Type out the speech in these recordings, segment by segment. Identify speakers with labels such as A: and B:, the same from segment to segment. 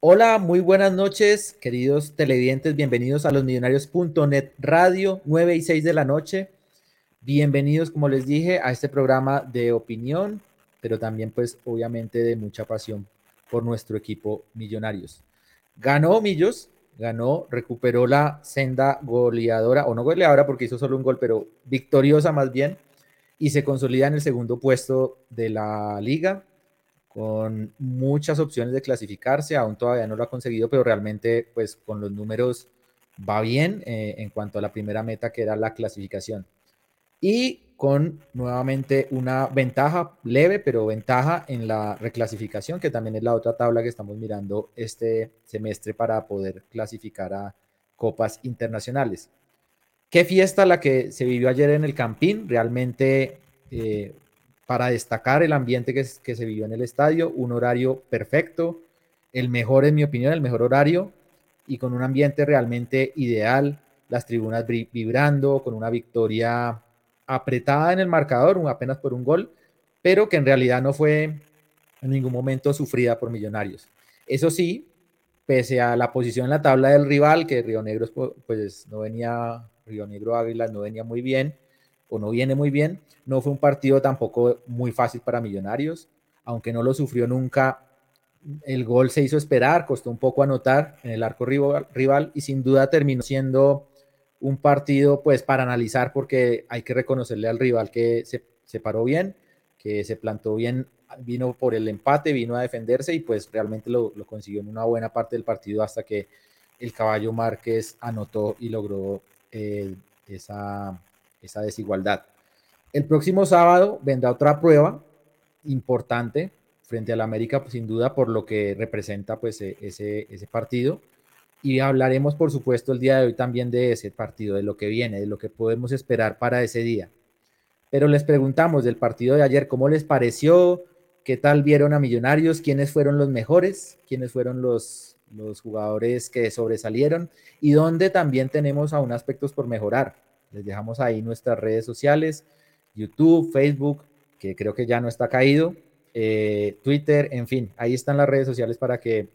A: Hola, muy buenas noches, queridos televidentes. Bienvenidos a los millonarios.net radio, 9 y 6 de la noche. Bienvenidos, como les dije, a este programa de opinión, pero también, pues, obviamente, de mucha pasión por nuestro equipo Millonarios. Ganó Millos, ganó, recuperó la senda goleadora, o no goleadora porque hizo solo un gol, pero victoriosa más bien, y se consolida en el segundo puesto de la liga con muchas opciones de clasificarse, aún todavía no lo ha conseguido, pero realmente pues con los números va bien eh, en cuanto a la primera meta que era la clasificación. Y con nuevamente una ventaja leve, pero ventaja en la reclasificación, que también es la otra tabla que estamos mirando este semestre para poder clasificar a copas internacionales. Qué fiesta la que se vivió ayer en el Campín, realmente eh, para destacar el ambiente que, se vivió en el estadio, un horario perfecto, el mejor en mi opinión, el mejor horario y con un ambiente realmente ideal, las tribunas vibrando, con una victoria apretada en el marcador, apenas por un gol, pero que en realidad no fue en ningún momento sufrida por Millonarios. Eso sí, pese a la posición en la tabla del rival, que Río Negro pues no venía, Río Negro Águilas no venía muy bien, o no viene muy bien. No fue un partido tampoco muy fácil para Millonarios, aunque no lo sufrió nunca. El gol se hizo esperar, costó un poco anotar en el arco rival, y sin duda terminó siendo un partido pues para analizar porque hay que reconocerle al rival que se, paró bien, que se plantó bien, vino por el empate, vino a defenderse y pues realmente lo, consiguió en una buena parte del partido hasta que el caballo Márquez anotó y logró eh, esa, esa desigualdad. El próximo sábado vendrá otra prueba importante frente al América, pues, sin duda por lo que representa pues, e, ese, ese partido. Y hablaremos, por supuesto, el día de hoy también de ese partido, de lo que viene, de lo que podemos esperar para ese día. Pero les preguntamos del partido de ayer, ¿cómo les pareció? ¿Qué tal vieron a Millonarios? ¿Quiénes fueron los mejores? ¿Quiénes fueron los, los jugadores que sobresalieron? Y dónde también tenemos aún aspectos por mejorar. Les dejamos ahí nuestras redes sociales, YouTube, Facebook, que creo que ya no está caído, eh, Twitter, en fin, ahí están las redes sociales para que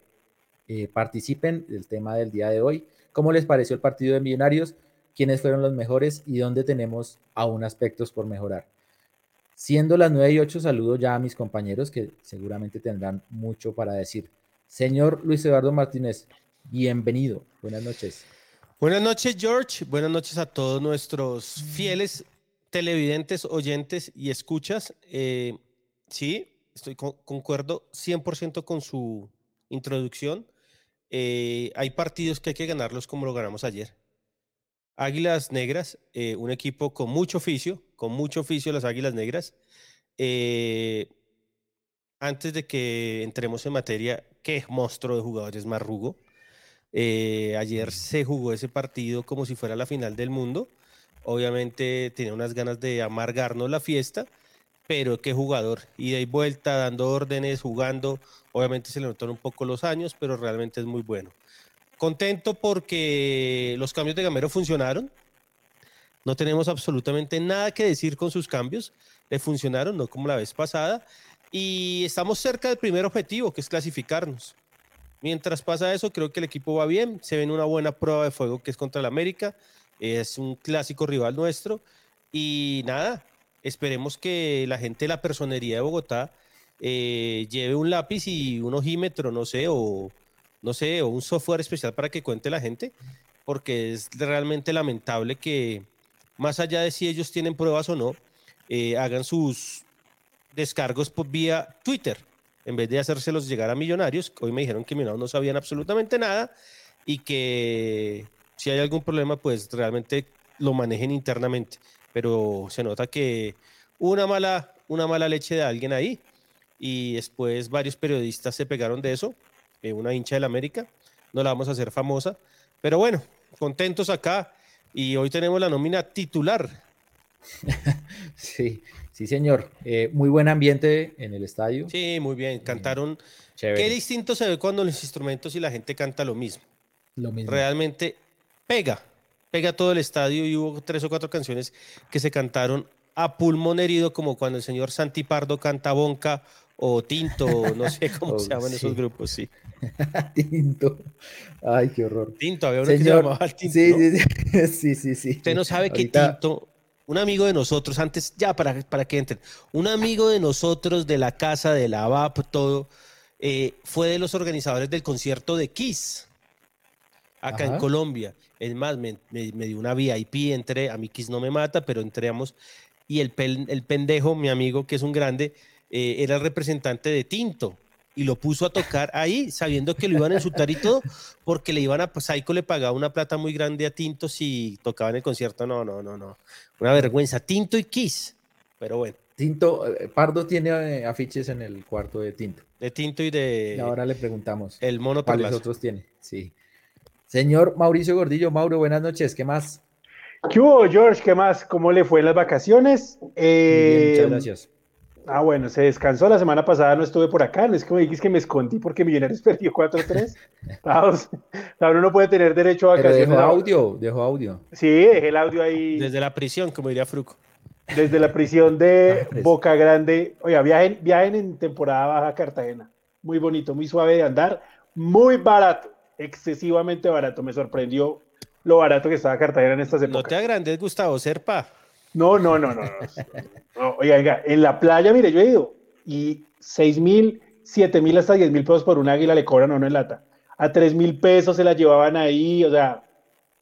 A: eh, participen del tema del día de hoy. ¿Cómo les pareció el partido de Millonarios? ¿Quiénes fueron los mejores y dónde tenemos aún aspectos por mejorar? Siendo las 9 y 8, saludo ya a mis compañeros que seguramente tendrán mucho para decir. Señor Luis Eduardo Martínez, bienvenido. Buenas noches.
B: Buenas noches, George. Buenas noches a todos nuestros fieles televidentes, oyentes y escuchas. Eh, sí, estoy concuerdo 100% con su introducción. Eh, hay partidos que hay que ganarlos como lo ganamos ayer. Águilas Negras, eh, un equipo con mucho oficio, con mucho oficio las Águilas Negras. antes de que entremos en materia, qué monstruo de jugadores más rugo. Eh, ayer se jugó ese partido como si fuera la final del mundo. Obviamente tenía unas ganas de amargarnos la fiesta, pero qué jugador. Ida y vuelta, dando órdenes, jugando. Obviamente se le notaron un poco los años, pero realmente es muy bueno. Contento porque los cambios de Gamero funcionaron. No tenemos absolutamente nada que decir con sus cambios. Le funcionaron, no como la vez pasada. Y estamos cerca del primer objetivo, que es clasificarnos. Mientras pasa eso, creo que el equipo va bien. Se ven una buena prueba de fuego que es contra el América. Es un clásico rival nuestro. Y nada, esperemos que la gente de la personería de Bogotá eh, lleve un lápiz y un ojímetro, no sé, o no sé, o un software especial para que cuente la gente, porque es realmente lamentable que, más allá de si ellos tienen pruebas o no, eh, hagan sus descargos por vía Twitter en vez de hacérselos llegar a millonarios, hoy me dijeron que millonarios no sabían absolutamente nada y que si hay algún problema, pues realmente lo manejen internamente. Pero se nota que una mala, una mala leche de alguien ahí y después varios periodistas se pegaron de eso, eh, una hincha del América, no la vamos a hacer famosa, pero bueno, contentos acá y hoy tenemos la nómina titular.
A: sí, Sí, señor. Eh, muy buen ambiente en el estadio.
B: Sí, muy bien. Cantaron. Qué distinto se ve cuando los instrumentos y la gente canta lo mismo. Lo mismo. Realmente pega, pega todo el estadio y hubo tres o cuatro canciones que se cantaron a pulmón herido, como cuando el señor Santi Pardo canta Bonca o Tinto, no sé cómo se llaman esos grupos, sí.
A: tinto. Ay, qué horror.
B: Tinto, había uno que se llamaba Tinto.
A: Sí, sí, sí, sí, sí, sí.
B: Usted no sabe que Tinto, un amigo de nosotros, antes, ya para, para que entren, un amigo de nosotros de la casa, de la VAP, todo, eh, fue de los organizadores del concierto de Kiss, acá en Colombia. Es más, me, dio una VIP, entré, a mí Kiss no me mata, pero entramos, y el, el pendejo, mi amigo, que es un grande, eh, era el representante de Tinto y lo puso a tocar ahí, sabiendo que lo iban a insultar y todo, porque le iban a, pues Saiko le pagaba una plata muy grande a Tinto si tocaba en el concierto. No, no, no, no. Una vergüenza. Tinto y Kiss. Pero bueno.
A: Tinto, eh, Pardo tiene eh, afiches en el cuarto de Tinto.
B: De Tinto y de.
A: Y ahora le preguntamos.
B: El mono
A: ¿Cuáles otros tiene? Sí. Señor Mauricio Gordillo, Mauro, buenas noches. ¿Qué más?
C: ¿Qué hubo, George? ¿Qué más? ¿Cómo le fue en las vacaciones?
A: muchas gracias.
C: Ah, bueno, se descansó la semana pasada, no estuve por acá, no es que me dijiste que me escondí porque Millonarios perdió 4-3. Vamos, uno no puede tener derecho a
A: vacaciones. Dejó audio, dejó audio.
C: Sí, dejé el audio ahí.
B: Desde la prisión, como diría Fruco.
C: Desde la prisión de ah, Boca Grande. Oiga, viajen, viajen en temporada baja a Cartagena. Muy bonito, muy suave de andar, muy barato, excesivamente barato. Me sorprendió lo barato que estaba Cartagena en estas épocas.
B: No te agrandes, Gustavo Serpa.
C: No, no, no, no. oiga, oiga, en la playa, mire, yo he ido y 6 mil, 7 mil hasta 10 mil pesos por un águila le cobran a uno en lata. A 3 mil pesos se la llevaban ahí, o sea,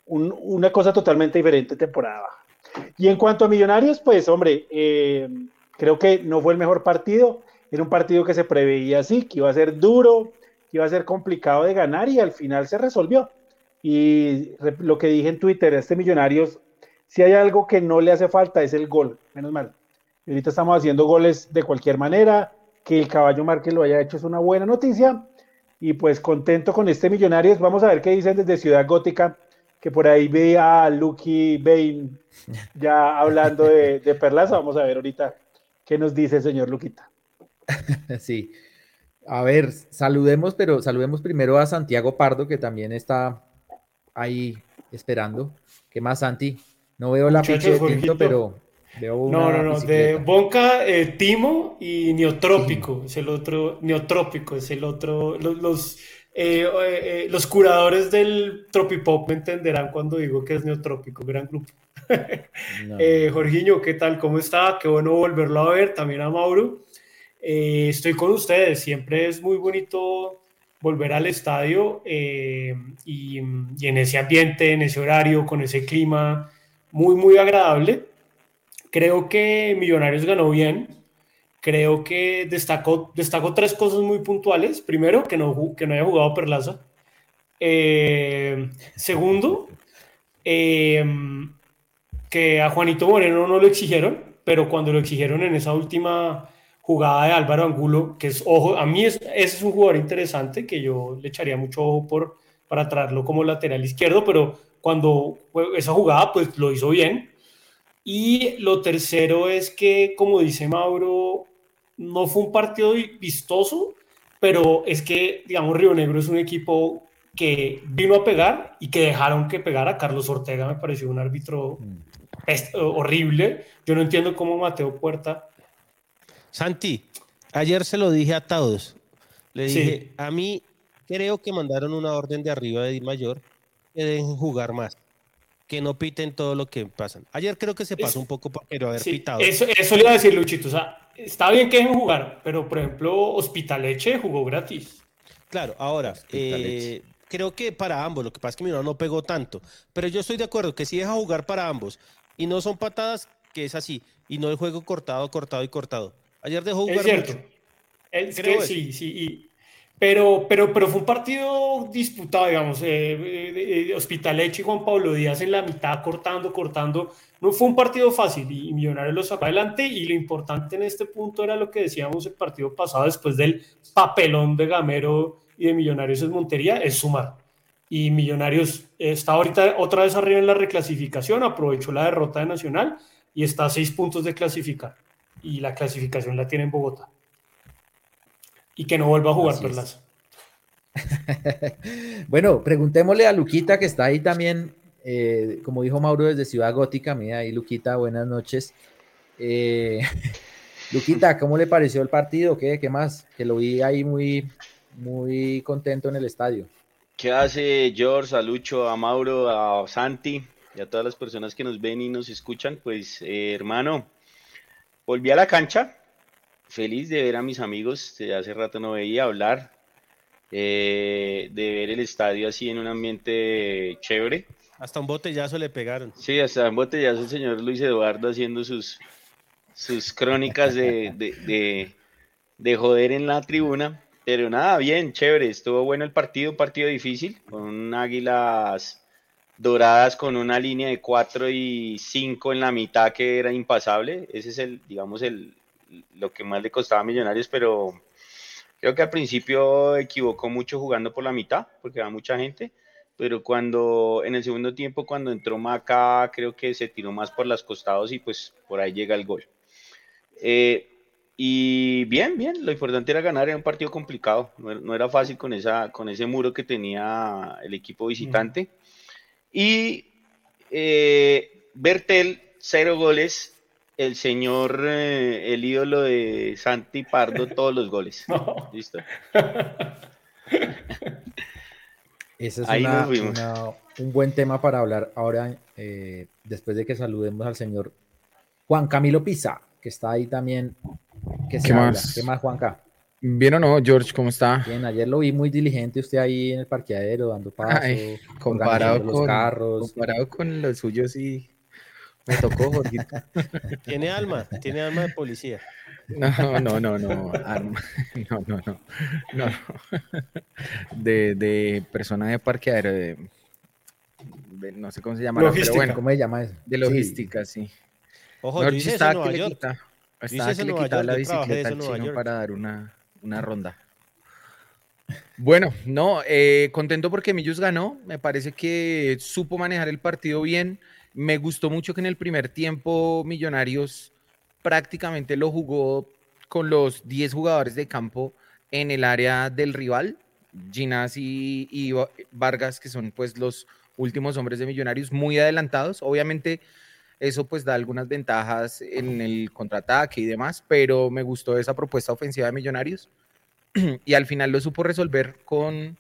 C: una cosa totalmente diferente temporada baja. Y en cuanto a Millonarios, pues hombre, eh, creo que no fue el mejor partido. Era un partido que se preveía así, que iba a ser duro, que iba a ser complicado de ganar y al final se resolvió. Y lo que dije en Twitter, este Millonarios si hay algo que no le hace falta es el gol, menos mal. ahorita estamos haciendo goles de cualquier manera, que el caballo Márquez lo haya hecho es una buena noticia. Y pues contento con este Millonarios. Vamos a ver qué dicen desde Ciudad Gótica, que por ahí ve a Lucky Bain ya hablando de, de Perlaza. Vamos a ver ahorita qué nos dice el señor Luquita.
A: Sí. A ver, saludemos, pero saludemos primero a Santiago Pardo, que también está ahí esperando. ¿Qué más, Santi? No veo la ficha de tinto, pero veo una
D: No, no, no, de Bonca, eh, Timo y Neotrópico, es el otro, Neotrópico, es el otro, los, eh, eh, los, curadores del Tropipop me entenderán cuando digo que es Neotrópico, gran grupo. Jorginho, ¿qué tal? ¿Cómo está? Qué bueno volverlo a ver, también a Mauro. estoy con ustedes, siempre es muy bonito volver al estadio y, y, en ese ambiente, en ese horario, con ese clima, muy, muy agradable. Creo que Millonarios ganó bien. Creo que destacó, destacó tres cosas muy puntuales. Primero, que no, que no haya jugado Perlaza. Eh, segundo, eh, que a Juanito Moreno no lo exigieron, pero cuando lo exigieron en esa última jugada de Álvaro Angulo, que es, ojo, a mí es, ese es un jugador interesante que yo le echaría mucho ojo por, para traerlo como lateral izquierdo, pero cuando esa jugada pues lo hizo bien. Y lo tercero es que, como dice Mauro, no fue un partido vistoso, pero es que, digamos, Río Negro es un equipo que vino a pegar y que dejaron que pegara. Carlos Ortega me pareció un árbitro mm. horrible. Yo no entiendo cómo Mateo Puerta.
B: Santi, ayer se lo dije a todos. Le dije, a mí creo que mandaron una orden de arriba de Mayor que dejen jugar más, que no piten todo lo que pasan. Ayer creo que se pasó un poco pero haber pitado.
D: Eso, eso le iba a decir Luchito, o sea, está bien que dejen jugar, pero por ejemplo, Hospitaleche jugó gratis.
B: Claro, ahora, eh, creo que para ambos, lo que pasa es que mi no pegó tanto, pero yo estoy de acuerdo que si deja jugar para ambos y no son patadas, que es así, y no el juego cortado, cortado y cortado. Ayer dejó jugar.
D: Es cierto. Es que sí, sí, y pero, pero, pero fue un partido disputado, digamos. Eh, eh, eh y Juan Pablo Díaz en la mitad, cortando, cortando. No fue un partido fácil y Millonarios lo sacó adelante. Y lo importante en este punto era lo que decíamos el partido pasado, después del papelón de Gamero y de Millonarios en Montería, es sumar. Y Millonarios está ahorita otra vez arriba en la reclasificación, aprovechó la derrota de Nacional y está a seis puntos de clasificar. Y la clasificación la tiene en Bogotá y que no vuelva a jugar Perlaza.
A: bueno, preguntémosle a Luquita que está ahí también, eh, como dijo Mauro desde Ciudad Gótica, mira ahí Luquita, buenas noches. Eh, Luquita, ¿cómo le pareció el partido? ¿Qué, qué más? Que lo vi ahí muy, muy contento en el estadio.
E: ¿Qué hace George, a Lucho, a Mauro, a Santi y a todas las personas que nos ven y nos escuchan? Pues, eh, hermano, volví a la cancha, feliz de ver a mis amigos, de hace rato no veía hablar, eh, de ver el estadio así en un ambiente chévere.
B: Hasta un botellazo le pegaron.
E: Sí, hasta un botellazo el señor Luis Eduardo haciendo sus, sus crónicas de, de, de, joder en la tribuna. Pero nada, bien, chévere. Estuvo bueno el partido, un partido difícil, con águilas doradas con una línea de 4 y 5 en la mitad que era impasable. Ese es el, digamos, el, lo que más le costaba a Millonarios, pero creo que al principio equivocó mucho jugando por la mitad, porque va mucha gente pero cuando en el segundo tiempo, cuando entró Maca, creo que se tiró más por los costados y pues por ahí llega el gol. Eh, y bien, bien, lo importante era ganar, era un partido complicado, no, era fácil con, esa, con ese muro que tenía el equipo visitante. Y eh, Bertel, cero goles, el señor, eh, el ídolo de Santi Pardo, todos los goles. ¿Listo?
A: Ese es un buen tema para hablar ahora, eh, después de que saludemos al señor Juan Camilo Pisa, que está ahí también.
F: ¿Qué más?
A: ¿Qué más, Juanca?
F: Bien o no, George, ¿cómo está?
A: Bien, ayer lo vi muy diligente usted ahí en el parqueadero, dando paso,
F: comparado con los carros. Comparado con los suyos, sí, me tocó, Jorge.
B: Tiene alma, tiene alma de policía.
F: No, no, no, no, no, no, no, no, De, de persona de parqueadero, de, no sé cómo se llama,
A: pero bueno, ¿cómo se llama eso?
F: De logística, sí.
B: Ojo, yo hice
F: estaba que le quita, estaba que le quitaba la bicicleta al chino para dar una, una ronda. Bueno, no, eh, contento porque Millos ganó, me parece que supo manejar el partido bien, me gustó mucho que en el primer tiempo Millonarios prácticamente lo jugó con los 10 jugadores de campo en el área del rival, Ginás y, Vargas, que son pues los últimos hombres de Millonarios muy adelantados. Obviamente eso pues da algunas ventajas en el contraataque y demás, pero me gustó esa propuesta ofensiva de Millonarios. Y al final lo supo resolver con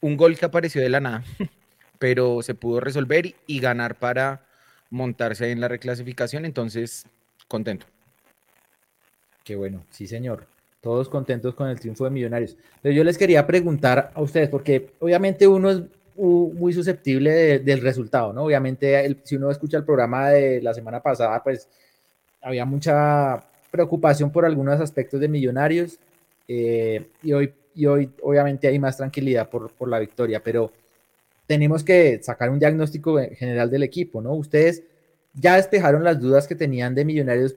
F: un gol que apareció de la nada, pero se pudo resolver y ganar para montarse en la reclasificación, entonces contento.
A: Qué bueno, sí señor. Todos contentos con el triunfo de Millonarios. Pero yo les quería preguntar a ustedes, porque obviamente uno es muy susceptible del resultado, ¿no? Obviamente, si uno escucha el programa de la semana pasada, pues había mucha preocupación por algunos aspectos de Millonarios eh, y, hoy, y hoy obviamente hay más tranquilidad por, por la victoria, pero tenemos que sacar un diagnóstico general del equipo, ¿no? Ustedes ya despejaron las dudas que tenían de Millonarios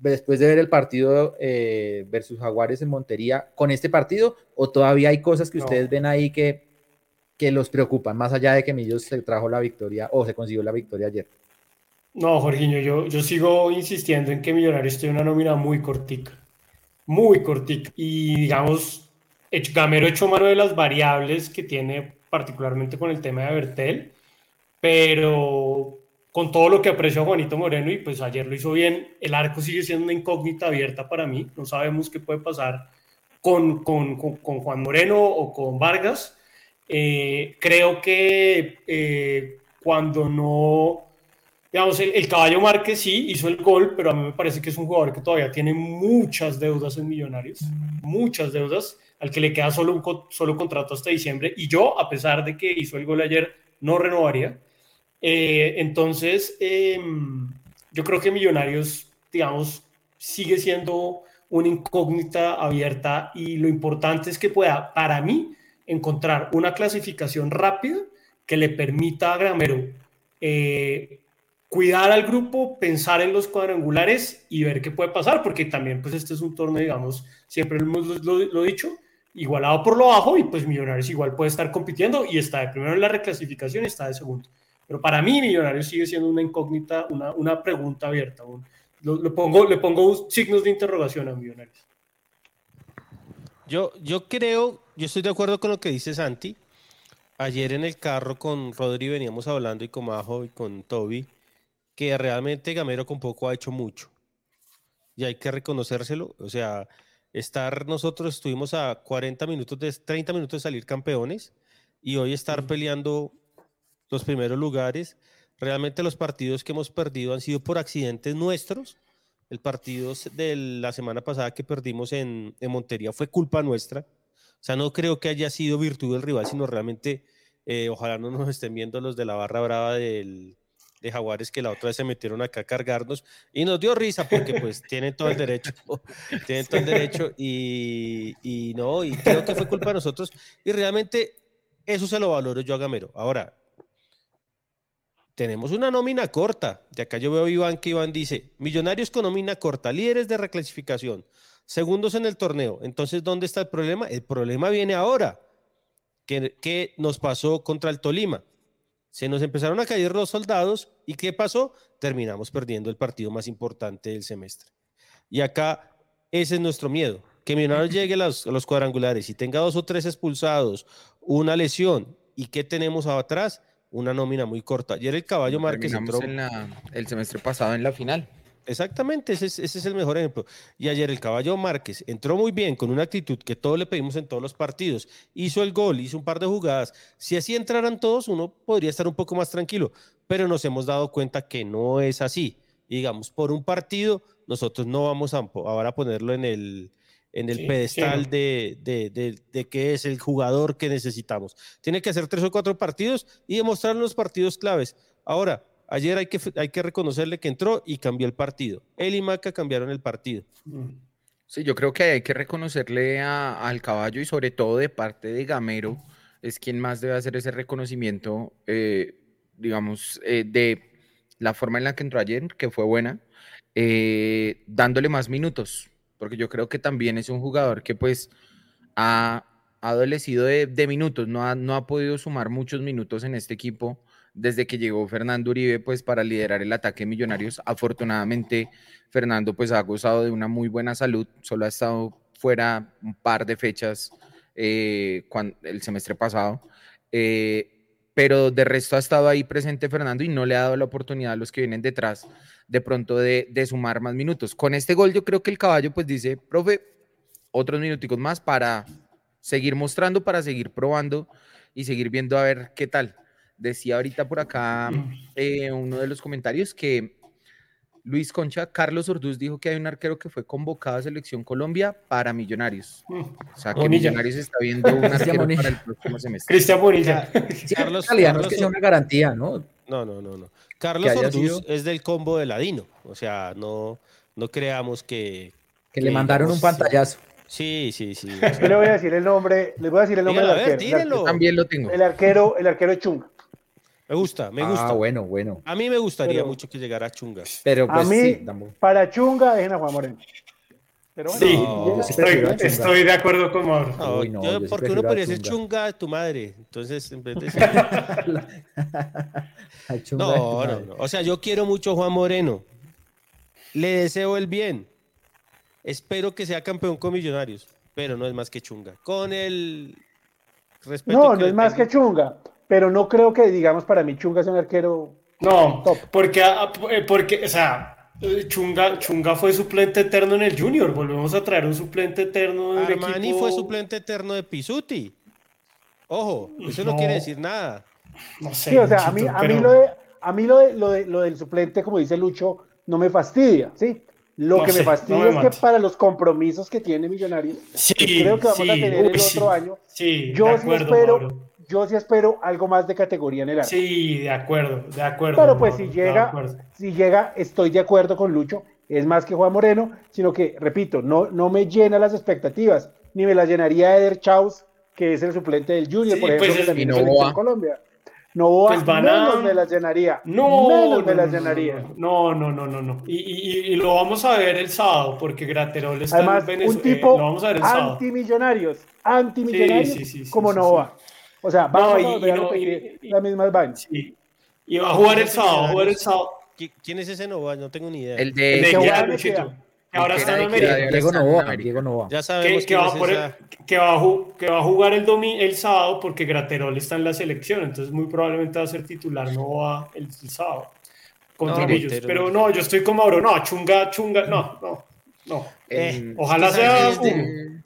A: después de ver el partido eh, versus Jaguares en Montería con este partido o todavía hay cosas que ustedes ven ahí que, que los preocupan, más allá de que Millos se trajo la victoria o se consiguió la victoria ayer?
D: No, Jorginho, yo, yo sigo insistiendo en que Millonarios tiene una nómina muy cortica, muy cortica. Y digamos, Gamero hecho mano de las variables que tiene particularmente con el tema de Bertel, pero con todo lo que aprecio a Juanito Moreno y pues ayer lo hizo bien, el arco sigue siendo una incógnita abierta para mí, no sabemos qué puede pasar con, con, con, Juan Moreno o con Vargas. Eh, creo que eh, cuando no, digamos, el, caballo Márquez sí hizo el gol, pero a mí me parece que es un jugador que todavía tiene muchas deudas en Millonarios, muchas deudas, al que le queda solo un solo contrato hasta diciembre y yo, a pesar de que hizo el gol ayer, no renovaría. Eh, entonces, em, yo creo que Millonarios, digamos, sigue siendo una incógnita abierta y lo importante es que pueda, para mí, encontrar una clasificación rápida que le permita a Gramero eh, cuidar al grupo, pensar en los cuadrangulares y ver qué puede pasar, porque también pues este es un torneo, digamos, siempre lo hemos lo, dicho, igualado por lo bajo y pues Millonarios igual puede estar compitiendo y está de primero en la reclasificación y está de segundo. Pero para mí Millonarios sigue siendo una incógnita, una, una pregunta abierta. lo, pongo, le pongo signos de interrogación a Millonarios.
B: Yo, yo creo, yo estoy de acuerdo con lo que dice Santi. Ayer en el carro con Rodri veníamos hablando y con Majo y con Toby que realmente Gamero con poco ha hecho mucho. y hay que reconocérselo. O sea, estar nosotros estuvimos a 40 minutos, de 30 minutos de salir campeones y hoy estar peleando los primeros lugares. Realmente los partidos que hemos perdido han sido por accidentes nuestros. El partido de la semana pasada que perdimos en, en Montería fue culpa nuestra. O sea, no creo que haya sido virtud del rival, sino realmente, eh, ojalá no nos estén viendo los de la barra brava del, de Jaguares que la otra vez se metieron acá a cargarnos y nos dio risa porque pues tienen todo el derecho, tienen todo el derecho y, y, no, y creo que fue culpa de nosotros y realmente eso se lo valoro yo a Gamero. Ahora, tenemos una nómina corta. De acá yo veo a Iván que Iván dice, millonarios con nómina corta, líderes de reclasificación, segundos en el torneo. Entonces, ¿dónde está el problema? El problema viene ahora. que qué nos pasó contra el Tolima? Se nos empezaron a caer los soldados y ¿qué pasó? Terminamos perdiendo el partido más importante del semestre. Y acá ese es nuestro miedo, que Millonarios llegue a los, a los cuadrangulares y tenga dos o tres expulsados, una lesión y ¿qué tenemos atrás? Una nómina muy corta. Ayer el caballo Márquez
F: entró... En el semestre pasado en la final.
B: Exactamente, ese es, el mejor ejemplo. Y ayer el caballo Márquez entró muy bien, con una actitud que todos le pedimos en todos los partidos. Hizo el gol, hizo un par de jugadas. Si así entraran todos, uno podría estar un poco más tranquilo, pero nos hemos dado cuenta que no es así. digamos, por un partido, nosotros no vamos a ahora ponerlo en el, en el pedestal de, de, de, que es el jugador que necesitamos. Tiene que hacer tres o cuatro partidos y demostrar los partidos claves. Ahora, Ayer hay que, hay que reconocerle que entró y cambió el partido. Él y Maca cambiaron el partido.
F: Sí, yo creo que hay que reconocerle al caballo y sobre todo de parte de Gamero, es quien más debe hacer ese reconocimiento, eh, digamos, eh, de la forma en la que entró ayer, que fue buena, eh, dándole más minutos, porque yo creo que también es un jugador que pues ha, adolecido de, minutos, no ha, no ha podido sumar muchos minutos en este equipo desde que llegó Fernando Uribe, pues para liderar el ataque Millonarios. Afortunadamente, Fernando pues ha gozado de una muy buena salud, solo ha estado fuera un par de fechas eh, el semestre pasado, eh, pero de resto ha estado ahí presente Fernando y no le ha dado la oportunidad a los que vienen detrás de pronto de, de sumar más minutos. Con este gol yo creo que el caballo pues dice, profe, otros minuticos más para seguir mostrando, para seguir probando y seguir viendo a ver qué tal. Decía ahorita por acá eh, uno de los comentarios que Luis Concha, Carlos Orduz dijo que hay un arquero que fue convocado a Selección Colombia para Millonarios. O sea, que Millonarios está viendo un arquero para el próximo semestre.
D: Cristian Bonilla.
A: Carlos, Carlos, que sea una garantía, ¿no?
B: No, no, no, no. Carlos Orduz es del combo de Ladino. O sea, no, no creamos que...
A: Que, le mandaron un pantallazo.
B: Sí, sí, sí.
C: Yo le voy a decir el nombre, le voy a decir el nombre del arquero.
F: También lo tengo.
C: El arquero, el arquero es Chunga.
B: Me gusta, me gusta. Ah,
A: bueno, bueno.
B: A mí me gustaría mucho que llegara a Chunga.
C: Pero a pues, mí, para Chunga, dejen a Juan Moreno.
D: Pero bueno, sí, estoy, de acuerdo con Mauro.
B: No, yo, porque uno podría ser Chunga de tu madre. Entonces, en vez de no, no, no. O sea, yo quiero mucho a Juan Moreno. Le deseo el bien. Espero que sea campeón con Millonarios. Pero no es más que Chunga. Con el
C: respeto. No, no es más que Chunga pero no creo que, digamos, para mí Chunga es un arquero.
D: No, porque, ah, eh, porque, o sea, Chunga, Chunga fue suplente eterno en el Junior. Volvemos a traer un suplente eterno.
B: En Armani fue suplente eterno de Pisuti. Ojo, eso no, quiere decir nada.
C: No sé. Sí, o sea, a mí, a mí, lo, de, a mí lo, de, lo, de, lo del suplente, como dice Lucho, no me fastidia, ¿sí? Lo que me fastidia es que para los compromisos que tiene Millonarios, creo que vamos a tener el otro año, yo sí espero, yo sí espero algo más de categoría en el arco.
D: Sí, de acuerdo, de acuerdo.
C: Pero pues si llega, si llega, estoy de acuerdo con Lucho, es más que Juan Moreno, sino que, repito, no, no me llena las expectativas, ni me las llenaría Eder Chaus, que es el suplente del Junior, por ejemplo, pues que en Colombia. No pues menos me las llenaría.
D: No,
C: menos me las llenaría.
D: No, no, no, no, no. Y, y, y, lo vamos a ver el sábado, porque Graterol está
C: Además, en Venezuela. Un tipo lo vamos a ver el antimillonarios, antimillonarios, sí, sí, sí, como Nova. O sea, vamos a volver a repetir las mismas vainas.
D: Y va a jugar el sábado, jugar el sábado.
B: ¿Quién es ese Nova? No tengo ni idea.
F: El de,
D: el de que, ahora está en América.
A: Diego Novoa, Diego Novoa.
B: Ya sabemos
D: que, va, que, va a que va a jugar el, domi, el sábado porque Graterol está en la selección, entonces muy probablemente va a ser titular Novoa el, el sábado contra ellos. Pero no, yo estoy como Mauro, no, chunga, chunga, no, no. No, eh, ojalá sea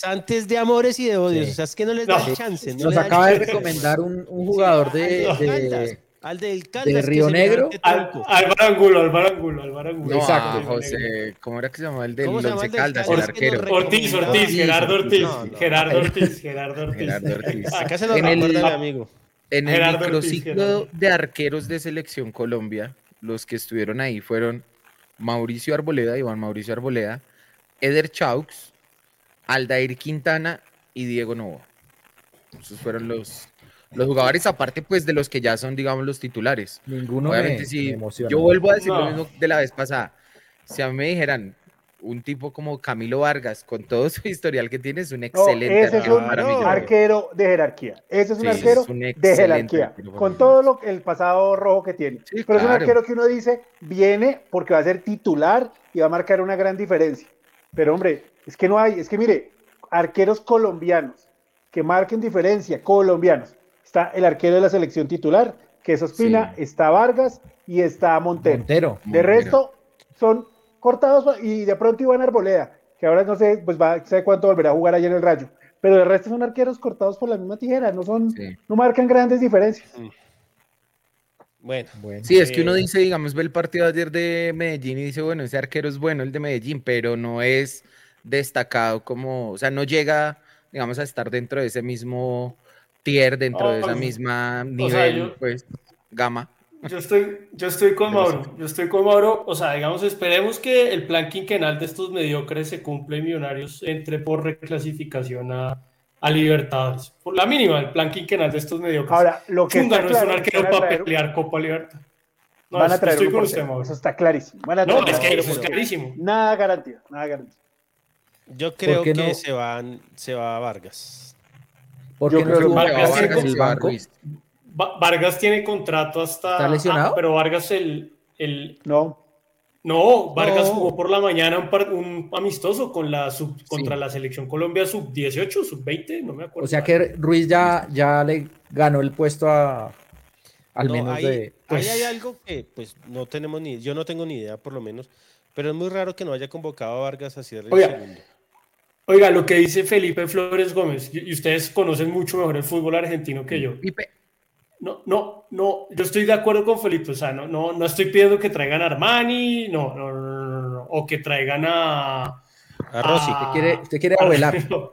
B: antes de amores y de odios, o sea, es que no les da chance.
A: Nos acaba de recomendar un, un jugador de,
B: al del
A: de Río Negro.
D: Al, Álvaro Angulo, Álvaro Angulo, Álvaro Angulo.
F: Exacto, José, ¿cómo era que se llamaba el del Once Caldas,
D: el arquero? Ortiz, Ortiz, Gerardo Ortiz, Gerardo Ortiz, Gerardo Ortiz. Gerardo Ortiz.
B: Acá se lo recuerda mi amigo.
F: En el microciclo de arqueros de Selección Colombia, los que estuvieron ahí fueron Mauricio Arboleda, Iván Mauricio Arboleda, Eder Chaux, Aldair Quintana y Diego Novoa. Esos fueron los, los jugadores, aparte pues de los que ya son, digamos, los titulares.
A: Ninguno Obviamente,
F: si Yo vuelvo a decir lo mismo de la vez pasada. Si a mí me dijeran, un tipo como Camilo Vargas, con todo su historial que tiene, es un excelente
C: ese es un arquero de jerarquía. Ese es un arquero de jerarquía, con todo lo, el pasado rojo que tiene. Pero es un arquero que uno dice, viene porque va a ser titular y va a marcar una gran diferencia. Pero hombre, es que no hay, es que mire, arqueros colombianos que marquen diferencia, colombianos. Está el arquero de la selección titular, que es Ospina, está Vargas y está Montero.
A: Montero.
C: De resto, son cortados y de pronto Iván Arboleda, que ahora no sé, pues va, sé cuánto volverá a jugar allá en el Rayo. Pero de resto son arqueros cortados por la misma tijera, no son, no marcan grandes diferencias. Mm.
F: Bueno, sí, es que uno eh, dice, digamos, ve el partido ayer de Medellín y dice, bueno, ese arquero es bueno, el de Medellín, pero no es destacado como, o sea, no llega, digamos, a estar dentro de ese mismo tier, dentro de esa pues, misma nivel, pues, gama.
D: Yo estoy, yo estoy con Mauro, yo estoy con Mauro, o sea, digamos, esperemos que el plan quinquenal de estos mediocres se cumpla y Millonarios entre por reclasificación a, a Libertadores. Por la mínima, el plan quinquenal de estos mediocres.
C: Ahora, lo que
D: Chunga no es un arquero para pelear Copa Libertad.
C: No, van a traer estoy con usted. Eso está clarísimo.
D: no, es que eso es clarísimo.
C: Nada garantía, nada garantía.
B: Yo creo que se, van, se va a Vargas.
A: Porque Yo creo que Vargas,
D: Vargas, el banco. Vargas tiene contrato hasta.
A: ¿Está lesionado?
D: Ah, pero Vargas el, el.
C: No.
D: No, Vargas jugó por la mañana un, amistoso con la sub, contra la selección Colombia sub 18, sub 20, no me acuerdo.
A: O sea que Ruiz ya, ya le ganó el puesto a al menos de.
B: Ahí pues hay algo que pues no tenemos ni, yo no tengo ni idea por lo menos, pero es muy raro que no haya convocado a Vargas a cierre
D: oiga, segundo. Oiga, lo que dice Felipe Flores Gómez, y ustedes conocen mucho mejor el fútbol argentino que yo.
A: Felipe,
D: no, no, no, yo estoy de acuerdo con Felipe, o sea, no, no, no estoy pidiendo que traigan a Armani, no, no, no, no, o que traigan a...
A: A Rossi, ¿usted quiere, usted quiere a
D: No,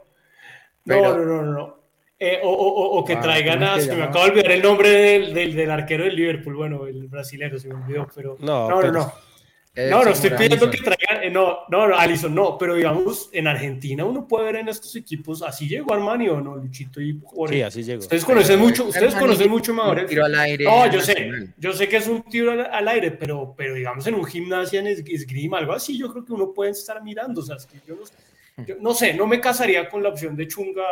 D: no, no, no, eh, o, o, o, que ah, traigan a, se me acaba de olvidar el nombre del, del, del, arquero del Liverpool, bueno, el brasileño se me olvidó, pero... No, no, no. no. No, no estoy pidiendo que traigan, eh, no, no, no, Alison, no, pero digamos, en Argentina uno puede ver en estos equipos, así llegó Armani o no, Luchito y
B: Jorge. Sí, así llegó.
D: Ustedes conocen mucho, ustedes conocen mucho mejor.
F: tiro al aire.
D: No, yo sé, yo sé que es un tiro al, aire, pero, pero digamos en un gimnasio en esgrima, algo así, yo creo que uno puede estar mirando, o sea, es que yo no, yo no sé, no me casaría con la opción de Chunga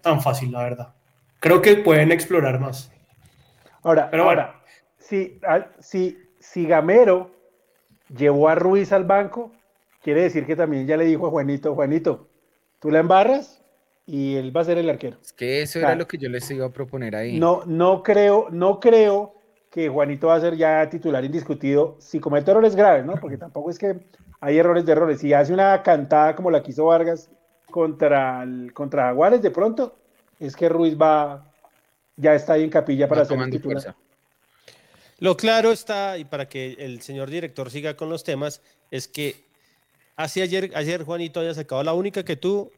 D: tan fácil, la verdad. Creo que pueden explorar más.
C: Ahora, pero ahora, si, si, si Gamero llevó a Ruiz al banco, quiere decir que también ya le dijo a Juanito, Juanito, tú la embarras y él va a ser el arquero.
F: Es que eso era lo que yo les iba a proponer ahí.
C: No, no creo, no creo que Juanito va a ser ya titular indiscutido si comete errores graves, ¿no? Porque tampoco es que hay errores de errores. Si hace una cantada como la que hizo Vargas contra, el, contra Jaguares, de pronto es que Ruiz va, ya está ahí en capilla para ser titular.
B: Lo claro está, y para que el señor director siga con los temas, es que así ayer, ayer Juanito haya sacado la única que tú,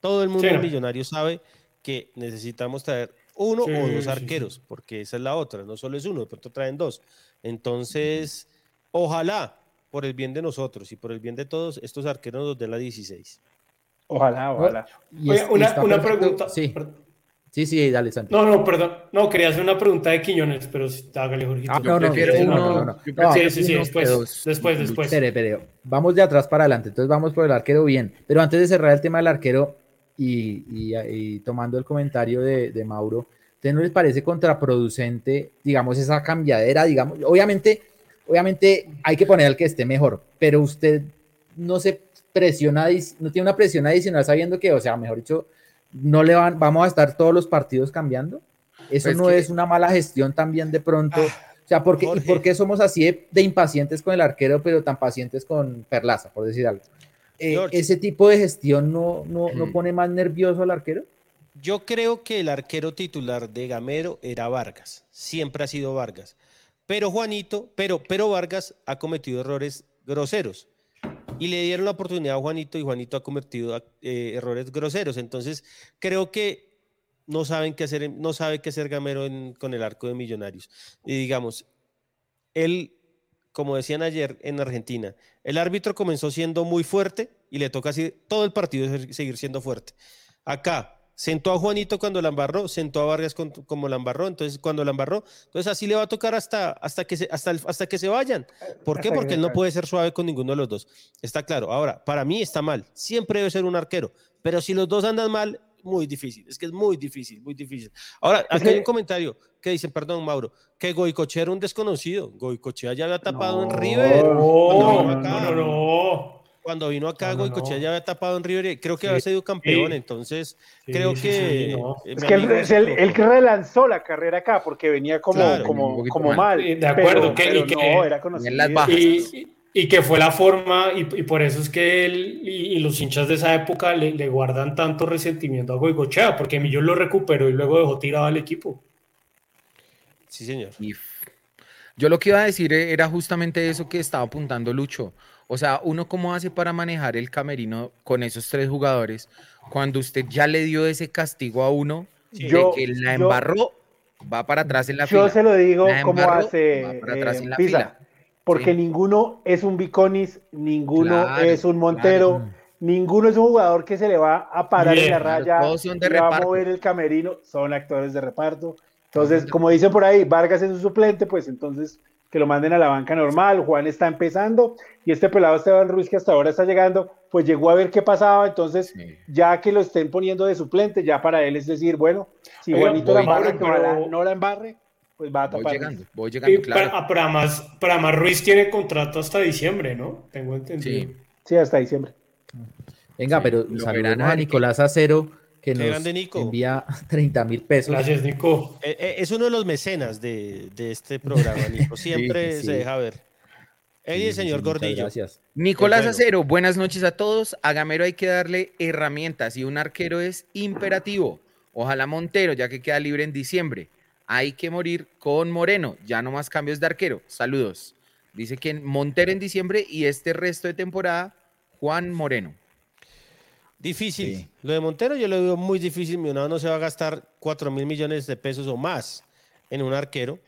B: todo el mundo millonario sabe que necesitamos traer uno o dos arqueros, porque esa es la otra, no solo es uno, de pronto traen dos. Entonces, ojalá, por el bien de nosotros y por el bien de todos, estos arqueros nos den la 16.
C: Ojalá, ojalá.
D: una, una pregunta.
A: Sí. Sí, sí, dale, Santi.
D: No, no, perdón. No, quería hacer una pregunta de Quiñones, pero hágale, Jorgito. Ah, no, no, prefiero uno. No, sí, sí, sí, después, después, después.
A: Espere, espere. Vamos de atrás para adelante. Entonces vamos por el arquero bien. Pero antes de cerrar el tema del arquero y, y, tomando el comentario de, de Mauro, ¿usted no les parece contraproducente, digamos, esa cambiadera? Digamos, obviamente, obviamente hay que poner al que esté mejor, pero usted no se presiona, no tiene una presión adicional sabiendo que, o sea, mejor dicho, no le van, vamos a estar todos los partidos cambiando. Eso pues no es una mala gestión también de pronto. Ah, o sea, ¿por qué, somos así de, impacientes con el arquero, pero tan pacientes con Perlaza, por decir algo? eh, ¿ese tipo de gestión no, no, no pone más nervioso al arquero?
B: Yo creo que el arquero titular de Gamero era Vargas, siempre ha sido Vargas. Pero Juanito, pero, pero Vargas ha cometido errores groseros y le dieron la oportunidad a Juanito y Juanito ha cometido eh, errores groseros. Entonces, creo que no saben qué hacer, no sabe qué hacer Gamero con el arco de Millonarios. Y digamos, él, como decían ayer en Argentina, el árbitro comenzó siendo muy fuerte y le toca así todo el partido seguir siendo fuerte. Acá, Sentó a Juanito cuando la embarró, sentó a Vargas como la embarró, entonces cuando la embarró, entonces así le va a tocar hasta, hasta, que, se, hasta, hasta que se vayan. ¿Por qué? Porque él no puede ser suave con ninguno de los dos. Está claro. Ahora, para mí está mal. Siempre debe ser un arquero. Pero si los dos andan mal, muy difícil. Es que es muy difícil, muy difícil. Ahora, aquí hay un comentario que dicen, perdón, Mauro, que Goicoche era un desconocido. Goicoche ya había tapado en River.
D: No, no, no, no
B: cuando vino acá, no, ya había tapado en River, creo que había sido campeón, entonces creo que...
C: Es que él, es el, que relanzó la carrera acá, porque venía como, como, como mal.
D: De acuerdo, que, no, era conocido. Y, y, que fue la forma, y, por eso es que él y, los hinchas de esa época le, guardan tanto resentimiento a Goicochea, porque Millón lo recuperó y luego dejó tirado al equipo.
B: Sí, señor.
F: Yo lo que iba a decir era justamente eso que estaba apuntando Lucho. O sea, uno cómo hace para manejar el camerino con esos tres jugadores cuando usted ya le dio ese castigo a uno de que la embarró, va para atrás en la fila.
C: Yo se lo digo como hace para atrás en la fila. Porque ninguno es un Biconis, ninguno es un Montero, ninguno es un jugador que se le va a parar en la raya, todos son de va a mover el camerino, son actores de reparto. Entonces, como dicen por ahí, Vargas es un suplente, pues entonces que lo manden a la banca normal. Juan está empezando y este pelado Esteban Ruiz, que hasta ahora está llegando, pues llegó a ver qué pasaba. Entonces, ya que lo estén poniendo de suplente, ya para él es decir, bueno, si Juanito la embarra, no la embarre, pues va a tapar.
F: Voy llegando, voy llegando, claro.
D: Para, para, más, para más Ruiz tiene contrato hasta diciembre, ¿no? Tengo entendido.
C: Sí, sí hasta diciembre.
A: Venga, pero saludamos a Nicolás Acero que nos envía 30 mil pesos.
D: Gracias, Nico.
B: Eh, eh, es uno de los mecenas de, este programa, Nico. Siempre se deja ver. Él y el señor Gordillo.
F: Gracias. Nicolás Acero, buenas noches a todos. A Gamero hay que darle herramientas y un arquero es imperativo. Ojalá Montero, ya que queda libre en diciembre. Hay que morir con Moreno. Ya no más cambios de arquero. Saludos. Dice que Montero en diciembre y este resto de temporada, Juan Moreno.
B: Difícil. Lo de Montero yo lo veo muy difícil. Millonado no se va a gastar 4 mil millones de pesos o más en un arquero.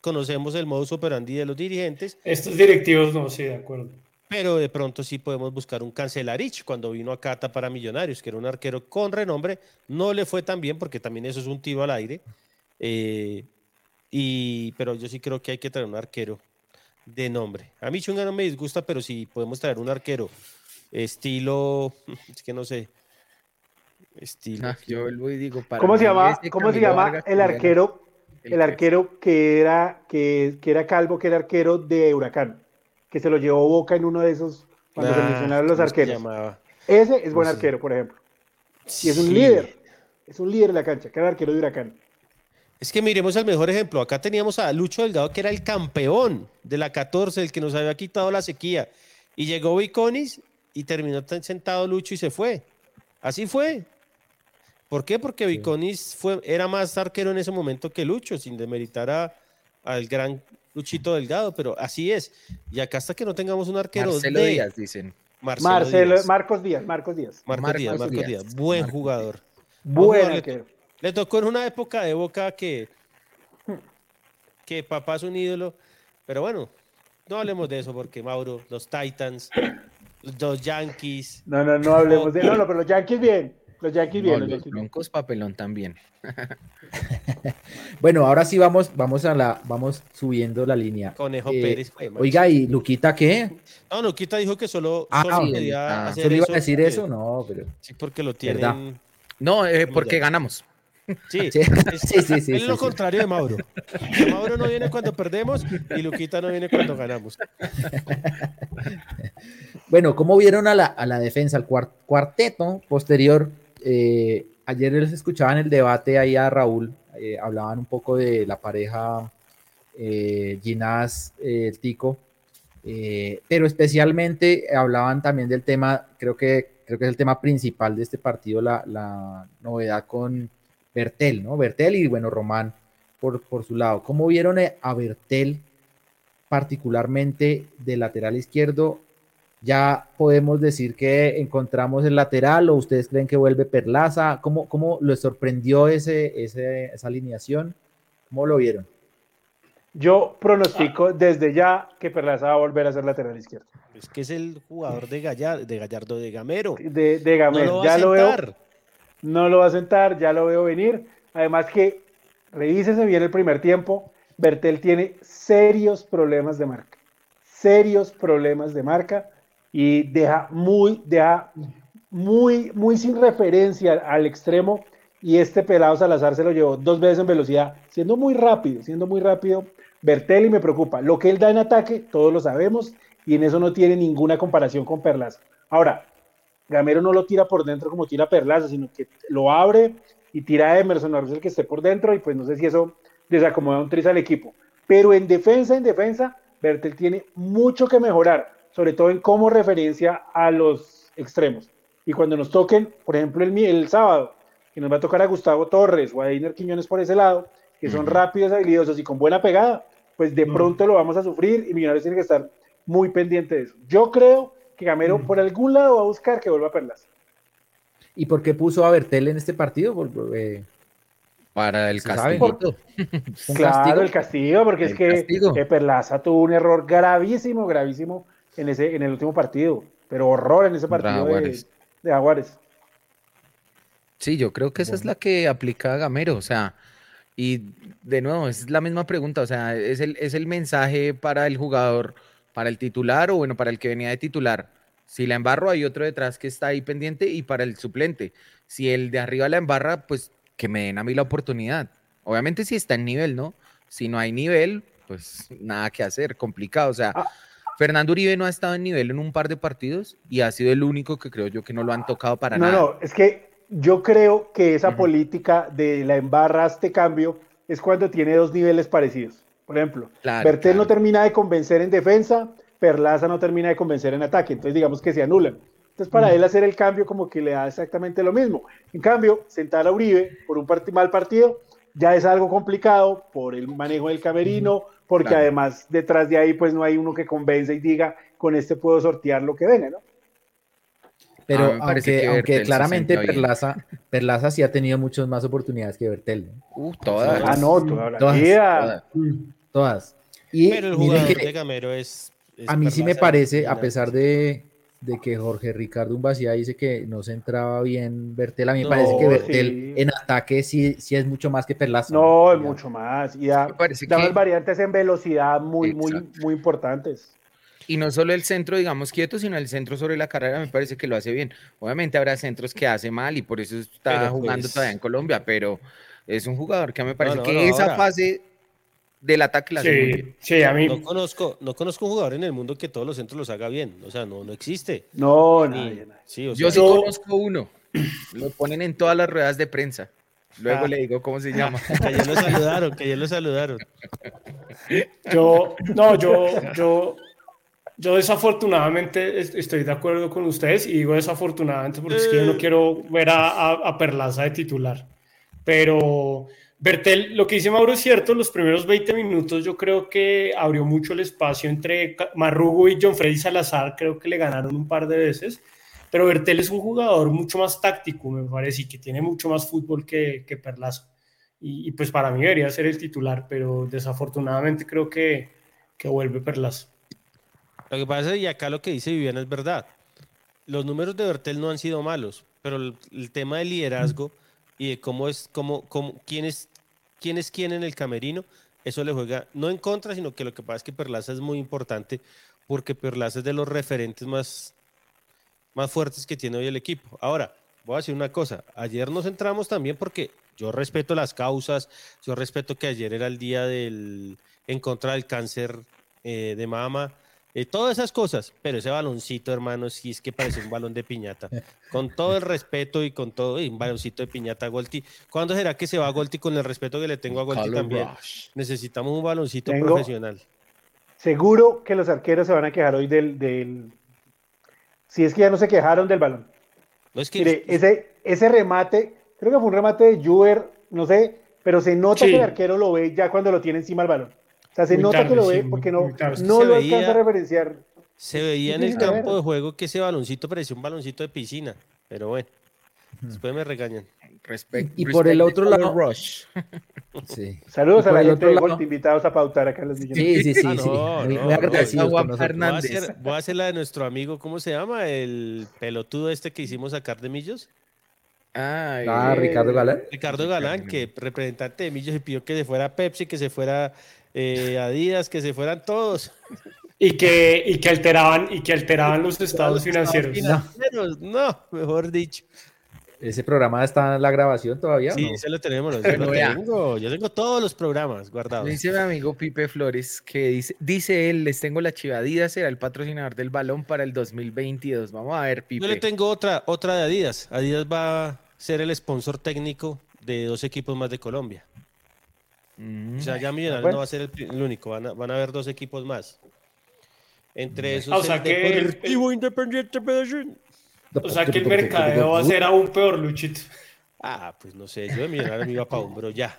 B: Conocemos el modus operandi de los dirigentes.
D: Estos directivos no, sí, de acuerdo.
B: Pero de pronto sí podemos buscar un cancelarich cuando vino a Cata para Millonarios, que era un arquero con renombre. No le fue tan bien porque también eso es un tiro al aire. Eh, y, pero yo sí creo que hay que traer un arquero de nombre. A mí Chunga no me disgusta, pero si podemos traer un arquero estilo, es que no sé, estilo. Ah,
F: yo lo digo para
C: ¿Cómo se llama, ¿cómo se llama el arquero, el, arquero que era, que, que, era calvo, que era arquero de Huracán, que se lo llevó Boca en uno de esos, cuando se ah, mencionaron los arqueros. Ese es buen arquero, por ejemplo. Y es un líder, es un líder en la cancha, que era arquero de Huracán.
B: Es que miremos el mejor ejemplo. Acá teníamos a Lucho Delgado, que era el campeón de la 14, el que nos había quitado la sequía. Y llegó Viconis y terminó sentado Lucho y se fue. Así fue. ¿Por qué? Porque Viconis fue, era más arquero en ese momento que Lucho, sin demeritar al gran Luchito Delgado, pero así es. Y acá hasta que no tengamos un arquero
F: Marcelo Díaz, dicen.
C: Marcelo, Díaz. Marcos Díaz, Marcos Díaz.
B: Marcos, Díaz, Marcos Díaz. Buen jugador.
C: Buen arquero.
B: Le, tocó en una época de Boca que, que papá es un ídolo, pero bueno, no hablemos de eso porque Mauro, los Titans, los Yankees.
C: No, no, no hablemos de. No, no, pero los Yankees bien. Los Yankees bien.
F: los, Broncos papelón también.
A: bueno, ahora sí vamos, vamos a la, vamos subiendo la línea.
B: Conejo eh, Pérez.
A: oiga, ¿y Luquita qué?
B: No, Luquita dijo que solo, ah, solo
A: quería ah, hacer iba a decir eso? No, pero.
B: Sí, porque lo tienen.
F: No, eh, porque ganamos.
B: Sí, sí, sí, sí, Es lo contrario de Mauro. Mauro no viene cuando perdemos y Luquita no viene cuando ganamos.
A: Bueno, ¿cómo vieron a la, a la defensa, al cuarteto posterior? Eh, ayer les escuchaba en el debate ahí a Raúl, eh, hablaban un poco de la pareja eh, Ginás, el Tico. Eh, pero especialmente hablaban también del tema, creo que, creo que es el tema principal de este partido, la, la novedad con Bertel, ¿no? Bertel y bueno, Román por, por su lado. ¿Cómo vieron a Bertel particularmente de lateral izquierdo ya podemos decir que encontramos el lateral o ustedes creen que vuelve Perlaza? ¿Cómo, cómo les sorprendió ese, esa alineación? ¿Cómo lo vieron?
C: Yo pronostico desde ya que Perlaza va a volver a ser lateral izquierdo.
B: Es que es el jugador de, Gallardo, de Gallardo de Gamero.
C: De, de Gamero, ya lo veo. No lo va a sentar, ya lo veo venir. Además que revísese bien el primer tiempo. Bertel tiene serios problemas de marca. Serios problemas de marca y deja muy, deja muy, muy sin referencia al extremo. Y este pelado Salazar se lo llevó dos veces en velocidad, siendo muy rápido, siendo muy rápido. Bertelli me preocupa. Lo que él da en ataque, todos lo sabemos, y en eso no tiene ninguna comparación con Perlaza. Ahora, Gamero no lo tira por dentro como tira Perlaza, sino que lo abre y tira a Emerson el que esté por dentro, y pues no sé si eso desacomoda un tris al equipo. Pero en defensa, en defensa, Bertel tiene mucho que mejorar sobre todo en cómo referencia a los extremos. Y cuando nos toquen, por ejemplo, el, el sábado, que nos va a tocar a Gustavo Torres o a Deiner Quiñones por ese lado, que son rápidos, habilidosos y con buena pegada, pues de pronto lo vamos a sufrir y Millonarios tiene que estar muy pendiente de eso. Yo creo que Gamero por algún lado va a buscar que vuelva a Perlas.
A: ¿Y por qué puso a Bertel en este partido?
F: Eh, para el castigo.
C: claro, el castigo, porque es que, Perlaza tuvo un error gravísimo, gravísimo en, ese, en el último partido, pero horror en ese partido de, Aguares.
F: Sí, yo creo que esa es la que aplica Gamero, o sea, y de nuevo, es la misma pregunta, o sea, es el, es el mensaje para el jugador, para el titular o bueno, para el que venía de titular. Si la embarro, hay otro detrás que está ahí pendiente y para el suplente. Si el de arriba la embarra, pues que me den a mí la oportunidad. Obviamente si está en nivel, ¿no? Si no hay nivel, pues nada que hacer, complicado. O sea, ah, Fernando Uribe no ha estado en nivel en un par de partidos y ha sido el único que creo yo que no lo han tocado para nada. No, no,
C: es que yo creo que esa política de la embarra este cambio es cuando tiene dos niveles parecidos. Por ejemplo, Bertel no termina de convencer en defensa, Perlaza no termina de convencer en ataque, entonces digamos que se anulan. Entonces para él hacer el cambio como que le da exactamente lo mismo. En cambio, sentar a Uribe por un mal partido ya es algo complicado por el manejo del camerino, porque además detrás de ahí pues no hay uno que convence y diga, con este puedo sortear lo que venga, ¿no?
A: Pero ah, aunque, claramente Perlaza, Perlaza sí ha tenido muchas más oportunidades que Bertel.
C: Uh, todas. Ah,
A: no, todas. Todas. Todas. Y
B: Pero el jugador de Gamero es,
A: A mí sí me parece, a pesar de, de que Jorge Ricardo Umbacía dice que no se entraba bien Bertel. A mí me parece que Bertel en ataque sí, sí es mucho más que Perlaza.
C: No, es mucho más. Y da, da variantes en velocidad muy, muy, muy importantes.
F: Y no solo el centro, digamos, quieto, sino el centro sobre la carrera me parece que lo hace bien. Obviamente habrá centros que hace mal y por eso está jugando pues todavía en Colombia, pero es un jugador que me parece que esa fase del ataque la
B: sí, sí, a mí... No conozco, no conozco un jugador en el mundo que todos los centros los haga bien. O sea, no, no existe.
C: No, nadie.
F: Sí, Yo sí conozco uno. Lo ponen en todas las ruedas de prensa. Luego ah. le digo cómo se llama.
B: que ayer lo saludaron, que ayer lo saludaron.
D: Yo, no, yo, yo, yo desafortunadamente estoy de acuerdo con ustedes y digo desafortunadamente porque es que yo no eh. quiero ver a, a Perlaza de titular. Pero Bertel, lo que dice Mauro es cierto, los primeros 20 minutos yo creo que abrió mucho el espacio entre Marrugo y John Freddy Salazar, creo que le ganaron un par de veces, pero Bertel es un jugador mucho más táctico, me parece, y que tiene mucho más fútbol que, que. Y, pues para mí debería ser el titular, pero desafortunadamente creo que, que vuelve Perlazo.
B: Lo que pasa, y acá lo que dice Viviana es verdad, los números de Bertel no han sido malos, pero el, tema del liderazgo y de cómo es, cómo, cómo, quién es quién es quién en el camerino, eso le juega no en contra, sino que lo que pasa es que Perlaza es muy importante porque Perlaza es de los referentes más, más fuertes que tiene hoy el equipo. Ahora, voy a decir una cosa, ayer nos entramos también porque yo respeto las causas, yo respeto que ayer era el día del, en contra del cáncer eh, de mama, eh, todas esas cosas, pero ese baloncito, hermano, sí es que parece un balón de piñata. Con todo el respeto y con todo, un baloncito de piñata, Golti. ¿Cuándo será que se va Golti con el respeto que le tengo a Golti también? Necesitamos un baloncito profesional.
C: seguro que los arqueros se van a quejar hoy del, del... Si es que ya no se quejaron del balón. No es que... Mire, ese, ese remate, creo que fue un remate de Juer, no sé, pero se nota que el arquero lo ve ya cuando lo tiene encima el balón. O sea, se nota que lo ve porque no, no lo alcanza a referenciar.
B: Se veía en el campo de juego que ese baloncito parecía un baloncito de piscina, pero bueno, después me regañan.
A: y, por el otro lado, Rush.
C: Sí. Saludos a la gente de Volt, invitados a pautar acá en los millones.
A: Sí, sí, sí. sí.
B: Voy a hacer la de nuestro amigo, ¿cómo se llama? El pelotudo este que hicimos sacar de Millos.
A: Ah, Ricardo Galán.
B: Ricardo Galán, que representante de Millos y pidió que se fuera Pepsi, que se fuera eh, Adidas, que se fueran todos.
D: Y que, y que alteraban, y que alteraban los estados financieros.
B: No. mejor dicho.
A: ¿Ese programa está en la grabación todavía?
B: Sí, ese lo tenemos. Yo, tengo, yo tengo todos los programas guardados.
F: Dice mi amigo Pipe Flores que dice, dice él, les tengo la chiva Adidas, será el patrocinador del balón para el 2022. Vamos a ver, Pipe.
B: Yo le tengo otra, otra de Adidas. Adidas va ser el sponsor técnico de dos equipos más de Colombia. O sea, ya Millonarios no va a ser el, único, van a, van a haber dos equipos más. Entre esos,
D: o sea, que el Deportivo Independiente Medellín. O sea, que el mercadeo va a ser aún peor, Luchito.
B: Ah, pues no sé, yo de Millonarios me iba para hombro ya,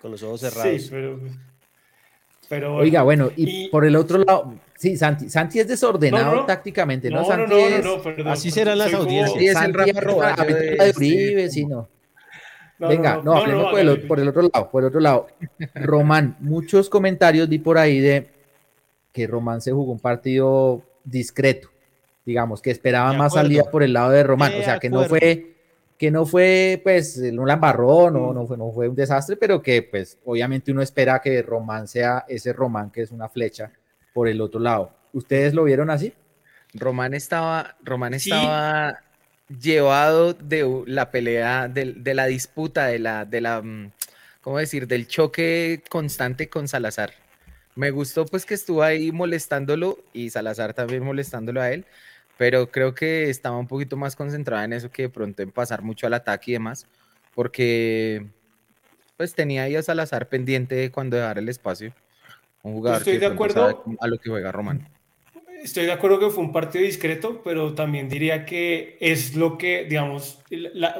B: con los ojos cerrados. Sí, pero...
A: Pero, Oiga, bueno, y, por el otro lado, sí, Santi, Santi es desordenado tácticamente, ¿no? Santi
B: no, no, Así serán las audiencias.
A: Santi es el Rafa de, Uribe, sí, no. Venga, no, hablemos por, el, por, el, otro lado, por el otro lado. Román, muchos comentarios di por ahí de que Román se jugó un partido discreto, digamos, que esperaba más salida por el lado de Román, o sea, que no fue que no fue pues un lambarrón o mm. no fue, no fue un desastre, pero que pues obviamente uno espera que Román sea ese Román que es una flecha por el otro lado. ¿Ustedes lo vieron así?
F: Román estaba, Román estaba llevado de la pelea, de, la disputa, de la, de la, mm, ¿cómo decir? Del choque constante con Salazar. Me gustó pues que estuvo ahí molestándolo y Salazar también molestándolo a él, pero creo que estaba un poquito más concentrada en eso que de pronto en pasar mucho al ataque y demás, porque pues tenía ahí a Salazar pendiente cuando dejar el espacio. Un jugador
D: Estoy de acuerdo
F: a lo que juega Román.
D: Estoy de acuerdo que fue un partido discreto, pero también diría que es lo que, digamos,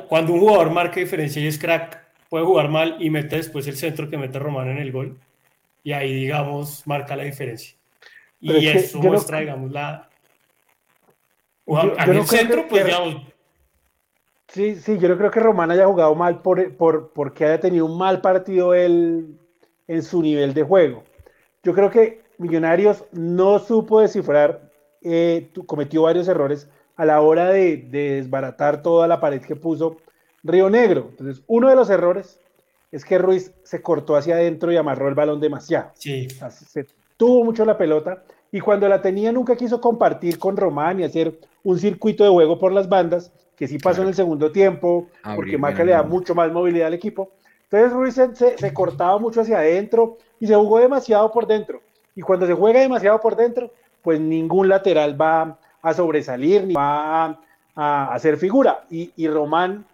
D: cuando un jugador marca diferencia y es crack, puede jugar mal y mete después el centro que mete Román en el gol y ahí, digamos, marca la diferencia. y eso muestra, digamos, la... el centro, pues, digamos...
C: Sí, sí, yo no creo que Román haya jugado mal por, por, porque haya tenido un mal partido él en su nivel de juego. Yo creo que Millonarios no supo descifrar, eh, cometió varios errores a la hora de, de, desbaratar toda la pared que puso Río Negro. Entonces, uno de los errores es que Ruiz se cortó hacia adentro y amarró el balón demasiado.
D: Sí.
C: se tuvo mucho la pelota y cuando la tenía nunca quiso compartir con Román y hacer un circuito de juego por las bandas, que sí pasó en el segundo tiempo, porque Maca le da mucho más movilidad al equipo. Entonces Ruiz se, se, cortaba mucho hacia adentro y se jugó demasiado por dentro. Y cuando se juega demasiado por dentro, pues ningún lateral va a sobresalir ni va a, hacer figura. Y, y Román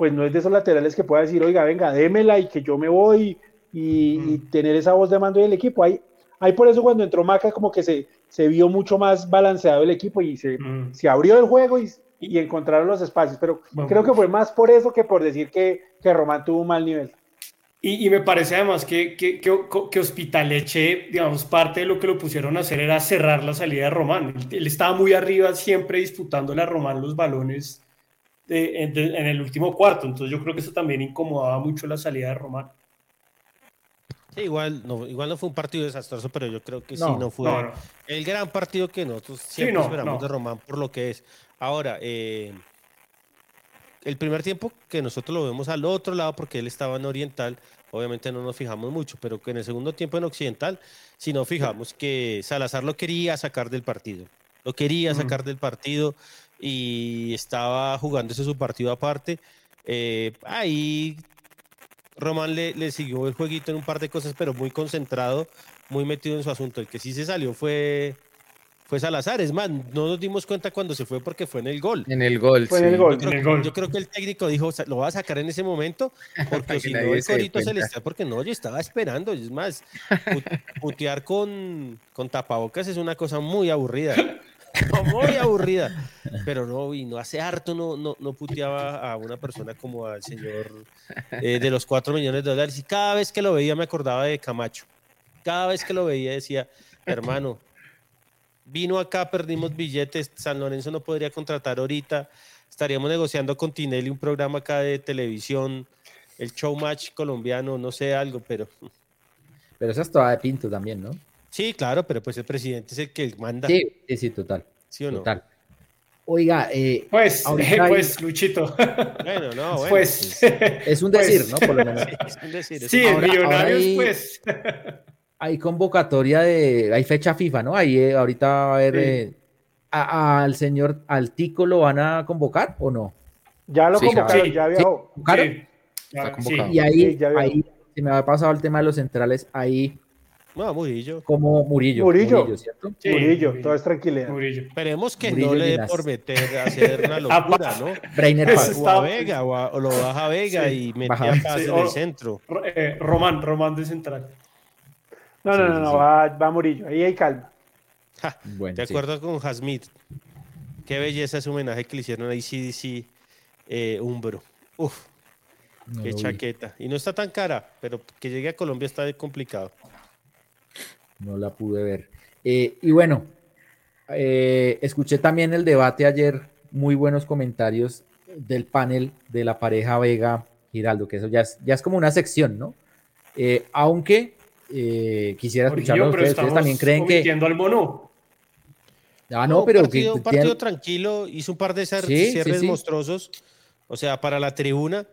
C: pues no es de esos laterales que pueda decir, oiga, venga, démela y que yo me voy y, mm. tener esa voz de mando del equipo. Hay, hay por eso cuando entró Maca como que se, se vio mucho más balanceado el equipo y se, mm. se abrió el juego y, y, encontraron los espacios. Pero creo que fue más por eso que por decir que, que Román tuvo un mal nivel.
D: Y, y, me parece además que, que, que, que, Hospitaleche, digamos, parte de lo que lo pusieron a hacer era cerrar la salida de Román. Él, estaba muy arriba, siempre disputándole a Román los balones en, el último cuarto. Entonces yo creo que eso también incomodaba mucho la salida de Román.
B: Sí, igual no, igual no fue un partido desastroso, pero yo creo que sí no fue el gran partido que nosotros siempre esperamos de Román por lo que es. Ahora, eh, el primer tiempo que nosotros lo vemos al otro lado porque él estaba en Oriental, obviamente no nos fijamos mucho, pero que en el segundo tiempo en Occidental, si no fijamos que Salazar lo quería sacar del partido, lo quería sacar del partido, y estaba jugándose su partido aparte. Eh, ahí Román le, le, siguió el jueguito en un par de cosas, pero muy concentrado, muy metido en su asunto. El que sí se salió fue, fue Salazar. Es más, no nos dimos cuenta cuando se fue porque fue en el gol.
F: En el gol,
C: fue en el gol.
B: Yo creo, que el técnico dijo, lo va a sacar en ese momento, porque si no el corito se le está, porque no, yo estaba esperando. Es más, putear con, con tapabocas es una cosa muy aburrida. muy aburrida. Pero no, y no hace harto no, no, no puteaba a una persona como al señor eh, de los 4 millones de dólares. Y cada vez que lo veía me acordaba de Camacho. Cada vez que lo veía decía, hermano, vino acá, perdimos billetes, San Lorenzo no podría contratar ahorita, estaríamos negociando con Tinelli un programa acá de televisión, el showmatch colombiano, no sé, algo, pero...
A: Pero eso es toda de pinto también, ¿no?
B: Sí, claro, pero pues el presidente es el que manda.
A: Sí, sí, total.
B: ¿Sí o no?
A: Total. Oiga, eh,
D: pues, pues, Luchito.
B: Bueno, no, bueno.
D: Pues,
A: pues es un decir, ¿no? Por lo menos.
B: Sí, es un decir.
D: Sí, ahora, millonarios, pues
A: hay convocatoria de, hay fecha FIFA, ¿no? Ahí eh, ahorita va a haber, eh, al señor, al Tico lo van a convocar o no?
C: Ya lo convocaron, ya había...
A: y ahí, ahí, si me ha pasado el tema de los centrales, ahí...
B: No, Murillo.
A: Como Murillo.
C: Murillo, Murillo ¿cierto? Murillo, todo es tranquilidad.
B: Murillo. Esperemos que no le dé por meter a hacer una locura, ¿no?
A: Brainer
B: o a Vega, o, lo baja Vega y mete a Paz en el centro.
D: Eh, Román, Román de central.
C: No, no, no, no, va, va Murillo, ahí hay calma.
B: bueno, ¿Te acuerdas con Jasmith? Qué belleza ese homenaje que le hicieron a ICDC eh, Umbro. Uf, qué chaqueta. Y no está tan cara, pero que llegue a Colombia está complicado.
A: No la pude ver. Eh, y bueno, eh, escuché también el debate ayer, muy buenos comentarios del panel de la pareja Vega Giraldo, que eso ya es, ya es como una sección, ¿no? Eh, aunque eh, quisiera escucharlo ustedes. ¿Ustedes también creen que.
D: al mono.
A: Ah, no, pero.
B: Un partido, un partido tranquilo, hizo un par de cierres monstruosos, o sea, para la tribuna,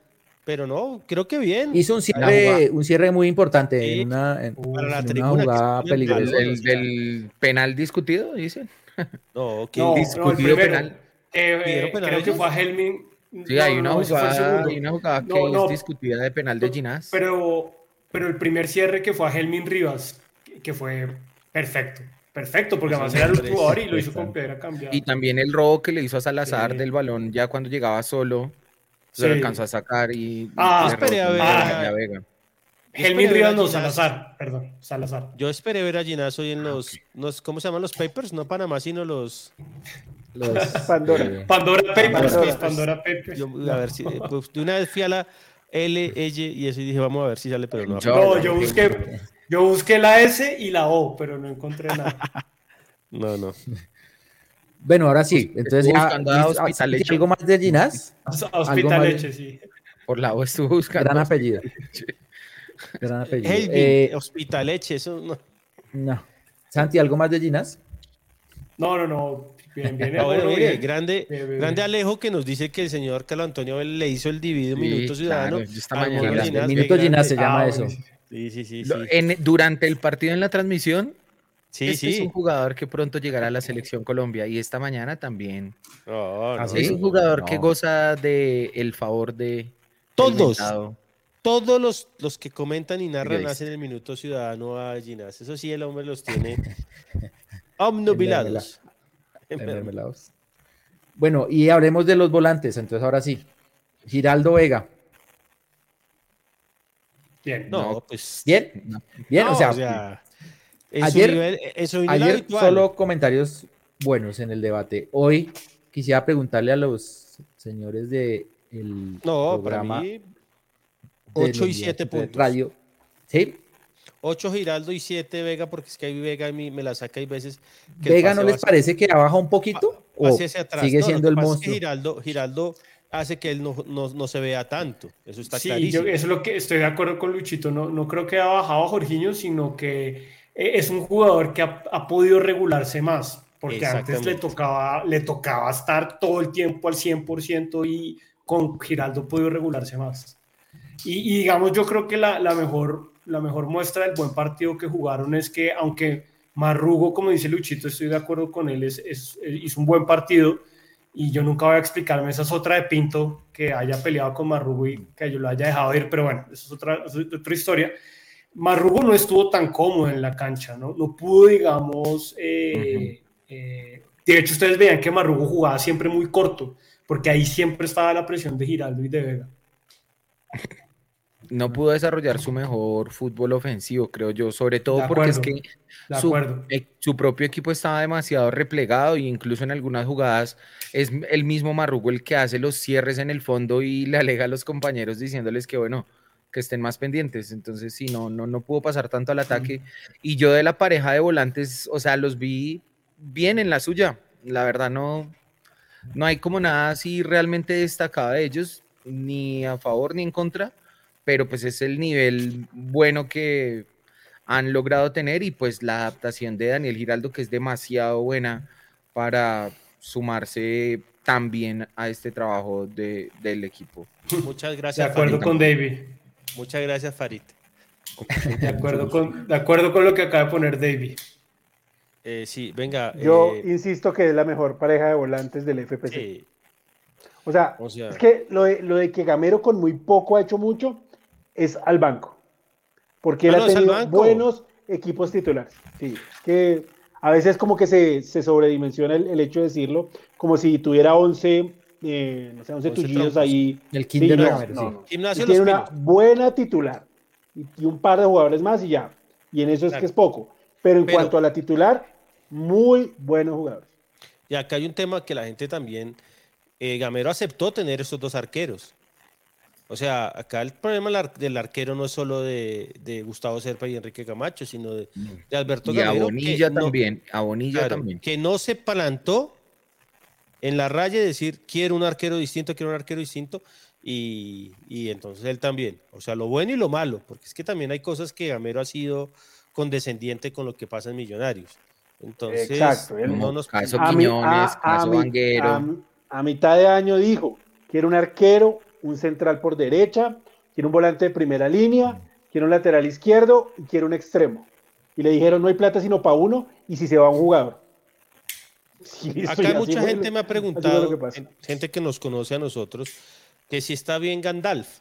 B: pero no, creo que bien.
A: Hizo un cierre, un cierre muy importante en una, en, para la tribuna, jugada peligrosa.
F: El, del penal discutido, dicen.
B: No, que
D: no, discutido penal. Eh, creo que fue a Helmin.
F: Sí, hay, una jugada, hay una jugada que es discutida de penal de Ginás.
D: Pero pero el primer cierre que fue a Helmin Rivas, que fue perfecto. Perfecto, porque además era el jugador y lo hizo con piedra cambiada.
F: Y también el robo que le hizo a Salazar del balón ya cuando llegaba solo, se alcanzó a sacar y.
B: Ah, esperé a ver. a
D: Vega. Helmin Rivas no, Salazar, perdón, Salazar.
B: Yo esperé ver a Ginazo hoy en ah, los, ¿cómo se llaman los papers? No Panamá, sino los...
A: los
C: Pandora.
D: Eh, Pandora Papers, Pandora, Papers.
B: a ver si, eh, pues, de una vez fui a la, L, L y eso y dije, vamos a ver si sale, pero no.
D: No, yo busqué, yo busqué la S y la O, pero no encontré nada.
B: no, no.
A: Bueno, ahora sí. Entonces, ya, ¿algo más de Ginás?
D: Hospitaleche, sí.
F: Por la O estuvo buscando.
A: Gran apellido. Gran apellido.
B: Eh, Hospitaleche, eso no.
A: No. Santi, ¿algo más de Ginás?
D: No, no, no. Bien, bien,
B: ah, grande, grande Alejo que nos dice que el señor Carlos Antonio le hizo el dividido Minuto Ciudadano.
A: Minuto Ginás se llama
B: ah,
A: eso.
B: Sí, sí, sí.
F: durante el partido en la transmisión,
B: sí,
F: este es un jugador que pronto llegará a la selección Colombia y esta mañana también.
B: ¿Ah,
F: es un jugador que goza de el favor de
B: todos. Todos los, los que comentan y narran hacen el minuto ciudadano a Ginás. Eso sí, el hombre los tiene omnubilados.
A: Bueno, y hablemos de los volantes. Entonces, ahora sí. Giraldo Vega.
D: Bien.
B: No, pues.
A: Bien. Bien, o sea. ayer, ayer solo comentarios buenos en el debate. Hoy quisiera preguntarle a los señores de el
B: no, programa. 8 y 7 puntos.
A: Radio. ¿Sí?
B: 8 Giraldo y 7 Vega, porque es que hay Vega me la saca hay veces.
A: ¿Vega no les parece que ha bajado un poquito? ¿O sigue siendo el monstruo?
B: Giraldo, Giraldo hace que él no, no, no, se vea tanto. Eso está
D: sí,
B: clarísimo.
D: Yo, eso es lo que estoy de acuerdo con Luchito. No, no creo que ha bajado a Jorginho, sino que e, es un jugador que ha, ha podido regularse más. Porque antes le tocaba, le tocaba estar todo el tiempo al 100% y con Giraldo ha podido regularse más. Y, y digamos, yo creo que la, la mejor la mejor muestra del buen partido que jugaron es que, aunque Marrugo, como dice Luchito, estoy de acuerdo con él, es, hizo un buen partido y yo nunca voy a explicarme, esa es otra de Pinto, que haya peleado con Marrugo y que yo lo haya dejado ir, pero bueno, eso es otra, otra historia. Marrugo no estuvo tan cómodo en la cancha, ¿no? No pudo, digamos, eh, Eh, de hecho, ustedes veían que Marrugo jugaba siempre muy corto, porque ahí siempre estaba la presión de Giraldo y de Vega.
F: No pudo desarrollar su mejor fútbol ofensivo, creo yo, sobre todo porque es que su, e, su, propio equipo estaba demasiado replegado e incluso en algunas jugadas es el mismo Marrugo el que hace los cierres en el fondo y le alega a los compañeros diciéndoles que bueno, que estén más pendientes. Entonces, sí, no, no, no pudo pasar tanto al ataque. Y yo de la pareja de volantes, o sea, los vi bien en la suya. La verdad, no, no hay como nada así realmente destacado de ellos, ni a favor ni en contra, pero pues es el nivel bueno que han logrado tener y pues la adaptación de Daniel Giraldo que es demasiado buena para sumarse también a este trabajo de, del equipo.
B: Muchas gracias.
D: De acuerdo con David.
B: Muchas gracias, Farid.
D: De acuerdo con, de acuerdo con lo que acaba de poner David.
B: Eh, sí, venga.
C: Yo eh, insisto que es la mejor pareja de volantes del FPC. O, sea, es que lo de, que Gamero con muy poco ha hecho mucho es al banco. Porque él ha tenido buenos equipos titulares. Sí, que a veces como que se, sobredimensiona el, hecho de decirlo, como si tuviera 11, eh, no sé, 11, tullidos ahí.
A: El Kinder
C: Tiene una buena titular y, un par de jugadores más y ya. Y en eso es que es poco. Pero en cuanto a la titular, muy buenos jugadores.
B: Y acá hay un tema que la gente también, eh, Gamero aceptó tener esos dos arqueros. O sea, acá el problema del arquero no es solo de, Gustavo Serpa y Enrique Camacho, sino de, Alberto
F: y Gamero. Bonilla también, a Bonilla también.
B: Que no se plantó en la raya de decir, quiero un arquero distinto, quiero un arquero distinto, y, y, entonces él también. O sea, lo bueno y lo malo, porque es que también hay cosas que Gamero ha sido condescendiente con lo que pasa en Millonarios. Entonces, Exacto,
F: no nos caso a Quiñones, caso Vanguero.
C: A, mitad de año dijo, quiero un arquero, un central por derecha, quiero un volante de primera línea, quiero un lateral izquierdo y quiero un extremo. Y le dijeron, no hay plata sino para uno y si se va un jugador.
B: Acá mucha gente me ha preguntado, gente que nos conoce a nosotros, que si está bien Gandalf.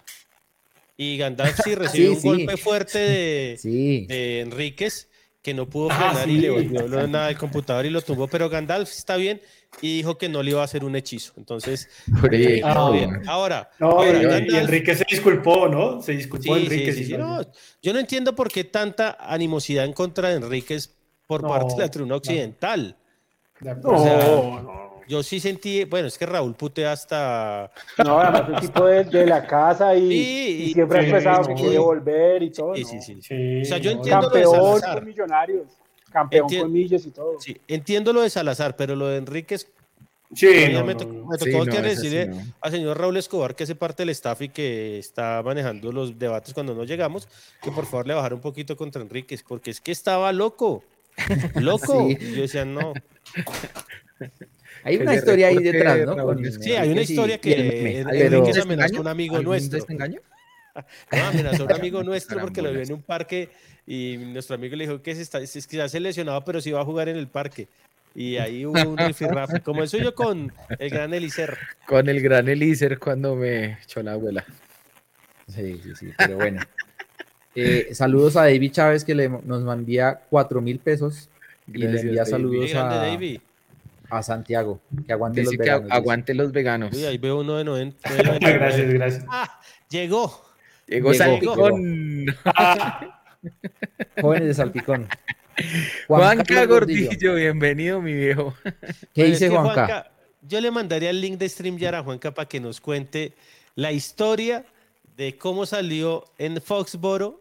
B: Y Gandalf sí recibió un golpe fuerte de, de Enríquez que no pudo ah, frenar y le volvió nada del computador y lo tumbó, pero Gandalf está bien y dijo que no le iba a hacer un hechizo. Entonces, bien. ahora,
D: y Enrique se disculpó, ¿no? Se disculpó Enrique.
B: yo no entiendo por qué tanta animosidad en contra de Enríquez por parte de la tribuna occidental. No, no, yo sí sentí, bueno, es que Raúl putea hasta.
C: No, además el tipo de, la casa y, siempre ha expresado que quiere volver y todo. Sí, sí, sí.
B: O sea, yo entiendo
C: Campeón lo de Salazar. con Millonarios, campeón con Millos y todo.
B: Sí, entiendo lo de Salazar, pero lo de Enríquez.
D: Sí,
B: me, tocó, que decirle al señor Raúl Escobar, que hace parte del staff y que está manejando los debates cuando no llegamos, que por favor le bajara un poquito contra Enríquez, porque es que estaba loco. Loco. Yo decía, no.
A: Hay una historia ahí detrás, ¿no?
B: sí, hay una historia que Enrique amenazó a un amigo nuestro. engaño? No, amenazó a un amigo nuestro porque lo vio en un parque y nuestro amigo le dijo que se está, es que se ha lesionado, pero sí va a jugar en el parque. Y ahí hubo un rifirrafe, como el suyo con el gran Elicer.
F: Con el gran Elicer cuando me echó la abuela.
A: Sí, sí, sí, pero bueno. Eh, saludos a David Chávez que le, nos envía cuatro mil pesos y le envía saludos a, David a Santiago. Que aguante los veganos.
F: aguante los veganos.
B: Uy, ahí veo uno de 90.
D: gracias, gracias.
B: Ah, llegó.
F: Llegó, Salpicón.
A: Jóvenes de Salpicón.
F: Juanca, Gordillo, bienvenido, mi viejo.
A: ¿Qué dice Juanca?
B: Yo le mandaría el link de StreamYard a Juanca para que nos cuente la historia de cómo salió en Foxboro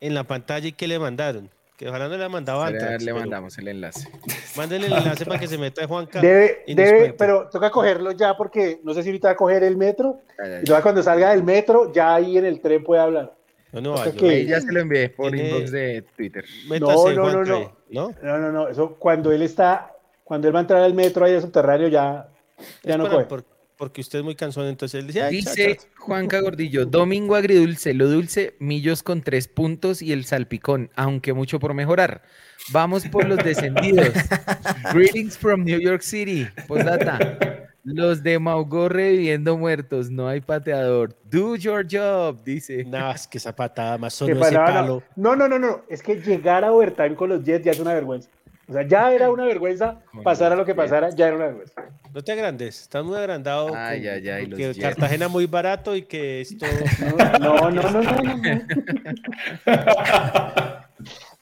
B: en la pantalla y qué le mandaron. Que ojalá no le ha mandado antes.
F: Le mandamos el enlace.
B: Mándele el enlace para que se meta Juanca.
C: Debe, debe pero toca cogerlo ya porque no sé si ahorita va a coger el metro. Y luego cuando salga del metro, ya ahí en el tren puede hablar.
F: No, no, que... ya se lo envié por inbox de Twitter.
C: no, no, no, no, no. No, no, no. Eso cuando él está, cuando él va a entrar al metro ahí a subterráneo, ya, ya no coge
B: porque usted es muy cansón, entonces él dice,
F: Dice Juanca Gordillo, domingo agridulce, lo dulce, millos con tres puntos y el salpicón, aunque mucho por mejorar. Vamos por los descendidos. Greetings from New York City. Postdata. Los de Maugó reviviendo muertos, no hay pateador. Do your job, dice.
B: No, es que esa patada más solo ese palo.
C: No, no, no, no, es que llegar a overtime con los Jets ya es una vergüenza. O sea, ya era una vergüenza, pasara lo que pasara, ya era una vergüenza.
B: No te agrandes, estás muy agrandado.
F: Ay, ay, ay,
B: que Cartagena muy barato y que esto.
C: No, no, no, no, no.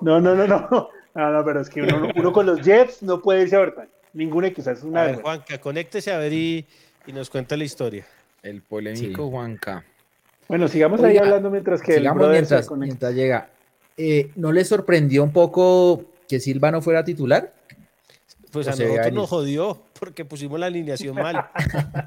C: No, no, no, no. No, no, pero es que uno, uno con los Jets no puede irse a Overtime. Ningún X, es una.
B: A ver, Juanca, conéctese a ver y, y, nos cuenta la historia.
F: El polémico Juanca.
C: Bueno, sigamos ahí hablando mientras que
A: sigamos mientras, mientras llega. Eh, ¿No le sorprendió un poco que Silva no fuera titular?
B: Pues a nosotros nos jodió porque pusimos la alineación mal.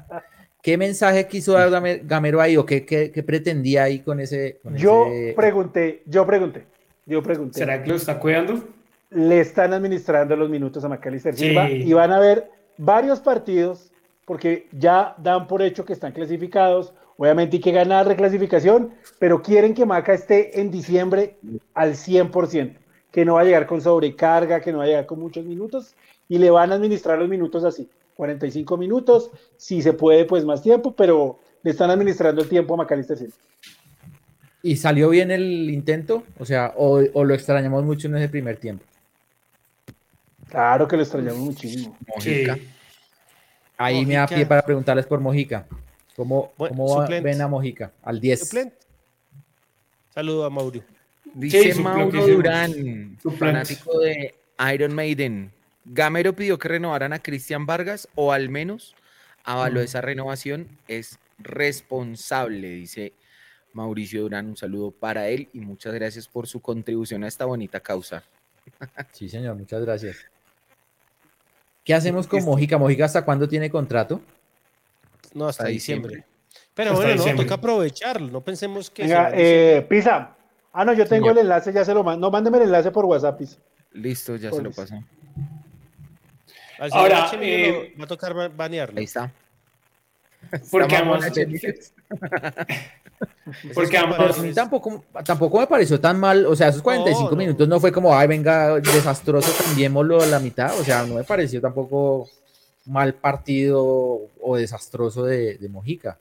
A: ¿Qué mensaje quiso dar Gamero ahí o qué, qué, pretendía ahí con ese?
C: yo pregunté, yo pregunté, yo pregunté.
D: ¿Será que lo está cuidando?
C: Le están administrando los minutos a Macalister Silva y van a ver varios partidos porque ya dan por hecho que están clasificados. Obviamente hay que ganar reclasificación, pero quieren que Maca esté en diciembre al 100%, que no va a llegar con sobrecarga, que no va a llegar con muchos minutos y le van a administrar los minutos así. 45 minutos, si se puede, pues más tiempo, pero le están administrando el tiempo a Macalister Silva.
A: ¿Y salió bien el intento? O sea, o, lo extrañamos mucho en ese primer tiempo.
C: Claro que lo extrañamos muchísimo.
A: Mojica. Ahí me da pie para preguntarles por Mojica. ¿Cómo, cómo ven a Mojica? Al 10.
B: Saludo a Mauro.
F: Dice Mauro Durán, fanático de Iron Maiden. Gamero pidió que renovaran a Cristian Vargas o al menos avaló esa renovación. Es responsable, dice Mauricio Durán. Un saludo para él y muchas gracias por su contribución a esta bonita causa.
A: Sí, señor, muchas gracias. ¿Qué hacemos con Mojica? ¿Mojica hasta cuándo tiene contrato?
B: No, hasta, diciembre. Pero bueno, no, toca aprovecharlo. No pensemos que.
C: Venga, eh, Pisa. Ah, no, yo tengo el enlace, ya se lo mando. No, mándeme el enlace por WhatsApp.
F: Listo, ya se lo paso.
B: Ahora, eh, va a tocar banearlo.
F: Ahí está.
D: Porque además,
A: porque además, tampoco, tampoco me pareció tan mal, o sea, esos 45 minutos no fue como, ay, venga, desastroso, cambiémoslo a la mitad, o sea, no me pareció tampoco mal partido o desastroso de, de Mojica.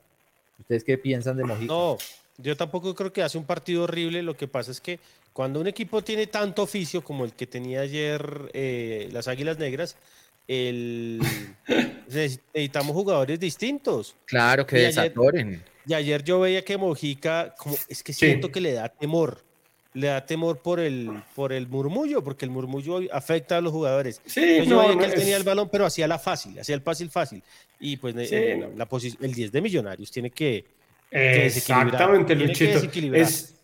A: ¿Ustedes qué piensan de Mojica?
B: No, yo tampoco creo que hace un partido horrible, lo que pasa es que cuando un equipo tiene tanto oficio como el que tenía ayer eh, las Águilas Negras, el, necesitamos jugadores distintos.
F: Claro, que desatoren.
B: y ayer yo veía que Mojica, como, es que siento que le da temor. Le da temor por el, por el murmullo, porque el murmullo afecta a los jugadores.
D: Sí,
B: yo veía que él tenía el balón, pero hacía la fácil, hacía el fácil fácil. Y pues eh, la, el 10 de Millonarios tiene que,
D: Exactamente, Luchito. Es,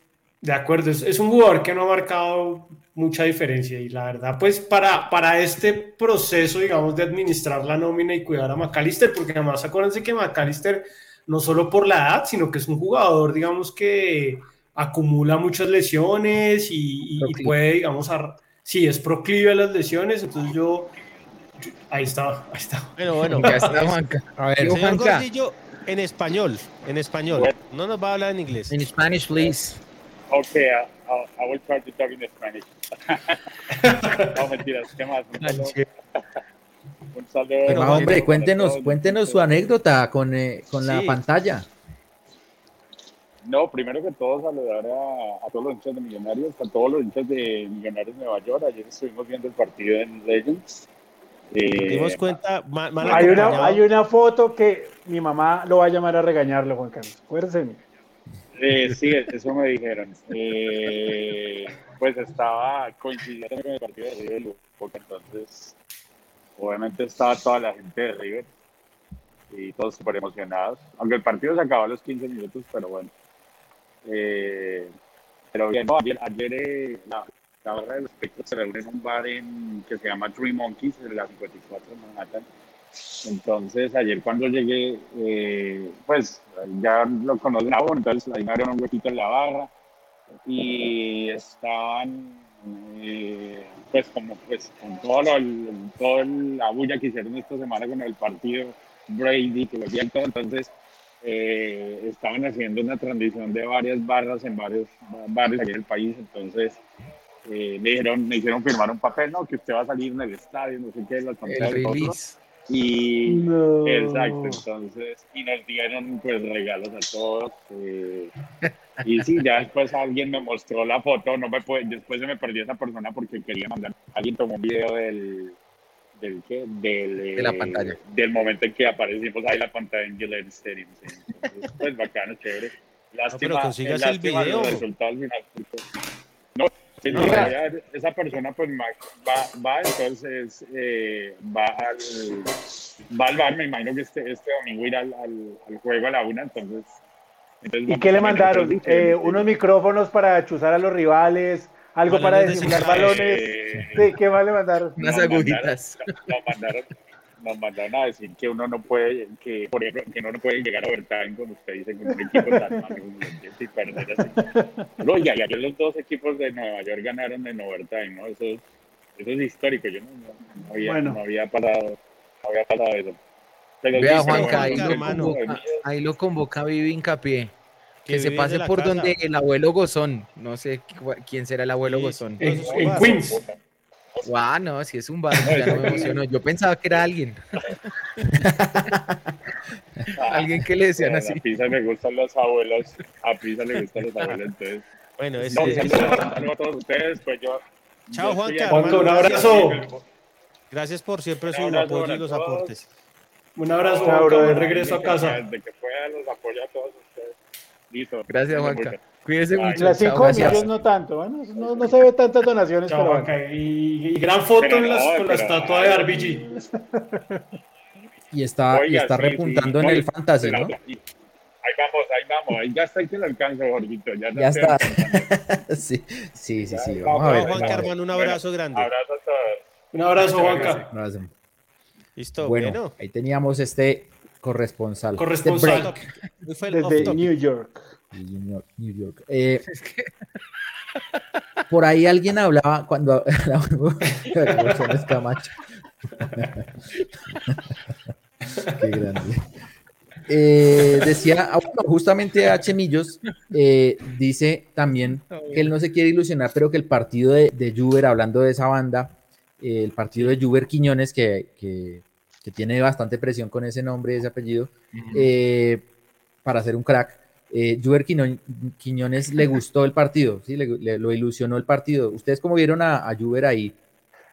D: de acuerdo, es, un jugador que no ha marcado mucha diferencia y la verdad, pues para, para este proceso, digamos, de administrar la nómina y cuidar a McAllister, porque además acuérdense que McAllister no solo por la edad, sino que es un jugador, digamos, que acumula muchas lesiones y, puede, digamos, si es proclive a las lesiones, entonces yo, ahí está, ahí está.
B: Bueno, bueno, ya está Juanca. A ver, señor Gordillo, en español, en español, no nos va a hablar en inglés.
F: En Spanish, please.
G: Okay, I, I, will try to talk in Spanish. no, mentiras, ¿qué más? Un saludo.
A: Un saludo hombre, cuéntenos, cuéntenos su anécdota con, eh, con la pantalla.
G: No, primero que todo saludar a, a, todos los hinchas de Millonarios, a todos los hinchas de Millonarios Nueva York. Ayer estuvimos viendo el partido en Legends.
B: Eh, dimos cuenta, mal,
C: hay, una, hay una foto que mi mamá lo va a llamar a regañarlo, Juan Carlos. Acuérdense.
G: Eh, sí, eso me dijeron. Eh, pues estaba coincidiendo con el partido de River, porque entonces, obviamente estaba toda la gente de River y todos súper emocionados. Aunque el partido se acabó a los 15 minutos, pero bueno. Eh, pero bien, ayer, ayer eh, la, la barra de los se reúne en un bar en, que se llama Three Monkeys, en la 54 de Manhattan entonces, ayer cuando llegué, eh, pues ya lo conocen a uno, entonces ahí me abrieron un huequito en la barra y estaban, eh, pues, como pues, con todo lo, toda la bulla que hicieron esta semana con el partido Brady, que lo todo, entonces eh, estaban haciendo una transmisión de varias barras en varios barrios aquí en el país, entonces me dijeron, me hicieron firmar un papel, ¿no? Que usted va a salir en el estadio, no sé qué, las
F: el
G: Y exacto, entonces, y nos dieron pues regalos a todos. Eh, y sí, ya después alguien me mostró la foto, no me puede, después se me perdió esa persona porque quería mandar, alguien tomó un video del, del ¿qué? Del,
F: de la pantalla.
G: Del momento en que aparecimos ahí la pantalla en Gillette Stadium. Entonces, pues bacano, chévere.
B: Lástima, no, pero el video.
G: resultado final. No, esa persona pues va, va entonces eh, va al va al bar, me imagino que este, este domingo irá al, al, juego a la una, entonces,
C: ¿Y qué le mandaron? Eh, unos micrófonos para chuzar a los rivales, algo para designar balones. sí, ¿qué más le mandaron?
F: Unas agujitas.
G: Nos mandaron, nos mandaron a decir que uno no puede, que por ejemplo, que uno no puede llegar a overtime como usted dice, con un equipo tan malo y perder así. No, y ayer los dos equipos de Nueva York ganaron en overtime, ¿no? Eso, eso es histórico, yo no, no, había, no había pasado, no había pasado eso.
F: Vea, Juanca, ahí, lo convoca, ahí lo convoca Vivi Hincapié. Que, se pase por donde el abuelo Gozón. No sé quién será el abuelo Gozón.
D: En, Queens.
F: Guau, no, si es un bar, ya no me emociono. Yo pensaba que era alguien. alguien que le decían así.
G: A Pisa le gustan los abuelos. A Pisa le gustan los abuelos, entonces.
B: Bueno, es,
G: no, a todos ustedes, pues yo.
B: Chao, Juanca.
D: Juanca, un abrazo.
B: Gracias por siempre su apoyo y los aportes.
D: Un abrazo, Juanca. De regreso a casa.
G: De que pueda los apoya a todos ustedes. Listo.
F: Gracias, Juanca. Cuídense mucho.
C: Las 5 millones no tanto, bueno, no, no, se ve tantas donaciones.
D: Chao, pero Juanca. Y, y, gran foto en las, no, con la estatua de RBG.
A: Y está, Oiga, y está sí, repuntando sí, en el fantasy, ¿no? Ahí
G: vamos, ahí vamos, ahí ya está ahí que lo alcanza, Jorgito. Ya,
A: ya está. sí, sí, sí, sí. Vamos,
B: a ver. Juanca, hermano, un abrazo bueno, grande.
G: Abrazo a todos.
D: Un abrazo, Juanca. Un abrazo.
B: Listo,
A: bueno, bueno, ahí teníamos este corresponsal.
D: Corresponsal.
C: Este Desde New York.
A: New York. Eh, por ahí alguien hablaba cuando. Qué grande. Eh, decía, ah, justamente H. Millos eh, dice también que él no se quiere ilusionar, pero que el partido de, de Juber, hablando de esa banda, eh, el partido de Juber Quiñones, que, que, que, tiene bastante presión con ese nombre, ese apellido, para ser un crack. Eh, Juber Quiñones le gustó el partido, ¿sí? Le, le, lo ilusionó el partido. ¿Ustedes cómo vieron a, a Juber ahí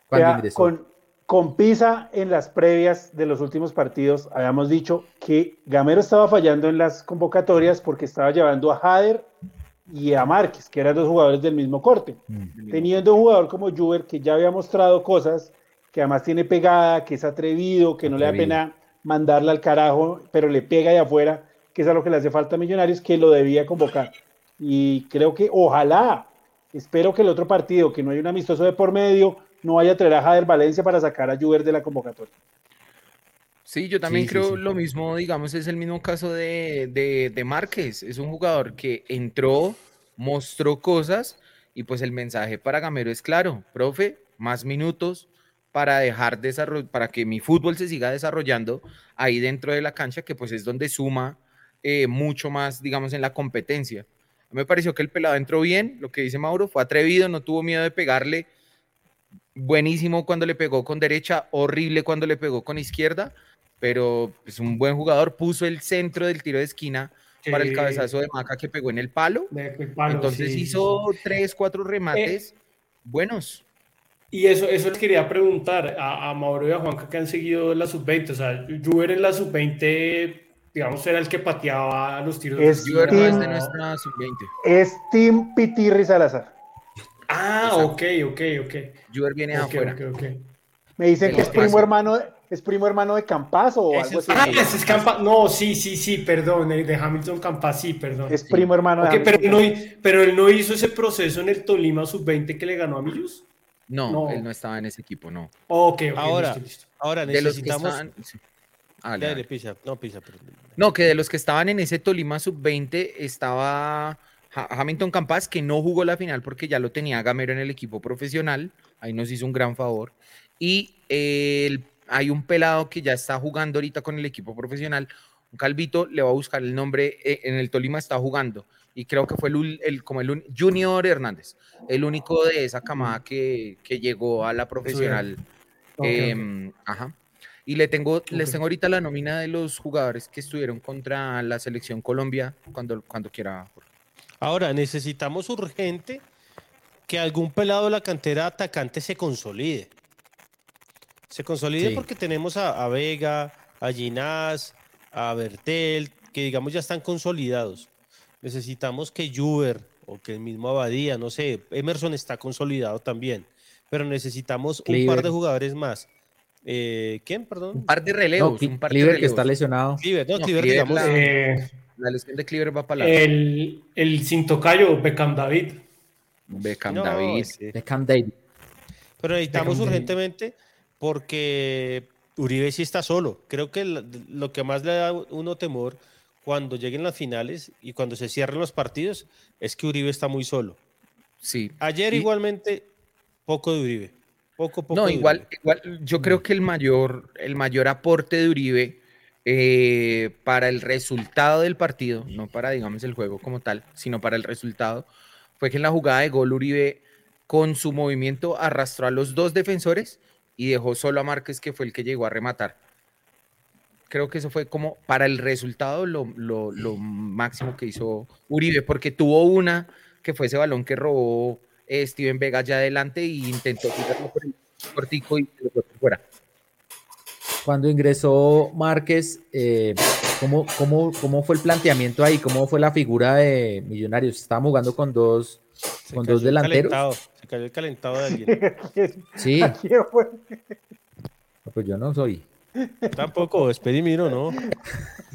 A: cuando ingresó?
C: Con, con Pisa en las previas de los últimos partidos habíamos dicho que Gamero estaba fallando en las convocatorias porque estaba llevando a Jader y a Márquez, que eran dos jugadores del mismo corte. Mm. Teniendo un jugador como Juber que ya había mostrado cosas, que además tiene pegada, que es atrevido, que no le da pena mandarla al carajo, pero le pega de afuera, que es a lo que le hace falta a Millonarios, que lo debía convocar. Y creo que ojalá, espero que el otro partido, que no hay un amistoso de por medio, no vaya a traer a Jader Valencia para sacar a Juber de la convocatoria.
F: Sí, yo también sí, creo sí, sí. lo mismo, digamos, es el mismo caso de, de, de, Márquez. Es un jugador que entró, mostró cosas y pues el mensaje para Gamero es claro, profe, más minutos para dejar para que mi fútbol se siga desarrollando ahí dentro de la cancha, que pues es donde suma eh, mucho más, digamos, en la competencia. Me pareció que el pelado entró bien, lo que dice Mauro, fue atrevido, no tuvo miedo de pegarle. Buenísimo cuando le pegó con derecha, horrible cuando le pegó con izquierda pero es pues, un buen jugador, puso el centro del tiro de esquina sí. para el cabezazo de Maca que pegó en el palo.
D: El palo
F: Entonces sí, hizo sí. tres, cuatro remates eh, buenos.
D: Y eso, eso les quería preguntar a, a, Mauro y a Juanca que han seguido la sub-20. O sea, Juber en la sub-20, digamos, era el que pateaba los tiros.
F: Es de Juber no es de nuestra sub-20.
C: Es Tim Pitirri Salazar.
D: Ah, Exacto. ok, ok, ok.
F: Juber viene okay, afuera.
D: Okay, okay.
C: Me dicen que es primo hermano, ¿Es primo hermano de Campas o
D: ese
C: algo así?
D: Ah, ese es Campas. No, sí, sí, sí, perdón. De Hamilton Campas, sí, perdón.
C: Es primo hermano
D: de pero, él no, pero él no hizo ese proceso en el Tolima Sub-20 que le ganó a Millos.
F: No, no, él no estaba en ese equipo, no.
D: Ok, ok.
B: Ahora,
D: listo, listo.
B: ahora necesitamos.
F: De los que estaban...
B: ah, dale, pisa, no, pisa, pero...
F: No, que de los que estaban en ese Tolima Sub-20 estaba Hamilton Campas, que no jugó la final porque ya lo tenía Gamero en el equipo profesional. Ahí nos hizo un gran favor. Y el hay un pelado que ya está jugando ahorita con el equipo profesional, un calvito, le va a buscar el nombre, eh, en el Tolima está jugando, y creo que fue el, el como el Junior Hernández, el único de esa camada que, que llegó a la profesional. Okay, eh, okay. Ajá. Y le tengo, les tengo ahorita la nómina de los jugadores que estuvieron contra la selección Colombia cuando, cuando quiera.
B: Ahora, necesitamos urgente que algún pelado de la cantera atacante se consolide. Se consolide porque tenemos a, a, Vega, a Ginás, a Bertel, que digamos ya están consolidados. Necesitamos que Juber o que el mismo Abadía, no sé, Emerson está consolidado también, pero necesitamos un par de jugadores más. Eh, ¿Quién, perdón?
F: Un par de relevos. un par
A: que está lesionado.
B: no, digamos.
F: La, eh, la, lesión de Cleaver va para
D: la. El, el Cintocayo, Beckham David.
F: Beckham David.
A: Beckham David.
B: Pero necesitamos urgentemente porque Uribe sí está solo. Creo que lo que más le da uno temor cuando lleguen las finales y cuando se cierren los partidos es que Uribe está muy solo.
F: Sí.
B: Ayer igualmente poco de Uribe. Poco, poco.
F: No, igual, igual, yo creo que el mayor, el mayor aporte de Uribe eh, para el resultado del partido, no para, digamos, el juego como tal, sino para el resultado, fue que en la jugada de gol Uribe con su movimiento arrastró a los dos defensores y dejó solo a Márquez, que fue el que llegó a rematar. Creo que eso fue como para el resultado lo, máximo que hizo Uribe, porque tuvo una que fue ese balón que robó eh, Steven Vega ya adelante y intentó tirarlo por el cortico y lo fuera.
A: Cuando ingresó Márquez, eh, ¿cómo, cómo, cómo fue el planteamiento ahí? ¿Cómo fue la figura de Millonarios? Estábamos jugando con dos, con dos delanteros.
B: se cayó el calentado de alguien.
A: sí. pues yo no soy.
B: Tampoco, Esperimiro, ¿no?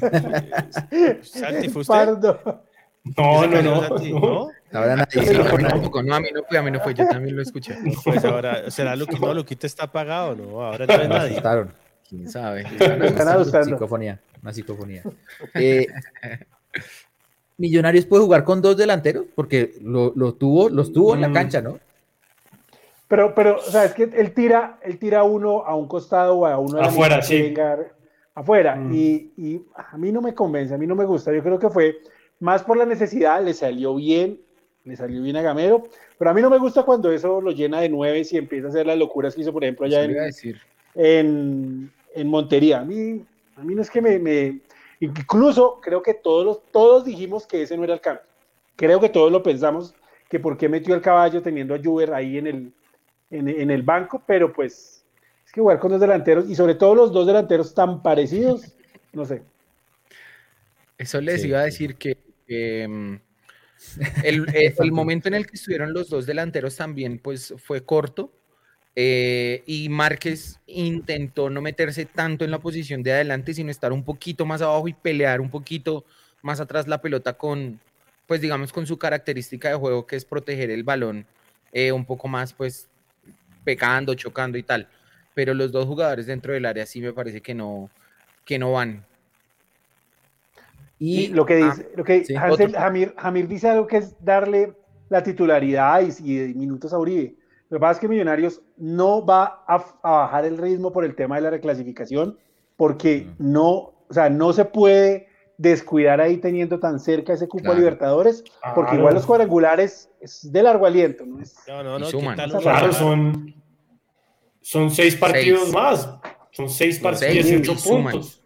C: Santi, ¿fue usted?
D: No, no, no. no.
A: Ahora nadie.
F: No, no, a mí no fue, a mí no fue, yo también lo escuché.
B: Pues ahora, ¿será lo que no, te está apagado, no? Ahora no hay nadie.
A: Quién sabe.
C: Están
A: Psicofonía, una psicofonía. Eh, Millonarios puede jugar con dos delanteros porque lo, lo tuvo, los tuvo en la mm. cancha, ¿no?
C: Pero, pero, o sea, es que él tira, él tira uno a un costado o a uno
D: afuera, sí.
C: afuera. Mm. Y, y, a mí no me convence, a mí no me gusta. Yo creo que fue más por la necesidad, le salió bien, le salió bien a Gamero, pero a mí no me gusta cuando eso lo llena de nueve y empieza a hacer las locuras que hizo, por ejemplo, allá en, en, Montería. A mí, a mí no es que me, Incluso creo que todos, los, todos dijimos que ese no era el cambio. Creo que todos lo pensamos, que por qué metió el caballo teniendo a Juber ahí en el, en, el banco, pero pues es que jugar con dos delanteros y sobre todo los dos delanteros tan parecidos, no sé.
F: Eso les iba a decir que Em, eh, el, momento en el que estuvieron los dos delanteros también pues fue corto eh, y Márquez intentó no meterse tanto en la posición de adelante sino estar un poquito más abajo y pelear un poquito más atrás la pelota con pues digamos con su característica de juego que es proteger el balón eh, un poco más pues pegando, chocando y tal. Pero los dos jugadores dentro del área sí me parece que no que no van
C: y, lo que dice, lo que Jamir, dice algo que es darle la titularidad y, minutos a Uribe. Lo que pasa es que Millonarios no va a, bajar el ritmo por el tema de la reclasificación, porque no, o sea, no se puede descuidar ahí teniendo tan cerca ese cupo a Libertadores, porque igual los cuadrangulares es de largo aliento, ¿no?
B: no, no, no
D: claro, son, son seis partidos más, son seis partidos, 18 puntos.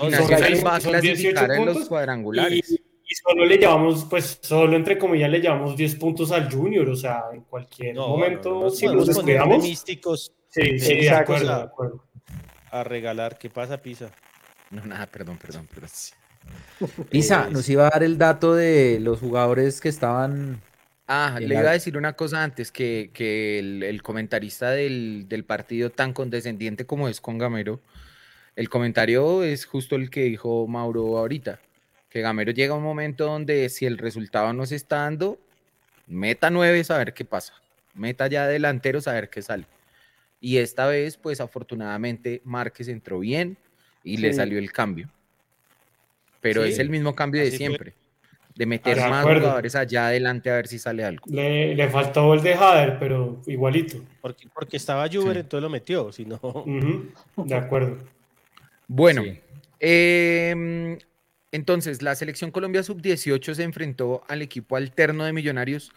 F: Y Nacional va a clasificar en los cuadrangulares.
D: Y, solo le llevamos, pues solo entre comillas le llevamos 10 puntos al Junior, o sea, en cualquier momento, si nos
B: descuidamos. místicos.
D: Sí, sí, de acuerdo, de acuerdo.
B: A regalar, ¿qué pasa, Pisa?
F: No, nada, perdón, perdón, perdón.
A: Pisa, nos iba a dar el dato de los jugadores que estaban
F: Ah, le iba a decir una cosa antes, que, que el, el, comentarista del, del, partido tan condescendiente como es con Gamero, el comentario es justo el que dijo Mauro ahorita, que Gamero llega a un momento donde si el resultado no se está dando, meta nueve, a ver qué pasa, meta ya delantero, a ver qué sale. Y esta vez, pues afortunadamente, Márquez entró bien y le salió el cambio. Pero es el mismo cambio de siempre. De meter ah, más jugadores allá adelante a ver si sale algo.
D: Le, faltó el de Jader, pero igualito.
B: Porque, porque estaba Juber, entonces lo metió, si no.
D: De acuerdo.
F: Bueno, em, Entonces, la selección Colombia sub-18 se enfrentó al equipo alterno de Millonarios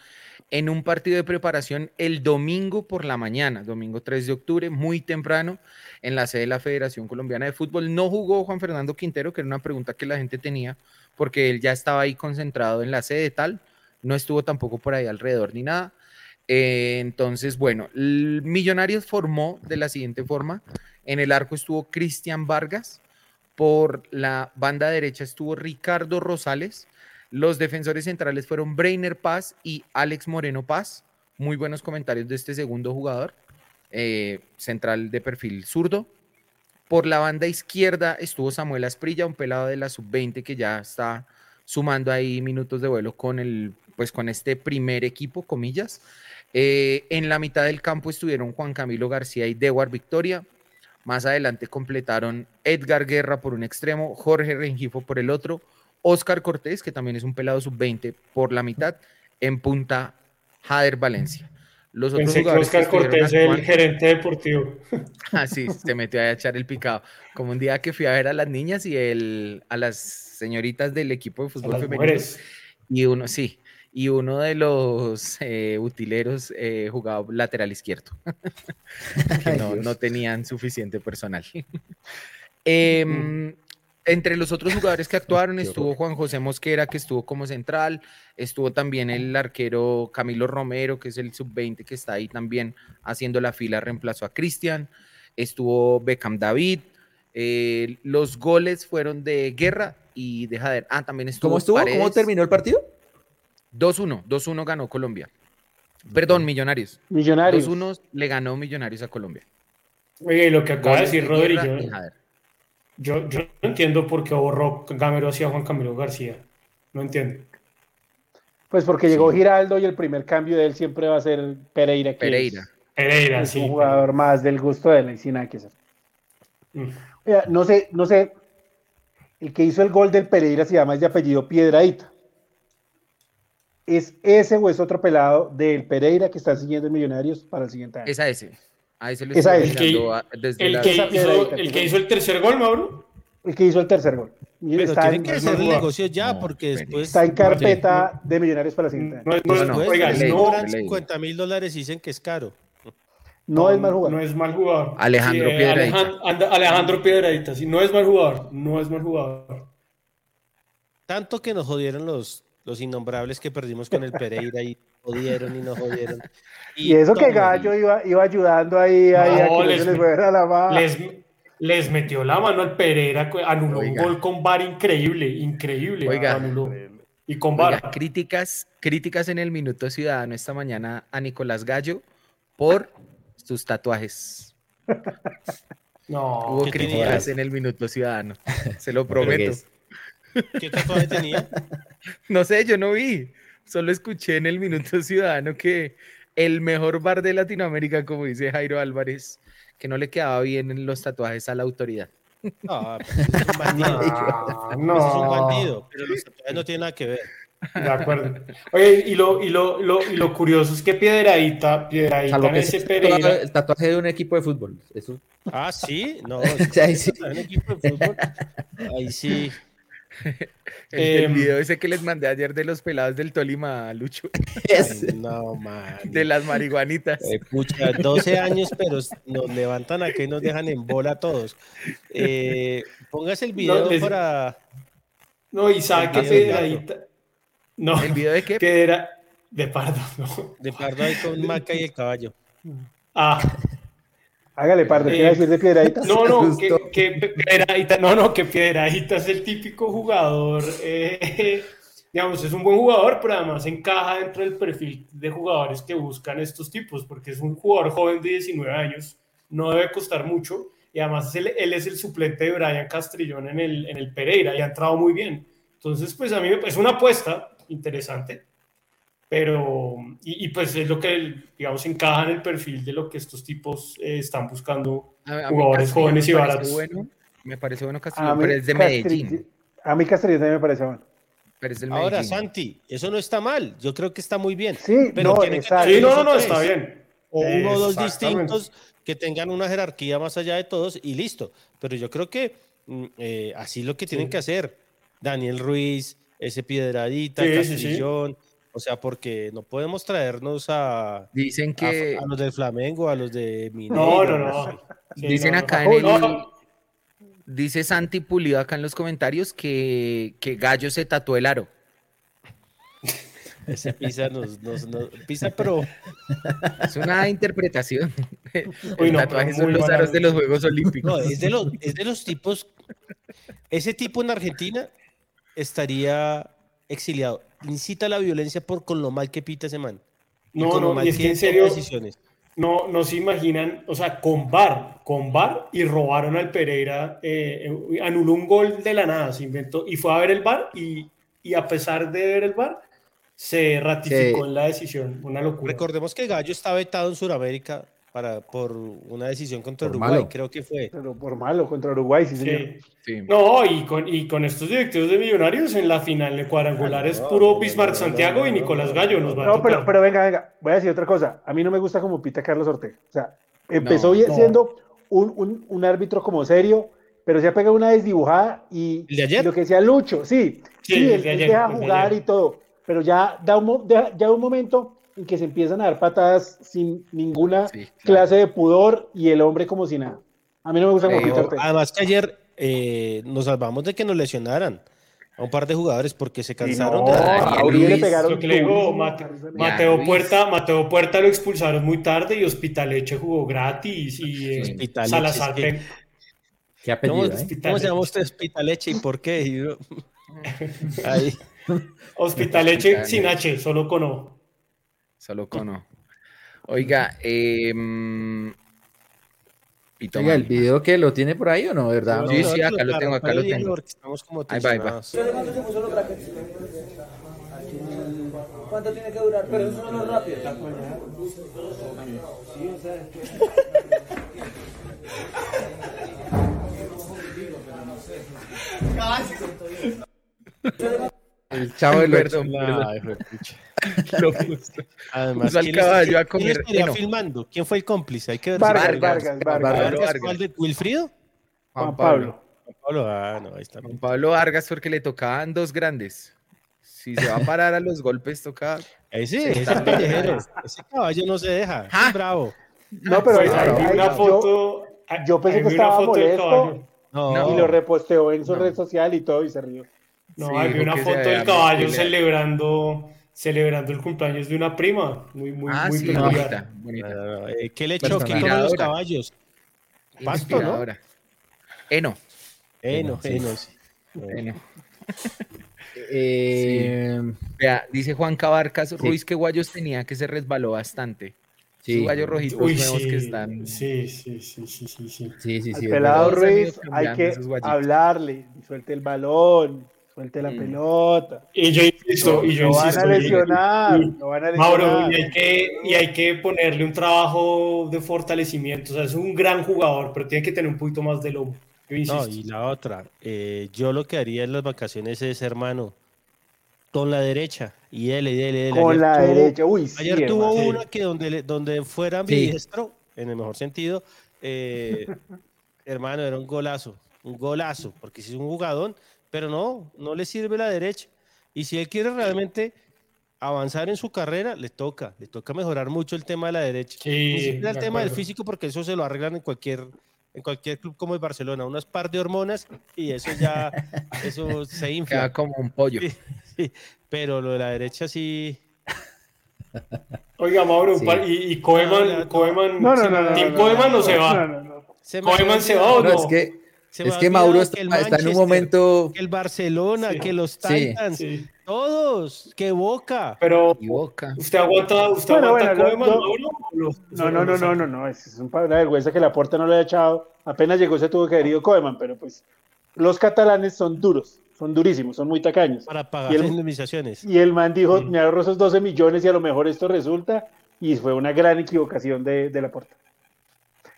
F: en un partido de preparación el domingo por la mañana, domingo 3 de octubre, muy temprano, en la sede de la Federación Colombiana de Fútbol. No jugó Juan Fernando Quintero, que era una pregunta que la gente tenía, porque él ya estaba ahí concentrado en la sede tal, no estuvo tampoco por ahí alrededor ni nada. Eh, entonces, bueno, Millonarios formó de la siguiente forma. En el arco estuvo Cristian Vargas, por la banda derecha estuvo Ricardo Rosales. Los defensores centrales fueron Brainer Paz y Alex Moreno Paz. Muy buenos comentarios de este segundo jugador, eh, central de perfil zurdo. Por la banda izquierda estuvo Samuel Asprilla, un pelado de la sub-20 que ya está sumando ahí minutos de vuelo con, el, pues con este primer equipo, comillas. Eh, en la mitad del campo estuvieron Juan Camilo García y Dewar Victoria. Más adelante completaron Edgar Guerra por un extremo, Jorge Rengifo por el otro, Oscar Cortés, que también es un pelado sub-20 por la mitad, en punta Jader Valencia.
D: Los otros Pensé jugadores que Oscar Cortés es el gerente deportivo.
F: Ah, sí, se metió a echar el picado. Como un día que fui a ver a las niñas y el, a las señoritas del equipo de fútbol femenino. Y uno, sí, y uno de los eh, utileros eh, jugaba lateral izquierdo, no, tenían suficiente personal. Em, entre los otros jugadores que actuaron estuvo Juan José Mosquera, que estuvo como central, estuvo también el arquero Camilo Romero, que es el sub-20 que está ahí también haciendo la fila, reemplazó a Cristian, estuvo Beckham David, eh, los goles fueron de Guerra y de Jader. Ah, también estuvo.
A: ¿Cómo estuvo? ¿Cómo terminó el partido?
F: 2-1, 2-1 ganó Colombia. Perdón, Millonarios.
C: Millonarios.
F: 2-1 le ganó Millonarios a Colombia.
D: Oye, lo que acaba de decir Rodrigo, yo, yo, no entiendo por qué borró Gamero hacia Juan Camilo García. No entiendo.
C: Pues porque llegó Giraldo y el primer cambio de él siempre va a ser Pereira.
F: Pereira.
D: Pereira,
C: sí. Un jugador más del gusto de sin nada que hacer. Mm. no sé, no sé. El que hizo el gol del Pereira se llama de apellido Piedradita. ¿Es ese o es otro pelado del Pereira que está siguiendo en Millonarios para el siguiente año?
F: Es a ese. A ese
D: lo el que, desde el, que hizo, el que hizo el tercer gol, Mauro.
C: El que hizo el tercer gol.
B: Pero está tienen que hacer el negocio ya, porque después.
C: Está en carpeta de Millonarios para el siguiente año.
B: No, no, no, oiga, no cobran 50 mil dólares y dicen que es caro.
C: No, es mal jugador.
D: No es mal jugador.
F: Alejandro sí, Piedradita.
D: Alejandro, Alejandro Piedradita. Si no es mal jugador. No es mal jugador.
B: Tanto que nos jodieron los los innombrables que perdimos con el Pereira y jodieron y nos jodieron.
C: Y, eso que Gallo iba, iba ayudando ahí, ahí a que les, les, la mano.
D: Les, metió la mano al Pereira, anuló un gol con VAR increíble, increíble.
F: Oiga,
D: Y con VAR.
F: críticas, críticas en el Minuto Ciudadano esta mañana a Nicolás Gallo por sus tatuajes.
D: No,
F: hubo críticas en el Minuto Ciudadano, se lo prometo.
B: ¿Qué tatuaje tenía?
F: No sé, yo no vi. Solo escuché en el Minuto Ciudadano que el mejor bar de Latinoamérica, como dice Jairo Álvarez, que no le quedaba bien en los tatuajes a la autoridad.
B: No, es un bandido. No, es un bandido, pero los tatuajes no tienen nada que ver.
D: De acuerdo. Oye, y lo, y lo, lo, y lo curioso es que Piedradita, Piedradita Pereira.
A: El tatuaje de un equipo de fútbol. Eso.
B: Ah, sí, no. Ahí sí. Un equipo de fútbol. Ahí sí.
F: el, em, video ese que les mandé ayer de los pelados del Tolima, Lucho.
B: no, man.
F: De las marihuanitas.
B: 12 eh, años, pero nos levantan aquí y nos dejan en bola a todos. Eh, póngase el video para.
D: No, y que Piedradita. No,
F: ¿El video de qué?
D: Que era de Pardo, no.
B: De Pardo ahí con Maca y el caballo.
D: Ah,
C: Hágale, par de eh, decir de Piedradita.
D: No, no, que, que, Piedradita, no, no, que Piedradita es el típico jugador, eh, digamos, es un buen jugador, pero además encaja dentro del perfil de jugadores que buscan estos tipos, porque es un jugador joven de 19 años, no debe costar mucho, y además él, él es el suplente de Brian Castrillón en el, en el Pereira, y ha entrado muy bien. Entonces, pues a mí es una apuesta interesante pero y, pues es lo que digamos encaja en el perfil de lo que estos tipos eh, están buscando jugadores jóvenes y baratos.
F: bueno, me parece bueno Castillo pero es de Medellín.
C: A mí Castellón también me parece bueno.
B: Pero es del ahora Santi eso no está mal yo creo que está muy bien
C: sí
B: pero
C: no,
D: sí, no, no, no está bien.
B: O uno o dos distintos que tengan una jerarquía más allá de todos y listo. Pero yo creo que mm, eh, así lo que tienen que hacer. Daniel Ruiz, ese Piedradita, Castillón. O sea, porque no podemos traernos a.
F: Dicen que.
B: A, los del Flamengo, a los de
D: Mineiro. No, no, no.
F: Dicen acá en el. Dice Santi Pulido acá en los comentarios que, que Gallo se tatuó el aro.
B: Ese pisa nos, pisa pero
F: es una interpretación. el tatuaje son los aros de los Juegos Olímpicos.
B: es de los, es de los tipos. Ese tipo en Argentina estaría exiliado. Incita la violencia por con lo mal que pita ese man.
D: No, no, y es que en serio. Decisiones. No, no se imaginan, o sea, con VAR, con VAR y robaron al Pereira, eh, anuló un gol de la nada, se inventó y fue a ver el VAR y, y a pesar de ver el VAR, se ratificó en la decisión. Una locura.
B: Recordemos que Gallo está vetado en Sudamérica para, por una decisión contra Uruguay, creo que fue.
C: Pero por malo, contra Uruguay, sí,
D: señor. No, y con, y con estos directivos de Millonarios en la final de cuadrangulares, puro Bismarck Santiago y Nicolás Gallo nos va
C: No, pero, pero venga, venga, voy a decir otra cosa. A mí no me gusta como pita Carlos Ortega. O sea, empezó siendo un, un, un, árbitro como serio, pero se ha pegado una desdibujada y, lo que decía Lucho, sí, sí, él, deja jugar y todo pero ya da un, ya un momento en que se empiezan a dar patadas sin ninguna clase de pudor y el hombre como si nada. A mí no me gusta
B: eh, Además que ayer eh, nos salvamos de que nos lesionaran a un par de jugadores porque se cansaron
D: de Mateo, Puerta, Mateo Puerta lo expulsaron muy tarde y Hospitaleche jugó gratis y eh, Salazar
B: ¿Qué apellido, ¿Cómo, ¿Cómo, se llama usted Hospitaleche y por qué?
D: Ahí. Hospitaleche sin H, solo con O.
F: Solo con O. Oiga, eh,
A: Oiga, el video que lo tiene por ahí o no, ¿verdad?
F: Sí, sí, acá lo tengo, acá lo tengo.
B: Ahí va, ahí va.
H: ¿Cuánto tiene que durar? Pero eso no es rápido. Sí, o sea,
A: el chavo del
B: perdón, Lo Además, ¿quién, caballo a comer ¿quién filmando? ¿Quién fue el cómplice? Hay que ver
C: Vargas, Vargas, Vargas,
B: Vargas. ¿Cuál de Wilfrido?
C: Juan Pablo.
B: Juan Pablo, ah, no, ahí está.
F: Juan Pablo Vargas porque le tocaban dos grandes. Si se va a parar a los golpes, toca.
B: Ese, ese es callejero. Ese caballo no se deja. Es bravo.
C: No, pero hay, hay, una foto. Yo, yo pensé que estaba molesto. No. Y lo reposteó en su red social y todo y se rió.
D: No, hay una foto del caballo celebrando celebrando el cumpleaños de una prima. Muy, muy, ah, muy sí, bonita,
B: eh, ¿Qué le echó? ¿Qué comen los caballos?
F: Pasto, ¿no?
B: Eno.
F: Eno, Eno, sí. Eno. Eh, vea, dice Juan Cabarcas, Ruiz que guayos tenía que se resbaló bastante. Sí. Guayos rojitos nuevos que están.
D: Sí, sí, sí, sí, sí. sí. sí,
C: sí, El pelado Ruiz hay que hablarle, suelte el balón, suelte la mm. pelota.
D: Y yo insisto, y yo
C: lo
D: insisto.
C: Van a lesionar, lo van a lesionar.
D: Mauro, y hay, que, y hay que ponerle un trabajo de fortalecimiento. O sea, es un gran jugador, pero tiene que tener un poquito más de lobo.
B: No, y la otra, eh, yo lo que haría en las vacaciones es, hermano, con la derecha. Y él, y él,
C: Con la derecha, uy,
B: sí, Ayer tuvo una que donde, donde fuera mi en el mejor sentido, eh, hermano, era un golazo, un golazo, porque si es un jugadón, pero no, no le sirve la derecha. Y si él quiere realmente avanzar en su carrera, le toca, le toca mejorar mucho el tema de la derecha. Sí, el tema del físico, porque eso se lo arreglan en cualquier, en cualquier club como el Barcelona, unas par de hormonas y eso ya, eso se infla.
F: Queda como un pollo.
B: pero lo de la derecha sí.
D: Oiga, Mauro, y, y Koeman, Koeman, no, no, no, Tim no se va. Koeman se va o no.
A: Es que es que Mauro está, en un momento.
B: Que el Barcelona, que los Titans, todos, que Boca.
D: Pero usted aguanta, usted aguanta Mauro.
C: No, no, no, no, no, no, es un una vergüenza que la puerta no le haya echado. Apenas llegó se tuvo que haber ido Koeman, pero pues los catalanes son duros, son durísimos, son muy tacaños.
B: Para pagar las indemnizaciones.
C: Y el man dijo, me ahorro esos 12 millones y a lo mejor esto resulta. Y fue una gran equivocación de, de la puerta.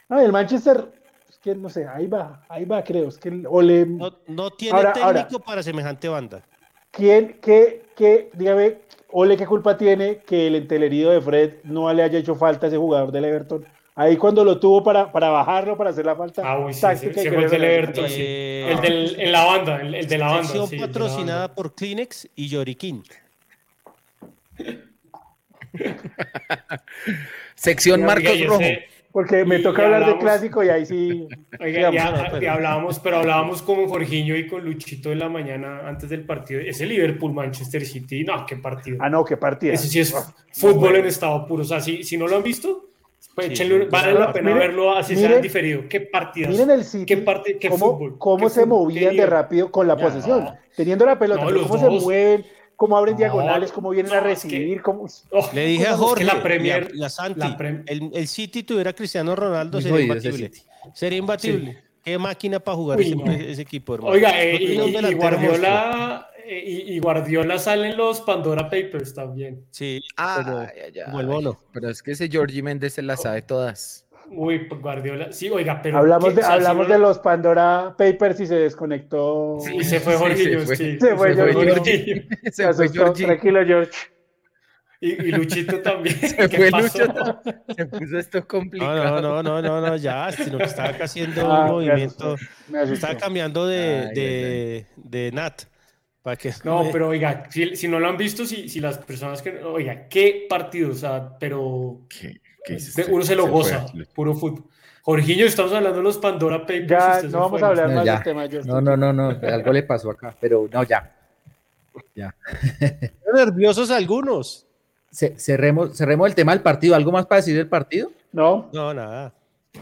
C: No, el Manchester que no sé, ahí va, ahí va, creo. Es que,
B: no, tiene técnico para semejante banda.
C: ¿Quién, qué, qué, dígame, Ole, qué culpa tiene que el entelerido de Fred no le haya hecho falta a ese jugador del Everton Ahí cuando lo tuvo para, para bajarlo, para hacer la falta.
D: Ah, uy, sí, táctica el del Everton, eh, El del, en la banda, el, de la banda.
B: Sección patrocinada por Kleenex y Yorikin.
F: Sección Marcos Rojo.
C: Porque me toca hablar de clásico y ahí sí.
D: Oiga, ya, hablábamos, pero hablábamos con Jorginho y con Luchito en la mañana antes del partido. Ese Liverpool Manchester City, no, qué partido.
C: Ah, no, qué partido.
D: Ese sí es fútbol en estado puro. O sea, si, si no lo han visto, pues vale la pena verlo así sea diferido. Qué partidas.
C: Miren el City.
D: Qué, parte, qué
C: cómo,
D: fútbol.
C: Cómo se movían de rápido con la posesión. Teniendo la pelota, cómo se mueven cómo abren diagonales, cómo vienen a recibir. Cómo...
B: Oh, le dije a Jorge la Premier, y a, Santi, el, City tuviera Cristiano Ronaldo, sería imbatible. Sería imbatible. Qué máquina para jugar ese, equipo, hermano.
D: Oiga, eh, y, Guardiola, eh, y, Guardiola salen los Pandora Papers también.
B: Sí,
F: ah, como, el bono. Pero es que ese Georgie Méndez se la sabe todas.
D: Uy, Guardiola, sí, oiga, pero.
C: Hablamos, de, hablamos de los Pandora Papers y se desconectó.
D: Sí, se fue Jorge.
C: Sí, se, fue, George. Se, fue. Tranquilo, George.
D: Y, y, Luchito también.
F: Se fue Lucho. Se puso esto complicado.
B: No, no, no, no, no, ya, sino que estaba haciendo ah, un movimiento. estaba cambiando de, de, de, Nat. Para que...
D: No, pero oiga, si, si, no lo han visto, si, si las personas que. Oiga, qué partido, o sea, pero. ¿Qué? Uno se lo goza, puro fútbol. Jorginho, estamos hablando de los Pandora Papers.
C: Ya, no vamos a hablar más del tema.
A: no, no, no, no, algo le pasó acá, pero no, ya. Ya.
B: nerviosos algunos.
A: cerremos, cerremos el tema del partido. ¿Algo más para decir del partido?
C: No.
B: No, nada.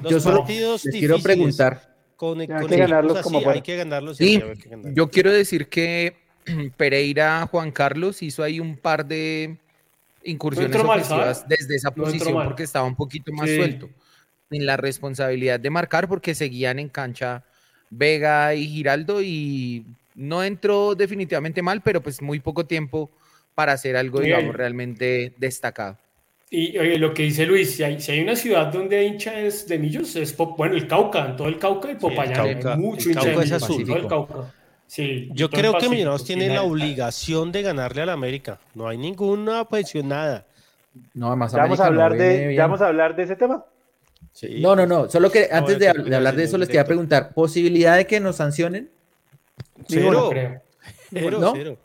A: Yo solo les quiero preguntar.
C: hay, que ganarlos como
B: hay que ganarlos.
F: Sí, yo quiero decir que Pereira Juan Carlos hizo ahí un par de incursiones ofensivas desde esa posición porque estaba un poquito más suelto en la responsabilidad de marcar porque seguían en cancha Vega y Giraldo y no entró definitivamente mal, pero pues muy poco tiempo para hacer algo, digamos, realmente destacado.
D: Y oye, lo que dice Luis, si hay, si hay una ciudad donde hay hinchas de millos, es bueno, el Cauca, en todo el Cauca y Popayán, hay mucho hincha de el Cauca.
B: Yo creo que Millonarios tiene la obligación de ganarle al América. No hay ninguna presión, nada.
C: No, más vamos a hablar de, vamos a hablar de ese tema.
A: No, no, no. Solo que antes de, hablar de eso les quería preguntar, ¿posibilidad de que nos sancionen?
B: Cero. Cero, cero.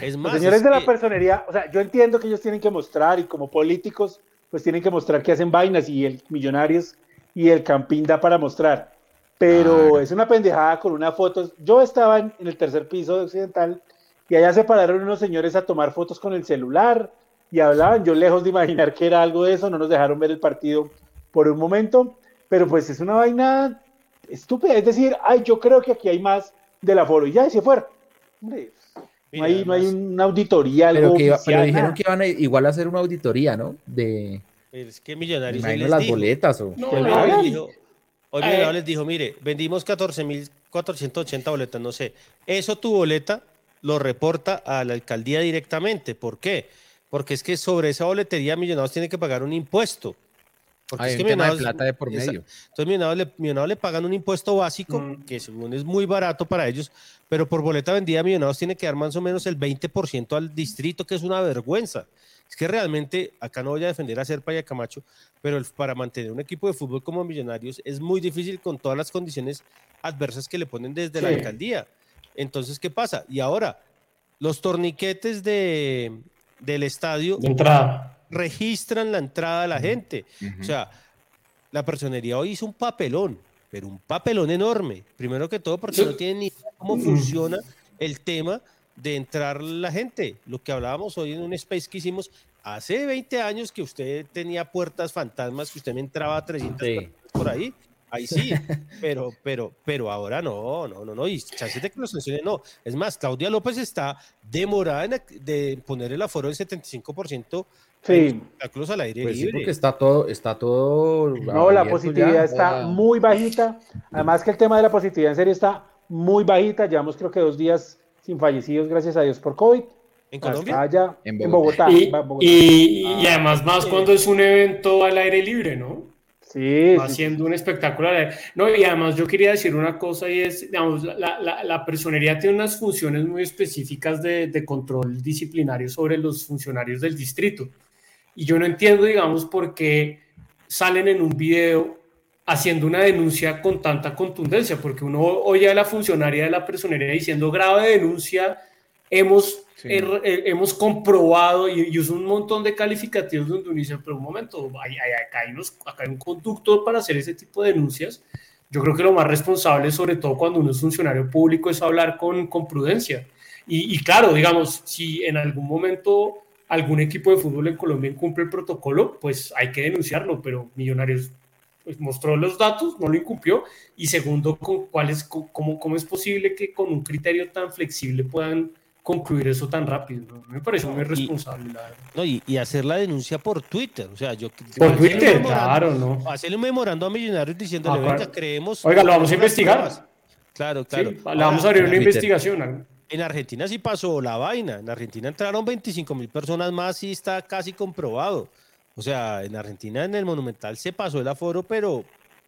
C: Es más, Los señores de la personería, o sea, yo entiendo que ellos tienen que mostrar y como políticos, pues tienen que mostrar que hacen vainas y el Millonarios y el Campín da para mostrar pero es una pendejada con una foto. Yo estaba en, el tercer piso de Occidental y allá se pararon unos señores a tomar fotos con el celular y hablaban. Yo lejos de imaginar que era algo de eso, no nos dejaron ver el partido por un momento, pero pues es una vaina estúpida. Es decir, ay, yo creo que aquí hay más del aforo y ya, y se fueron. Hombre, no hay, no hay una auditoría.
A: Algo pero, que dijeron que iban a igual a hacer una auditoría, ¿no? De.
B: Es que Millonarios.
A: las boletas o.
B: No, Hoy les dijo, mire, vendimos 14.480 boletas, no sé. Eso tu boleta lo reporta a la alcaldía directamente. ¿Por qué? Porque es que sobre esa boletería Millonarios tiene que pagar un impuesto.
F: Porque es que Millonarios, de plata de por medio.
B: Entonces Millonarios le, pagan un impuesto básico, mm. que según es muy barato para ellos, pero por boleta vendida Millonarios tiene que dar más o menos el 20% al distrito, que es una vergüenza. Es que realmente, acá no voy a defender a Serpa y a Camacho, pero para mantener un equipo de fútbol como Millonarios es muy difícil con todas las condiciones adversas que le ponen desde la alcaldía. Entonces, ¿qué pasa? Y ahora, los torniquetes de, del estadio registran la entrada de la gente. O sea, la personería hoy hizo un papelón, pero un papelón enorme. Primero que todo, porque no tienen ni idea cómo funciona el tema de entrar la gente. Lo que hablábamos hoy en un space que hicimos hace 20 años que usted tenía puertas fantasmas, que usted me entraba a 300 por ahí. Ahí sí, pero, pero, pero ahora no, no, no, no, y chance de que lo sancionen, no. Es más, Claudia López está demorada en de poner el aforo del 75%
C: sí.
B: espectáculos al aire pues libre.
A: porque está todo, está todo.
C: No, la positividad está muy bajita. Además que el tema de la positividad en serio está muy bajita. Llevamos creo que dos días sin fallecidos, gracias a Dios, por COVID.
B: ¿En Colombia?
C: Allá, en Bogotá.
D: Y, y, además más cuando es un evento al aire libre, ¿no?
C: Sí.
D: Va siendo un espectáculo. No, y además yo quería decir una cosa y es, digamos, la, la, la personería tiene unas funciones muy específicas de, de, control disciplinario sobre los funcionarios del distrito. Y yo no entiendo, digamos, por qué salen en un video haciendo una denuncia con tanta contundencia, porque uno oye a la funcionaria de la personería diciendo grave denuncia, hemos, er, eh, hemos comprobado y, y, usa un montón de calificativos donde uno dice, pero un momento, hay, acá, hay unos, acá hay un conducto para hacer ese tipo de denuncias. Yo creo que lo más responsable, sobre todo cuando uno es funcionario público, es hablar con, con prudencia. Y, y claro, digamos, si en algún momento algún equipo de fútbol en Colombia incumple el protocolo, pues hay que denunciarlo, pero Millonarios pues, mostró los datos, no lo incumplió, y segundo, ¿cuál es, cómo, ¿cómo es posible que con un criterio tan flexible puedan concluir eso tan rápido? Me parece muy irresponsable.
B: No, y, y, hacer la denuncia por Twitter, o sea, yo...
D: Por Twitter, claro, ¿no?
B: Hacerle un memorando a Millonarios diciéndole, ah, venga, creemos...
D: Oiga, lo vamos a investigar.
B: Claro, claro.
D: Sí, le vamos a abrir una investigación.
B: En Argentina sí pasó la vaina. En Argentina entraron 25 mil personas más y está casi comprobado. O sea, en Argentina en el Monumental se pasó el aforo, pero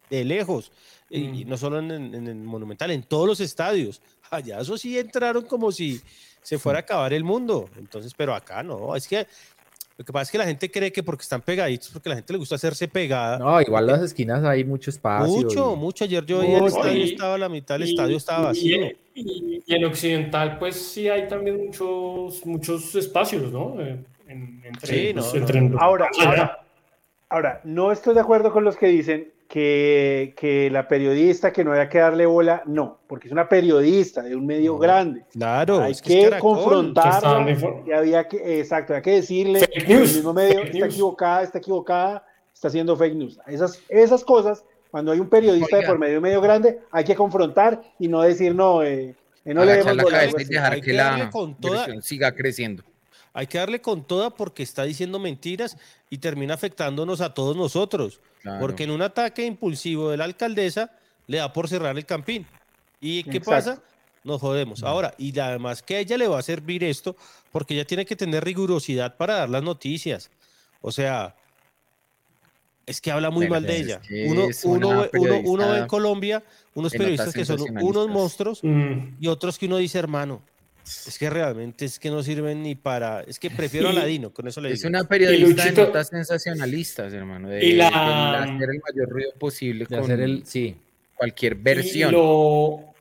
B: de lejos. Y mm. no solo en, el Monumental, en todos los estadios. Allá eso sí entraron como si se fuera a acabar el mundo. Entonces, pero acá no. Es que lo que pasa es que la gente cree que porque están pegaditos, porque a la gente le gusta hacerse pegada.
A: No, igual las esquinas hay mucho espacio.
B: Mucho, mucho. Ayer yo veía el estadio, estaba la mitad del estadio estaba vacío.
D: Y, en Occidental, pues sí hay también muchos, muchos espacios, ¿no? Eh,
C: entre, Ahora, ahora, ahora, no estoy de acuerdo con los que dicen que, que, la periodista que no haya que darle bola, no, porque es una periodista de un medio grande.
B: Claro,
C: hay que, confrontarla y había que, exacto, hay que decirle que el mismo medio está equivocada, está equivocada, está haciendo fake news. Esas, esas cosas, cuando hay un periodista de por medio medio grande, hay que confrontar y no decir no, eh, no le demos
F: bola. dejar que la siga creciendo.
B: Hay que darle con toda porque está diciendo mentiras y termina afectándonos a todos nosotros. Porque en un ataque impulsivo de la alcaldesa le da por cerrar el campín. ¿Y qué pasa? Nos jodemos. Ahora, y además que a ella le va a servir esto porque ella tiene que tener rigurosidad para dar las noticias. O sea, es que habla muy mal de ella. Uno, uno, uno, ve en Colombia unos periodistas que son unos monstruos mm. y otros que uno dice, hermano, es que realmente es que no sirven ni para. Es que prefiero a Ladino, con eso le digo.
F: Es una periodista de notas sensacionalistas, hermano. De, y la... hacer el mayor ruido posible con hacer el, sí. cualquier versión.
D: Y lo,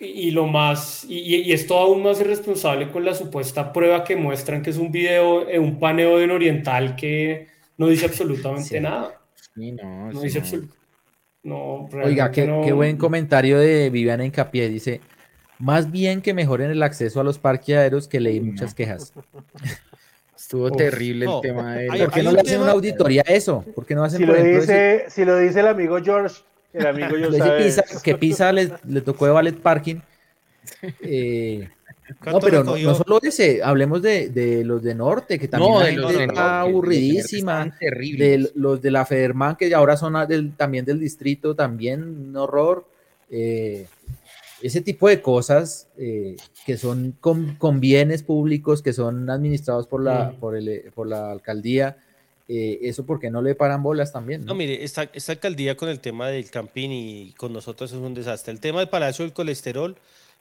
D: y lo más. Y, y, es todo aún más irresponsable con la supuesta prueba que muestran que es un video, un paneo de oriental que no dice absolutamente nada.
F: Sí, no,
D: no dice absolutamente. No,
A: Oiga, qué, qué buen comentario de Viviana Incapié. Dice más bien que mejoren el acceso a los parqueaderos, que leí muchas quejas.
F: Estuvo terrible el tema de...
A: ¿Por qué no le hacen una auditoría a eso? ¿Por qué no hacen,
C: si, lo dice, si lo dice el amigo George, el amigo George
A: que Pisa le, tocó de ballet parking. Eh, no, pero no, solo ese, hablemos de, de, los de Norte, que también no, está aburridísima. De los de la Federman, que ahora son del, también del distrito, también un horror. Eh, ese tipo de cosas eh, que son con, bienes públicos, que son administrados por la, por, el, por la alcaldía, eh, eso porque no le paran bolas también.
B: No, mire, esta, esta, alcaldía con el tema del campín y con nosotros es un desastre. El tema del Palacio del Colesterol,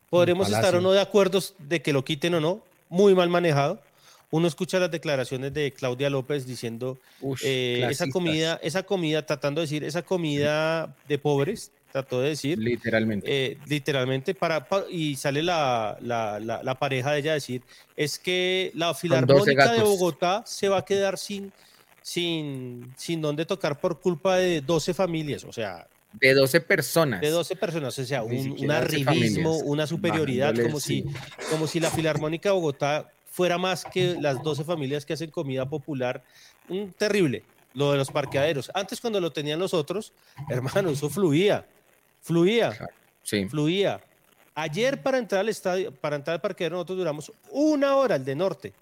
B: podremos estar o no de acuerdo de que lo quiten o no, muy mal manejado. Uno escucha las declaraciones de Claudia López diciendo eh, esa comida, esa comida, tratando de decir esa comida de pobres, trató de decir.
F: Literalmente.
B: Eh, literalmente, para, y sale la, la, la, pareja de ella a decir, es que la Filarmónica de Bogotá se va a quedar sin, sin, sin dónde tocar por culpa de 12 familias, o sea...
F: De 12 personas.
B: De 12 personas, o sea, un, arribismo, una superioridad, como, si, como si la Filarmónica de Bogotá fuera más que las 12 familias que hacen comida popular. Un terrible, lo de los parqueaderos. Antes cuando lo tenían los otros, hermano, eso fluía. Fluía. Sí. Fluía. Ayer para entrar al estadio, para entrar al parqueadero, nosotros duramos una hora, el de norte.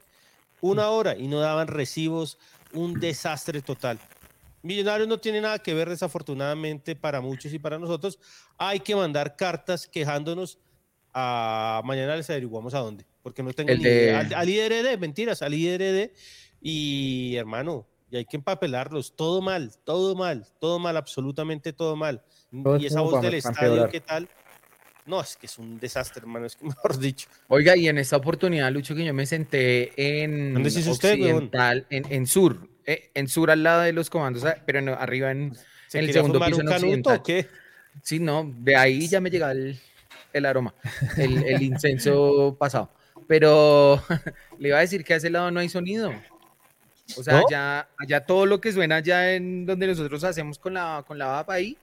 B: Una hora y no daban recibos. Un desastre total. Millonarios no tiene nada que ver, desafortunadamente, para muchos y para nosotros. Hay que mandar cartas quejándonos. A mañana les averiguamos a dónde, porque no tengo ni Al, al, IRD, mentiras, al IRD. Y hermano, y hay que empapelarlos. Todo mal, todo mal, todo mal, absolutamente todo mal y esa voz del estadio, ¿qué tal? No, es que es un desastre, hermano, es que mejor dicho.
F: Oiga, y en esta oportunidad, Lucho, que yo me senté en
B: ¿Dónde usted,
F: en, en Sur, eh, en sur al lado de los comandos, ah, pero arriba en, el segundo piso en occidental.
B: ¿o qué?
F: Sí, no, de ahí ya me llega el, aroma, el, el incenso pasado. Pero le iba a decir que a ese lado no hay sonido. O sea, allá, todo lo que suena allá en donde nosotros hacemos con la, con la VAP ahí,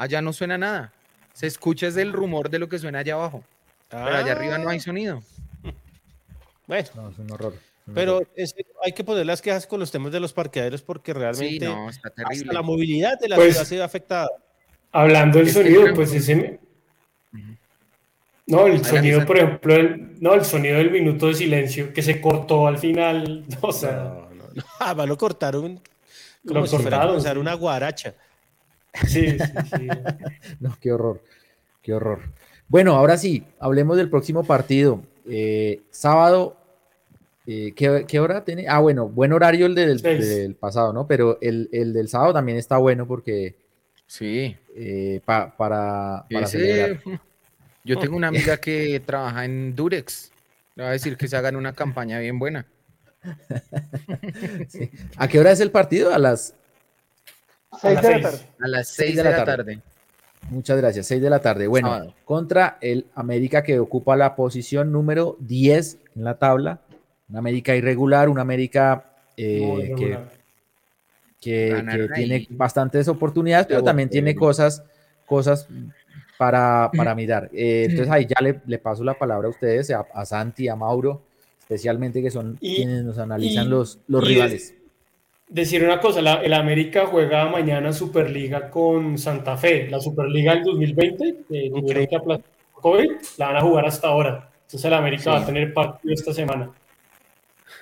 F: allá no suena nada. Se escucha es el rumor de lo que suena allá abajo. Pero allá arriba no hay ah. sonido.
B: Bueno, es un horror. pero hay que poner las quejas con los temas de los parqueaderos porque realmente la movilidad de la pues, ciudad se ve afectada.
D: Hablando del sonido, pues ese... No, el sonido, por ejemplo, el, no, el sonido del minuto de silencio que se cortó al final, o sea...
B: Ah, lo cortaron como lo si cortaron, fuera una guaracha.
D: Sí, sí, sí.
A: no, qué horror, qué horror. Bueno, ahora sí, hablemos del próximo partido. Eh, sábado, eh, ¿qué, hora tiene? Ah, bueno, buen horario el del, pasado, ¿no? Pero el, del sábado también está bueno porque...
F: Sí.
A: Eh, para, para
F: Yo tengo una amiga que trabaja en Durex. Le va a decir que se hagan una campaña bien buena.
A: ¿A qué hora es el partido? A las
C: 6 de la tarde.
F: A las 6 de, la tarde.
A: Muchas gracias, 6 de la tarde. Bueno, contra el América que ocupa la posición número 10 en la tabla. Una América irregular, una América eh, que, tiene bastantes oportunidades, pero también tiene cosas, cosas para, para mirar. Eh, entonces ahí ya le, paso la palabra a ustedes, a, a Santi, a Mauro especialmente que son quienes nos analizan los, los rivales.
D: Decir una cosa, la, el América juega mañana Superliga con Santa Fe, la Superliga del 2020, que COVID, la van a jugar hasta ahora. Entonces el América va a tener partido esta semana.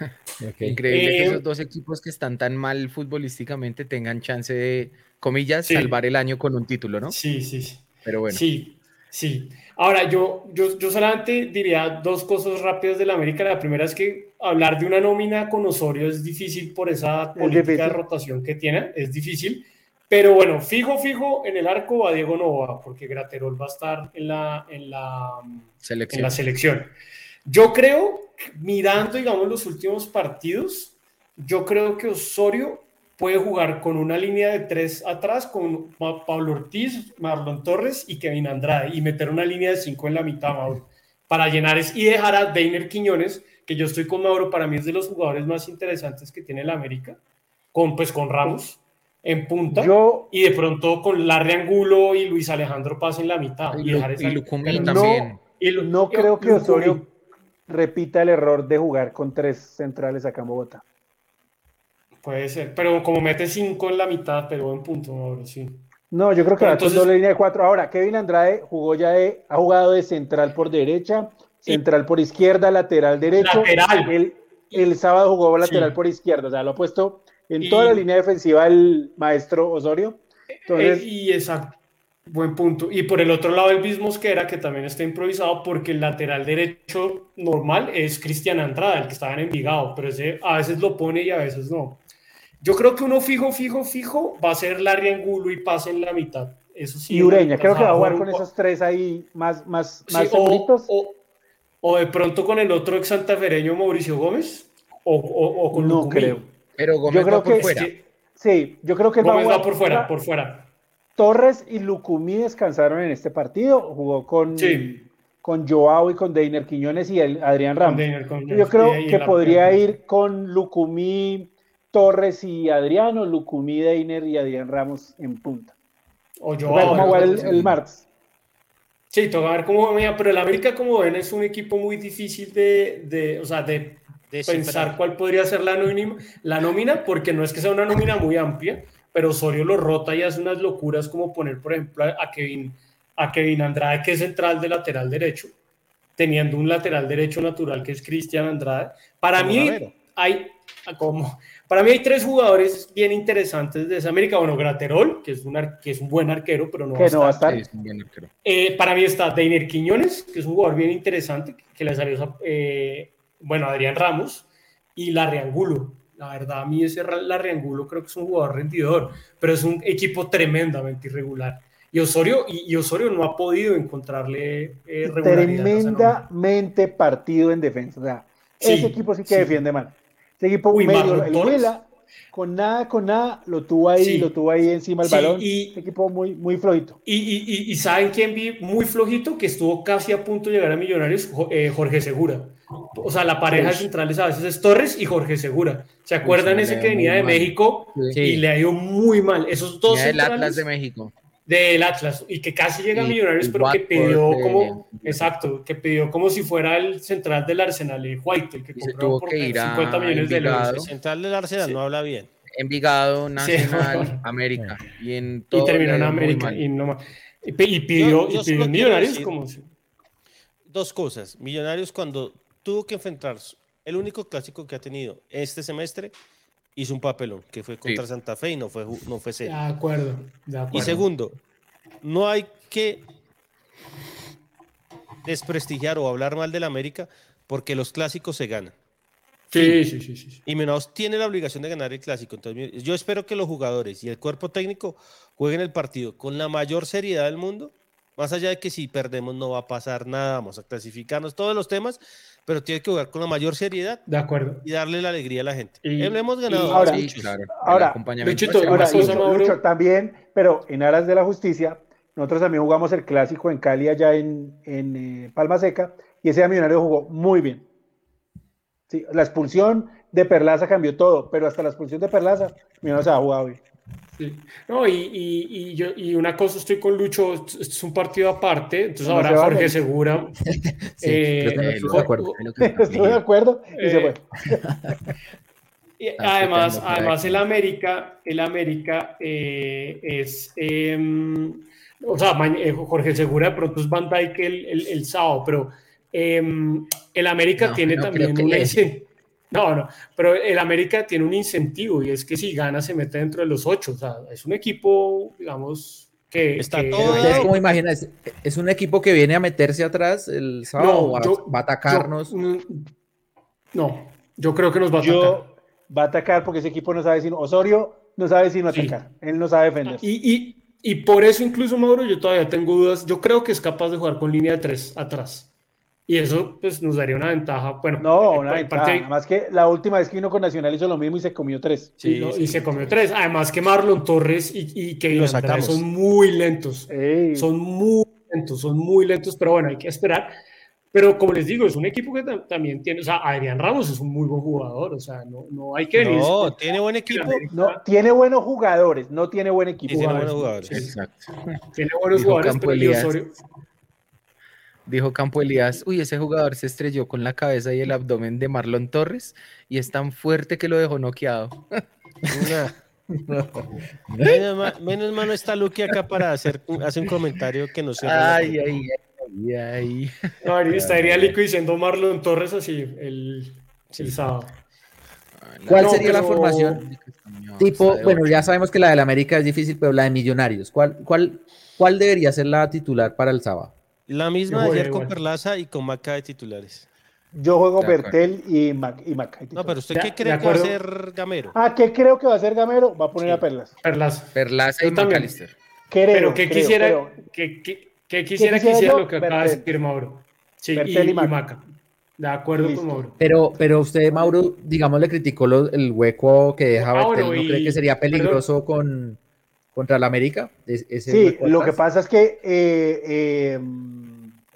F: Increíble que eh, esos dos equipos que están tan mal futbolísticamente tengan chance de, comillas, salvar el año con un título, ¿no?
D: Sí, sí, sí.
F: Pero bueno.
D: Sí, sí. Ahora, yo, yo, yo solamente diría dos cosas rápidas de la América. La primera es que hablar de una nómina con Osorio es difícil por esa política de rotación que tiene, es difícil. Pero bueno, fijo, fijo, en el arco va Diego Nova, porque Graterol va a estar en la, en la, selección. En la selección. Yo creo, mirando, digamos, los últimos partidos, yo creo que Osorio puede jugar con una línea de tres atrás con Pablo Ortiz, Marlon Torres y Kevin Andrade y meter una línea de cinco en la mitad, Mauro, para llenar es, y dejar a Deiner Quiñones, que yo estoy con Mauro, para mí es de los jugadores más interesantes que tiene el América, con pues con Ramos en punta yo, y de pronto con Larry Angulo y Luis Alejandro Paz en la mitad y, dejar esa,
C: también. No, creo que Osorio repita el error de jugar con tres centrales acá en Bogotá.
D: Puede ser, pero como mete cinco en la mitad, pero en punto, ahora sí.
C: No, yo creo que entonces doble línea de cuatro. Ahora, Kevin Andrade jugó ya de, ha jugado de central por derecha, central por izquierda, lateral derecho.
D: Lateral.
C: El, sábado jugó lateral por izquierda, o sea, lo ha puesto en toda la línea defensiva el maestro Osorio.
D: Entonces, y exacto. Buen punto. Y por el otro lado, el mismo Mosquera, que también está improvisado, porque el lateral derecho normal es Cristian Andrada, el que estaba en Envigado, pero ese a veces lo pone y a veces no. Yo creo que uno fijo, fijo, fijo va a ser Larry Angulo y pase en la mitad. Eso sí.
C: Y Ureña, creo que va a jugar con esos tres ahí más, más, más
D: o, o, de pronto con el otro ex santafereño Mauricio Gómez, o, o con
C: No creo.
F: Pero Gómez yo creo va por fuera.
C: Sí, yo creo que
D: Gómez va, por fuera, por fuera.
C: Torres y Lucumí descansaron en este partido, jugó con, con Joao y con Deiner Quiñones y el Adrián Ramos. yo creo que podría ir con Lucumí, Torres y Adriano, Lucumí, Deiner y Adrián Ramos en punta.
D: O Joao.
C: ¿Cómo va el, martes?
D: Sí, toca ver cómo venía, pero el América, como ven, es un equipo muy difícil de, de o sea, de, pensar cuál podría ser la nómina, la nómina, porque no es que sea una nómina muy amplia, pero Osorio lo rota y hace unas locuras como poner, por ejemplo, a Kevin, a Kevin Andrade, que es central de lateral derecho, teniendo un lateral derecho natural que es Cristian Andrade. Para mí hay, como, para mí hay tres jugadores bien interesantes de esa América. Bueno, Graterol, que es un, que es un buen arquero, pero no,
C: va, a estar.
D: Eh, para mí está Deiner Quiñones, que es un jugador bien interesante, que le salió, eh, bueno, Adrián Ramos y Larry Angulo la verdad, a mí ese la Riangulo creo que es un jugador rendidor, pero es un equipo tremendamente irregular. Y Osorio, y, Osorio no ha podido encontrarle
C: eh, Tremendamente partido en defensa. O sea, ese equipo sí que defiende mal. Ese equipo medio, el Huila, con nada, con nada, lo tuvo ahí, lo tuvo ahí encima del balón. Y, equipo muy, muy flojito.
D: Y, y, y, ¿saben quién vi muy flojito? Que estuvo casi a punto de llegar a Millonarios, eh, Jorge Segura. O sea, la pareja de centrales a veces es Torres y Jorge Segura. ¿Se acuerdan ese que venía de México y le ha ido muy mal? Esos dos
F: centrales. Atlas de México
D: del Atlas y que casi llega a Millonarios, pero que pidió como, exacto, que pidió como si fuera el central del Arsenal, el White, el que
F: compró por 50 millones de euros.
B: El central del Arsenal no habla bien.
F: Envigado, Nacional, América. Y, en
D: todo y terminó en América. Y, no, y, pidió, y pidió Millonarios como...
B: Dos cosas. Millonarios cuando tuvo que enfrentar el único clásico que ha tenido este semestre hizo un papelón, que fue contra Santa Fe y no fue, no fue serio.
D: De acuerdo,
B: Y segundo, no hay que desprestigiar o hablar mal del América porque los clásicos se ganan.
D: Sí, sí, sí, sí.
B: Y Menos tiene la obligación de ganar el clásico. Entonces, yo espero que los jugadores y el cuerpo técnico jueguen el partido con la mayor seriedad del mundo. Más allá de que si perdemos no va a pasar nada, vamos a clasificarnos, todos los temas, pero tiene que jugar con la mayor seriedad.
D: De acuerdo.
B: Y darle la alegría a la gente. Y, hemos ganado.
C: ahora, ahora, ahora también, pero en aras de la justicia, nosotros también jugamos el clásico en Cali, allá en, en eh, Palma Seca, y ese millonario jugó muy bien. Sí, la expulsión de Perlaza cambió todo, pero hasta la expulsión de Perlaza, se ha jugado bien.
D: No, y, y, yo, y una cosa, estoy con Lucho, es un partido aparte, entonces ahora Jorge Segura.
C: eh, estoy de acuerdo. Estoy de acuerdo y se fue.
D: Y además, además el América, el América eh, es, eh, o sea, eh, Jorge Segura de pronto es Van Dyke el, el, el sábado, pero em, el América tiene también una... No, no, pero el América tiene un incentivo y es que si gana se mete dentro de los ocho. O sea, es un equipo, digamos, que.
A: Está todo. Es como imaginas, es un equipo que viene a meterse atrás el sábado, va a atacarnos.
D: no, yo creo que nos va a atacar.
C: va a atacar porque ese equipo no sabe si Osorio no sabe si no atacar. Él no sabe defender.
D: Y, y, y por eso, incluso, Mauro, yo todavía tengo dudas. Yo creo que es capaz de jugar con línea de tres atrás. Y eso pues, nos daría una ventaja. Bueno,
C: no, una ventaja. Además que la última vez que vino con Nacional hizo lo mismo y se comió tres.
D: Sí, y se comió tres. Además que Marlon Torres y, y Kevin son muy lentos. Son muy lentos, son muy lentos, pero bueno, hay que esperar. Pero como les digo, es un equipo que también tiene, o sea, Adrián Ramos es un muy buen jugador, o sea, no, no hay que
B: venir. No, tiene buen equipo.
C: No, tiene buenos jugadores, no tiene buen equipo.
B: Tiene buenos jugadores.
D: Exacto. Tiene buenos jugadores, pero Osorio,
F: Dijo Campo Elías, uy, ese jugador se estrelló con la cabeza y el abdomen de Marlon Torres y es tan fuerte que lo dejó noqueado.
B: menos, mal, no está Lucky acá para hacer, hacer un comentario que no sea.
F: Ay, ay, ay, ay.
D: No, estaría Lico diciendo Marlon Torres así el, el sábado.
A: ¿Cuál sería la formación? tipo, bueno, ya sabemos que la del América es difícil, pero la de Millonarios, ¿cuál, cuál, cuál debería ser la titular para el sábado?
B: La misma de ayer con Perlaza y con Maca de titulares.
C: Yo juego Bertel y, Maca.
B: No, pero ¿usted qué cree que va a ser Gamero?
C: Ah, ¿qué creo que va a ser Gamero? Va a poner a Perlaza.
D: Perlaza.
F: Perlaza y McAllister.
D: pero ¿qué quisiera, ¿qué, quisiera que hiciera lo que acaba de decir Mauro? Sí, y, Maca. De acuerdo con Mauro.
A: Pero, pero usted, Mauro, digamos, le criticó el hueco que deja Bertel. ¿No cree que sería peligroso con contra el América.
C: sí, lo que pasa es que, eh, eh,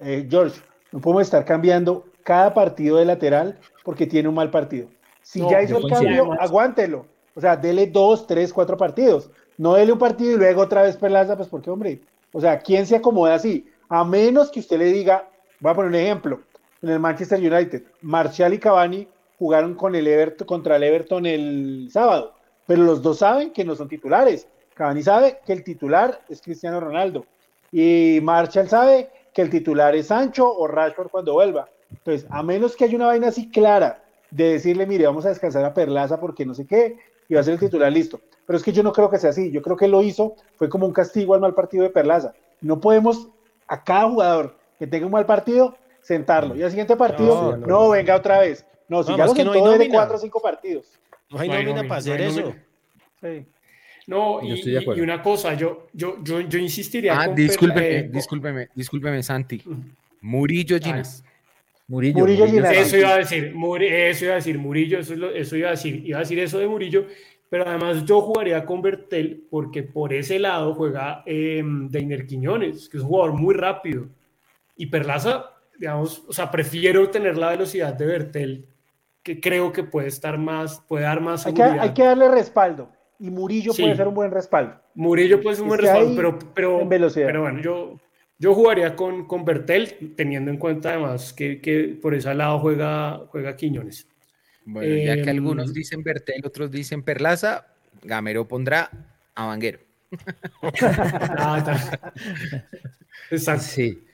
C: eh, George, no podemos estar cambiando cada partido de lateral porque tiene un mal partido. Si ya hizo el cambio, aguántelo. O sea, dele dos, tres, cuatro partidos. No dele un partido y luego otra vez Perlaza, pues porque, hombre, o sea, ¿quién se acomoda así? A menos que usted le diga, voy a poner un ejemplo, en el Manchester United, Martial y Cavani jugaron con el Everton, contra el Everton el sábado, pero los dos saben que no son titulares. Cavani sabe que el titular es Cristiano Ronaldo y Marshall sabe que el titular es Sancho o Rashford cuando vuelva. Entonces, a menos que haya una vaina así clara de decirle, mire, vamos a descansar a Perlaza porque no sé qué, y va a ser el titular listo. Pero es que yo no creo que sea así. Yo creo que lo hizo, fue como un castigo al mal partido de Perlaza. No podemos a cada jugador que tenga un mal partido sentarlo. Y al siguiente partido, no, venga otra vez. No, si ya lo sentó de cuatro o cinco partidos.
B: No hay nómina para hacer eso.
D: Sí. No, y, una cosa, yo, yo, yo, yo insistiría.
F: Ah, discúlpeme, eh, discúlpeme, discúlpeme, Santi. Murillo Ginas.
D: Murillo, Murillo Eso iba a decir, eso iba a decir, Murillo, eso, eso iba a decir, iba a decir eso de Murillo. pero además yo jugaría con Bertel porque por ese lado juega eh, Deiner Quiñones, que es un jugador muy rápido. Y Perlaza, digamos, o sea, prefiero tener la velocidad de Bertel, que creo que puede estar más, puede dar más
C: hay que, hay que darle respaldo. Y Murillo puede ser un buen respaldo.
D: Murillo puede ser un buen respaldo, pero, pero, pero bueno, yo, yo jugaría con, con Bertel, teniendo en cuenta además que, que por ese lado juega, juega Quiñones.
F: Bueno, ya que em, algunos dicen Bertel, otros dicen Perlaza, Gamero pondrá a Vanguero.
D: ah, Exacto. Sí.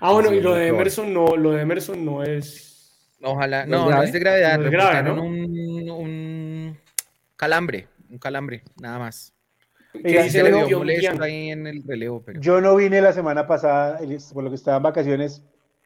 D: Ah, bueno, y lo de Emerson no, lo de Emerson no es.
F: Ojalá, no, no, es de gravedad, no es grave, ¿no? un, un calambre, un calambre, nada más.
C: Yo no vine la semana pasada, por lo que estaba en vacaciones,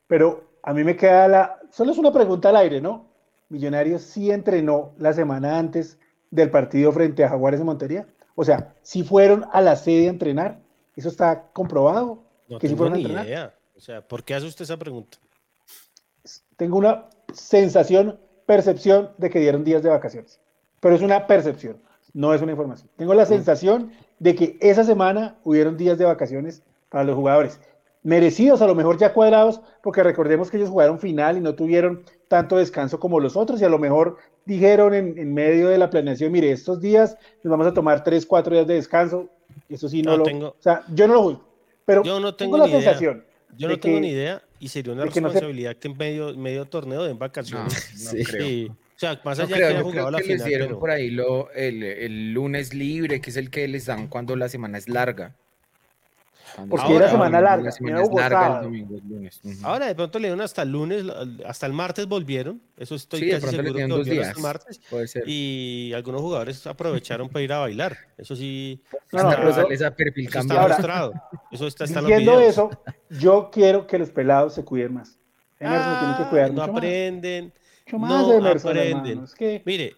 C: pero a mí me queda la. Solo es una pregunta al aire, ¿no? Millonarios sí entrenó la semana antes del partido frente a Jaguares de Montería. O sea, si fueron a la sede a entrenar, eso está comprobado.
B: No que tengo ni idea. O sea, ¿por qué hace usted esa pregunta?
C: Tengo una sensación, percepción de que dieron días de vacaciones. Pero es una percepción no es una información. Tengo la sensación de que esa semana hubieron días de vacaciones para los jugadores. Merecidos, a lo mejor ya cuadrados, porque recordemos que ellos jugaron final y no tuvieron tanto descanso como los otros, y a lo mejor dijeron en, medio de la planeación, mire, estos días nos vamos a tomar tres, cuatro días de descanso. Eso sí, no, lo. Tengo, o sea, yo no lo voy. Pero
B: yo no tengo, la sensación. Yo no tengo ni idea, y sería una responsabilidad que, en medio, medio torneo den vacaciones. No, creo.
F: O sea, más allá que haya jugado la final. Les dieron por ahí lo, el, el, lunes libre, que es el que les dan cuando la semana es larga.
C: Porque era semana larga.
B: Ahora de pronto le dieron hasta el lunes, hasta el martes volvieron. Eso estoy casi seguro que dos días. hasta el martes. Puede ser. Y algunos jugadores aprovecharon para ir a bailar. Eso sí.
C: No, no, eso, eso está mostrado. Eso está, está Diciendo eso, yo quiero que los pelados se cuiden más.
B: Emerson ah, tiene que cuidar no aprenden. Más
C: más no aprenden. Es que Mire,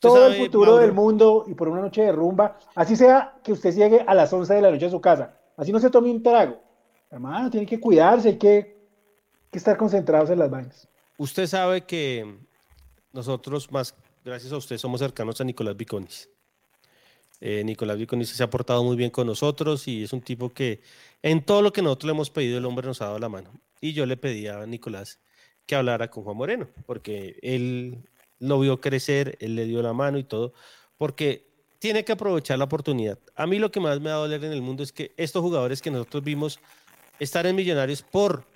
C: todo el futuro del mundo y por una noche de rumba, así sea que usted llegue a las 11 de la noche a su casa, así no se tome un trago. Hermano, tiene que cuidarse, hay que, estar concentrados en las vainas.
B: Usted sabe que nosotros, más gracias a usted, somos cercanos a Nicolás Viconis. Eh, Nicolás Viconis se ha portado muy bien con nosotros y es un tipo que en todo lo que nosotros le hemos pedido, el hombre nos ha dado la mano. Y yo le pedí a Nicolás que hablara con Juan Moreno, porque él lo vio crecer, él le dio la mano y todo, porque tiene que aprovechar la oportunidad. A mí lo que más me da doler en el mundo es que estos jugadores que nosotros vimos estar en Millonarios por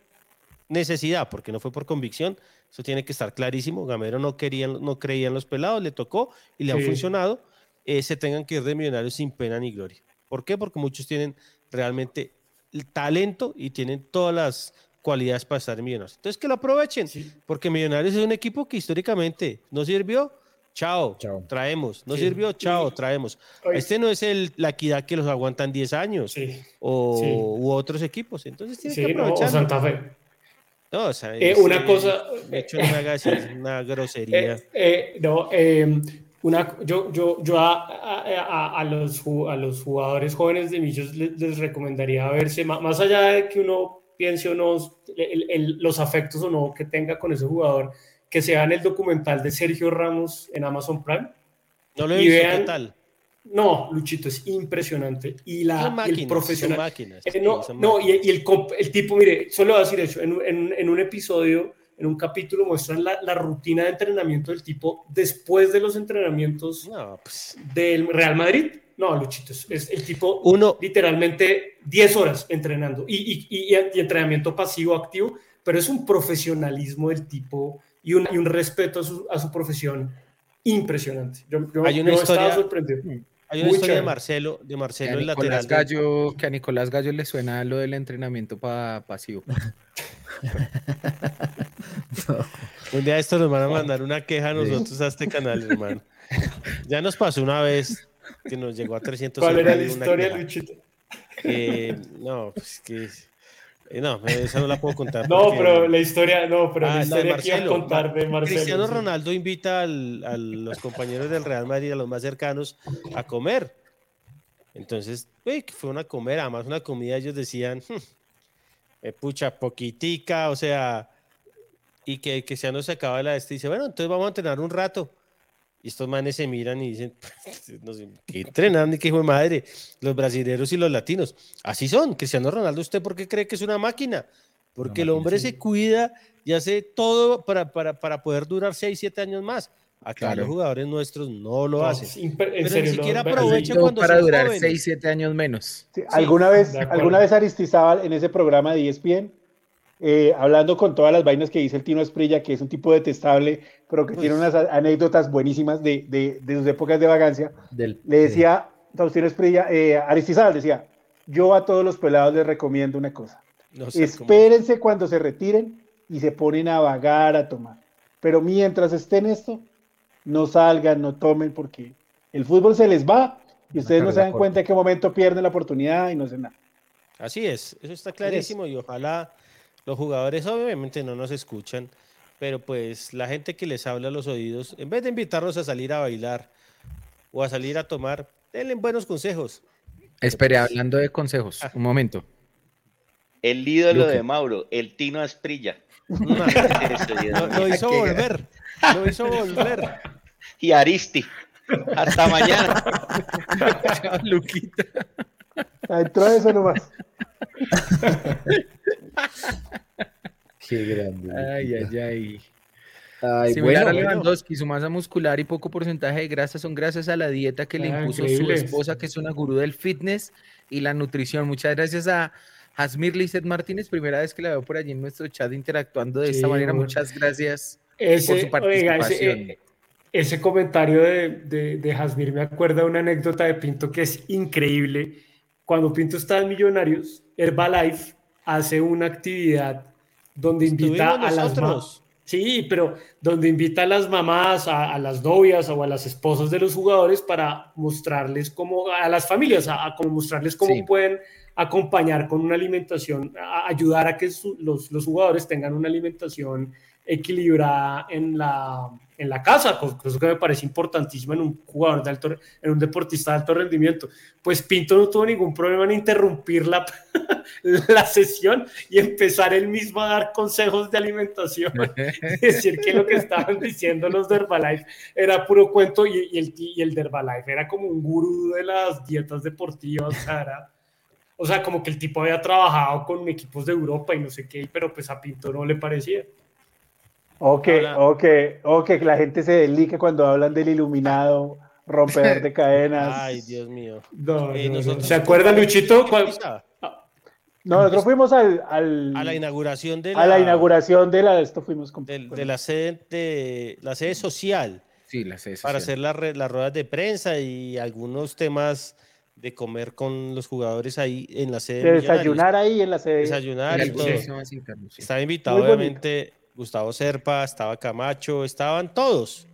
B: necesidad, porque no fue por convicción, eso tiene que estar clarísimo. Gamero no, quería, no creía en los pelados, le tocó y le han funcionado. Eh, se tengan que ir de Millonarios sin pena ni gloria. ¿Por qué? Porque muchos tienen realmente el talento y tienen todas las cualidades para estar en Millonarios. Entonces que lo aprovechen, porque Millonarios es un equipo que históricamente no sirvió, chao, traemos, no sirvió, chao, traemos. Este no es el, la equidad que los aguantan 10 años o u otros equipos, entonces tiene que aprovechar.
D: O Santa Fe.
B: No, o sea,
D: eh, una cosa.
B: De hecho, no hagas una grosería.
D: Eh, eh, no, em, una, yo, yo, yo a, a, a, los, a los jugadores jóvenes de Millos les, les recomendaría verse, más allá de que uno piense o no los afectos o no que tenga con ese jugador, que se vean el documental de Sergio Ramos en Amazon Prime.
B: No lo he visto, vean, ¿qué tal?
D: No, Luchito, es impresionante. Y la, el profesional. Eh, no, no y, el, el, tipo, mire, solo voy a decir eso, en, en, en un episodio, en un capítulo muestran la, la, rutina de entrenamiento del tipo después de los entrenamientos pues. del Real Madrid no, Luchito, es el tipo Uno, literalmente 10 horas entrenando y, y, y, entrenamiento pasivo, activo, pero es un profesionalismo del tipo y un, y un respeto a su, a su, profesión impresionante. Yo, yo,
B: hay una historia, sorprendido. Hay una historia de Marcelo, de Marcelo el lateral.
F: Gallo, que a Nicolás Gallo le suena lo del entrenamiento pa, pasivo.
B: Un día esto nos van a mandar una queja a nosotros a este canal, hermano. Ya nos pasó una vez que nos llegó a 300.
D: ¿Cuál era la historia, Luchito?
B: Eh, no, pues que. Eh, no, esa no la puedo contar.
D: No, pero la historia, no, pero la ah, historia que iba a contar de Marcelo.
B: Cristiano Ronaldo invita a los compañeros del Real Madrid, a los más cercanos, a comer. Entonces, uy, que fue una comer, además una comida, ellos decían, hmm, eh, pucha, poquitica, o sea, y que, que ya no se acaba la este. Dice, bueno, entonces vamos a entrenar un rato. Y estos manes se miran y dicen, no sé, ¿qué entrenan ni qué hijo de madre? Los brasileños y los latinos. Así son. Cristiano Ronaldo, ¿usted por qué cree que es una máquina? Porque el hombre se cuida y hace todo para, para, para poder durar 6, 7 años más. Acá los jugadores nuestros no lo hacen. Pero ni siquiera aprovecha cuando
F: para durar 6, 7 años menos.
C: alguna vez, alguna vez Aristizábal en ese programa de ESPN eh, hablando con todas las vainas que dice el Tino Esprilla, que es un tipo detestable, pero que tiene unas anécdotas buenísimas de, de, de sus épocas de vagancia, le decía a Tino Esprilla, eh, Aristizábal decía, yo a todos los pelados les recomiendo una cosa, espérense cuando se retiren y se ponen a vagar, a tomar, pero mientras estén esto, no salgan, no tomen, porque el fútbol se les va y ustedes no se dan cuenta en qué momento pierden la oportunidad y no hacen nada.
B: Así es, eso está clarísimo y ojalá los jugadores obviamente no nos escuchan, pero pues la gente que les habla a los oídos, en vez de invitarlos a salir a bailar o a salir a tomar, denle buenos consejos.
F: Espere, hablando de consejos, ah. un momento.
E: El ídolo de Mauro, el Tino Asprilla.
B: lo, hizo volver, lo hizo volver.
E: Y Aristi. Hasta mañana.
C: Luquita. Entró eso nomás.
F: Qué grande. Ay, ay, ay. Ay, Similar bueno, a Lewandowski, su masa muscular y poco porcentaje de grasa son gracias a la dieta que le ah, impuso su esposa, que es una gurú del fitness y la nutrición. Muchas gracias a Jasmir Lizeth Martínez, primera vez que la veo por allí en nuestro chat interactuando de esta manera. Muchas gracias
D: por su participación. ese, comentario de, de, de Jasmir me acuerda de una anécdota de Pinto que es increíble. Cuando Pinto estaba en Millonarios, Herbalife hace una actividad donde invita a las mamás. Sí, pero donde invita a las mamás, a, las novias o a las esposas de los jugadores para mostrarles cómo, a las familias, a, mostrarles cómo pueden acompañar con una alimentación, ayudar a que los, los jugadores tengan una alimentación equilibrada en la, en la casa, cosa que me parece importantísimo en un jugador de alto, en un deportista de alto rendimiento. Pues Pinto no tuvo ningún problema en interrumpir la, la sesión y empezar él mismo a dar consejos de alimentación. decir que lo que estaban diciendo los de Herbalife era puro cuento y, el, y el de Herbalife era como un gurú de las dietas deportivas, o sea, como que el tipo había trabajado con equipos de Europa y no sé qué, pero pues a Pinto no le parecía.
C: Ok, ok, ok, que la gente se delique cuando hablan del iluminado, romper de cadenas.
B: Ay, Dios mío.
D: Eh, ¿Se acuerda, Luchito?
C: No, nosotros fuimos al,
B: a la inauguración de
C: la, a la inauguración de la esto fuimos con,
B: de, la sede de la sede social.
F: Sí, la sede
B: social. Para hacer las ruedas de prensa y algunos temas de comer con los jugadores ahí en la sede.
C: De desayunar ahí en la sede.
B: Desayunar y todo. Estaba invitado, obviamente, Gustavo Serpa, estaba Camacho, estaban todos.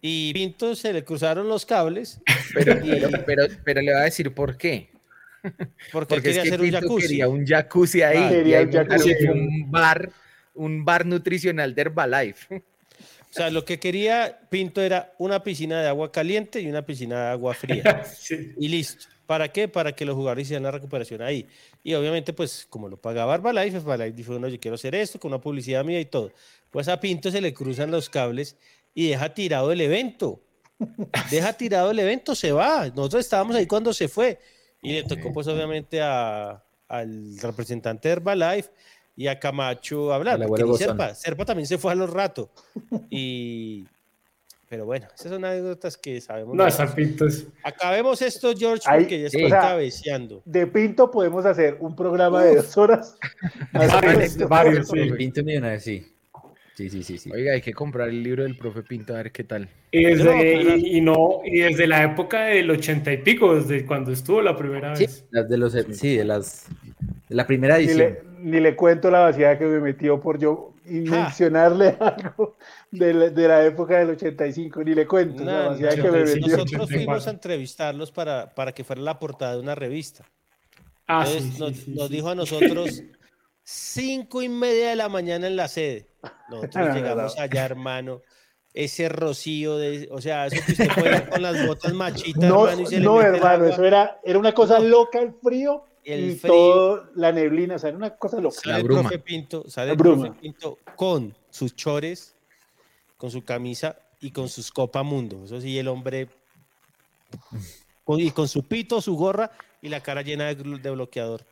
B: Y Pinto se le cruzaron los cables.
F: Pero, pero, pero, le va a decir por qué.
B: Porque, quería hacer un jacuzzi.
F: Quería un jacuzzi ahí. quería un, jacuzzi. un bar, un bar nutricional de Herbalife.
B: O sea, lo que quería Pinto era una piscina de agua caliente y una piscina de agua fría. Y listo. ¿Para qué? Para que los jugadores hicieran la recuperación ahí. Y obviamente, pues, como lo pagaba Herbalife, Herbalife dijo, no, yo quiero hacer esto con una publicidad mía y todo. Pues a Pinto se le cruzan los cables y deja tirado el evento. Deja tirado el evento, se va. Nosotros estábamos ahí cuando se fue. Y le tocó, pues, obviamente, a, al representante de Herbalife y a Camacho hablar. Serpa, Serpa también se fue a los ratos. Y, pero bueno, esas son anécdotas que sabemos.
D: No, están pintos.
B: Acabemos esto, George, porque ya estoy cabeceando.
C: De Pinto podemos hacer un programa de dos horas.
F: varios, varios, sí. Pinto sí. Sí, sí, sí, sí. Oiga, hay que comprar el libro del profe Pinto a ver qué tal.
D: Y desde, y, no, y desde la época del ochenta y pico, desde cuando estuvo la primera vez.
F: Las de los, sí, de las de la primera edición.
C: Ni le, cuento la vaciada que me metió por yo y mencionarle algo de la, época del 85, ni le cuento
B: Nosotros fuimos a entrevistarlos para, para que fuera la portada de una revista. Ah, nos, dijo a nosotros cinco y media de la mañana en la sede. Nosotros llegamos allá, hermano. Ese rocío de, o sea, eso que usted puede con las botas machitas.
C: No, no hermano, eso era, era una cosa loca el frío y todo la neblina, o sea, era una cosa loca.
B: Sale el profe Pinto, sale el profe Pinto con sus chores con su camisa y con sus Copa Mundo. Eso sí, el hombre. y con su pito, su gorra y la cara llena de, de bloqueador.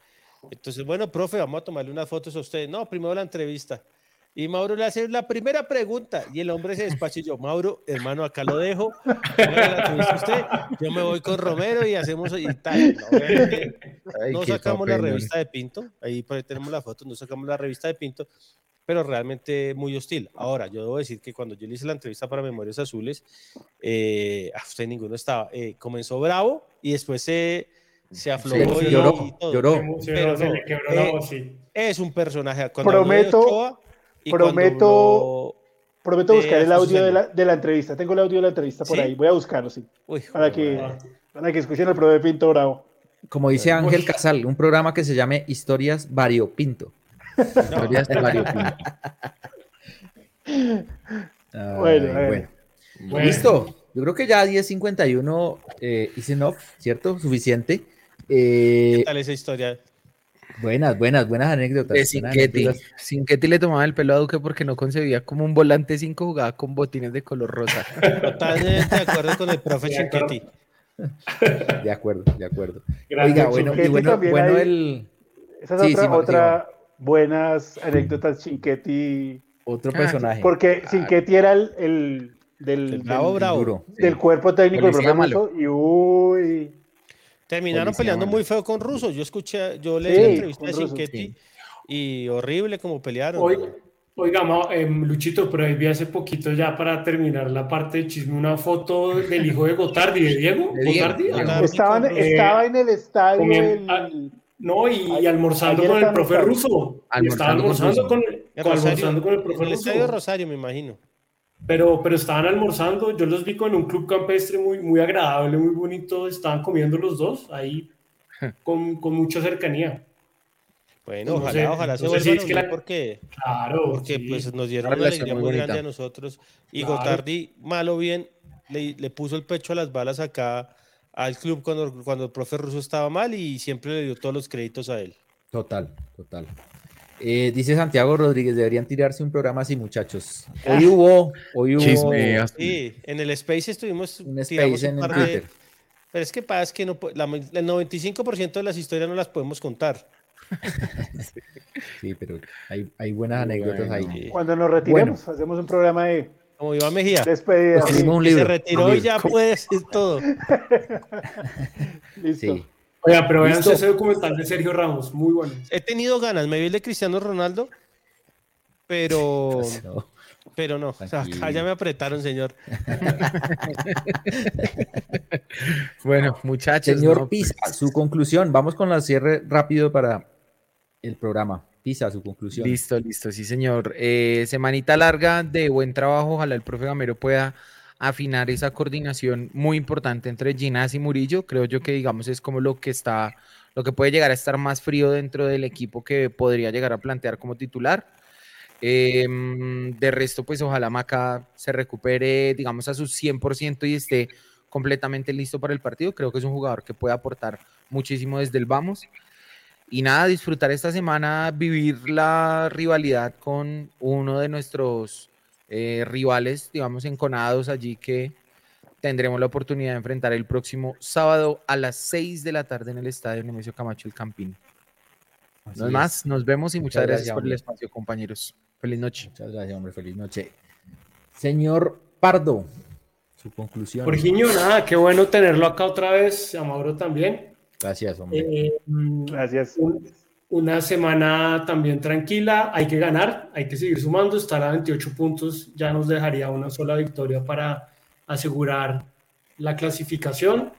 B: Entonces, bueno, profe, vamos a tomarle unas fotos a usted. No, primero la entrevista. Y Mauro le hace la primera pregunta y el hombre se despacha y yo, Mauro, hermano, acá lo dejo. Usted, yo me voy con Romero y hacemos y tal. No, sacamos la revista de Pinto, ahí tenemos la foto, no sacamos la revista de Pinto, pero realmente muy hostil. Ahora, yo debo decir que cuando yo le hice la entrevista para Memorias Azules, eh, ah, usted ninguno estaba, eh, comenzó bravo y después se, se aflojó y,
A: lloró, lloró.
B: Pero eh, es un personaje.
C: Cuando Prometo prometo, prometo buscar el audio de la, de la, entrevista. Tengo el audio de la entrevista por ahí. Voy a buscarlo, sí. para, que, para que escuchen el profe Pinto Bravo.
A: Como dice Ángel Casal, un programa que se llame Historias Variopinto. Historias de Variopinto. bueno, bueno. Listo. Yo creo que ya 10.51 eh, is enough, ¿cierto? Suficiente.
B: Eh, ¿Qué tal esa historia?
A: Buenas, buenas, buenas anécdotas.
F: De Sinqueti. le tomaba el pelo a Duque porque no concebía como un volante 5 jugaba con botines de color rosa.
B: Totalmente de acuerdo con el profe Sinqueti.
A: De acuerdo, de acuerdo. Oiga, bueno, y bueno, bueno el...
C: Esa es otra, otra buenas anécdotas Sinqueti.
A: Otro personaje.
C: Porque Sinqueti era el, el del,
B: el bravo, bravo.
C: del cuerpo técnico del profe y uy
B: Terminaron peleando muy feo con rusos. Yo escuché, yo leí la entrevista de Sinquetti y horrible como pelearon.
D: oiga, em, Luchito, pero ahí vi hace poquito ya para terminar la parte de chisme una foto del hijo de Gotardi, de Diego. Gotardi,
C: estaba, estaba en el estadio.
D: no, y, almorzando con el profe ruso. estaba almorzando con, almorzando con el profe ruso. En
B: el estadio Rosario, me imagino.
D: Pero, pero estaban almorzando, yo los vi con un club campestre muy, muy agradable, muy bonito, estaban comiendo los dos ahí con, con mucha cercanía.
B: Bueno, ojalá, ojalá se vuelvan a porque, claro, porque pues nos dieron una alegría muy, grande a nosotros. Y Gotardi, malo bien, le, le, puso el pecho a las balas acá al club cuando, cuando el profe ruso estaba mal y siempre le dio todos los créditos a él.
A: Total, total. Eh, dice Santiago Rodríguez, deberían tirarse un programa así, muchachos. Hoy hubo, hoy hubo.
B: sí, en el Space estuvimos. Un Space en Twitter. pero es que pasa es que no, la, el 95% de las historias no las podemos contar.
A: sí, pero hay, hay buenas anécdotas ahí.
C: Cuando nos retiremos, hacemos un programa de.
B: Como Iván Mejía.
C: Despedida.
A: un libro.
B: Se retiró y ya puede decir todo.
C: Listo. Sí.
D: Oiga, pero vean ese documental de Sergio Ramos, muy bueno.
B: He tenido ganas, me vi el de Cristiano Ronaldo, pero. Pero no, acá ya me apretaron, señor.
A: bueno, muchachos. Señor Pisa, su conclusión. Vamos con la cierre rápido para el programa. Pisa, su conclusión.
F: Listo, listo, sí, señor. Eh, semanita larga de buen trabajo. Ojalá el profe Gamero pueda afinar esa coordinación muy importante entre Ginás y Murillo. Creo yo que, digamos, es como lo que está, lo que puede llegar a estar más frío dentro del equipo que podría llegar a plantear como titular. Em, de resto, pues ojalá Maca se recupere, digamos, a su 100% y esté completamente listo para el partido. Creo que es un jugador que puede aportar muchísimo desde el vamos. Y nada, disfrutar esta semana, vivir la rivalidad con uno de nuestros eh, rivales, digamos, enconados allí que tendremos la oportunidad de enfrentar el próximo sábado a las 6 de la tarde en el estadio Nemesio Camacho El Campín. no más, nos vemos y muchas, gracias, por el espacio, compañeros. Feliz noche.
A: Muchas gracias, hombre, feliz noche. Señor Pardo, su conclusión.
D: Jorginho, nada, qué bueno tenerlo acá otra vez, a Mauro también.
A: Gracias, hombre.
C: Eh, gracias
D: una semana también tranquila, hay que ganar, hay que seguir sumando, estar a 28 puntos ya nos dejaría una sola victoria para asegurar la clasificación.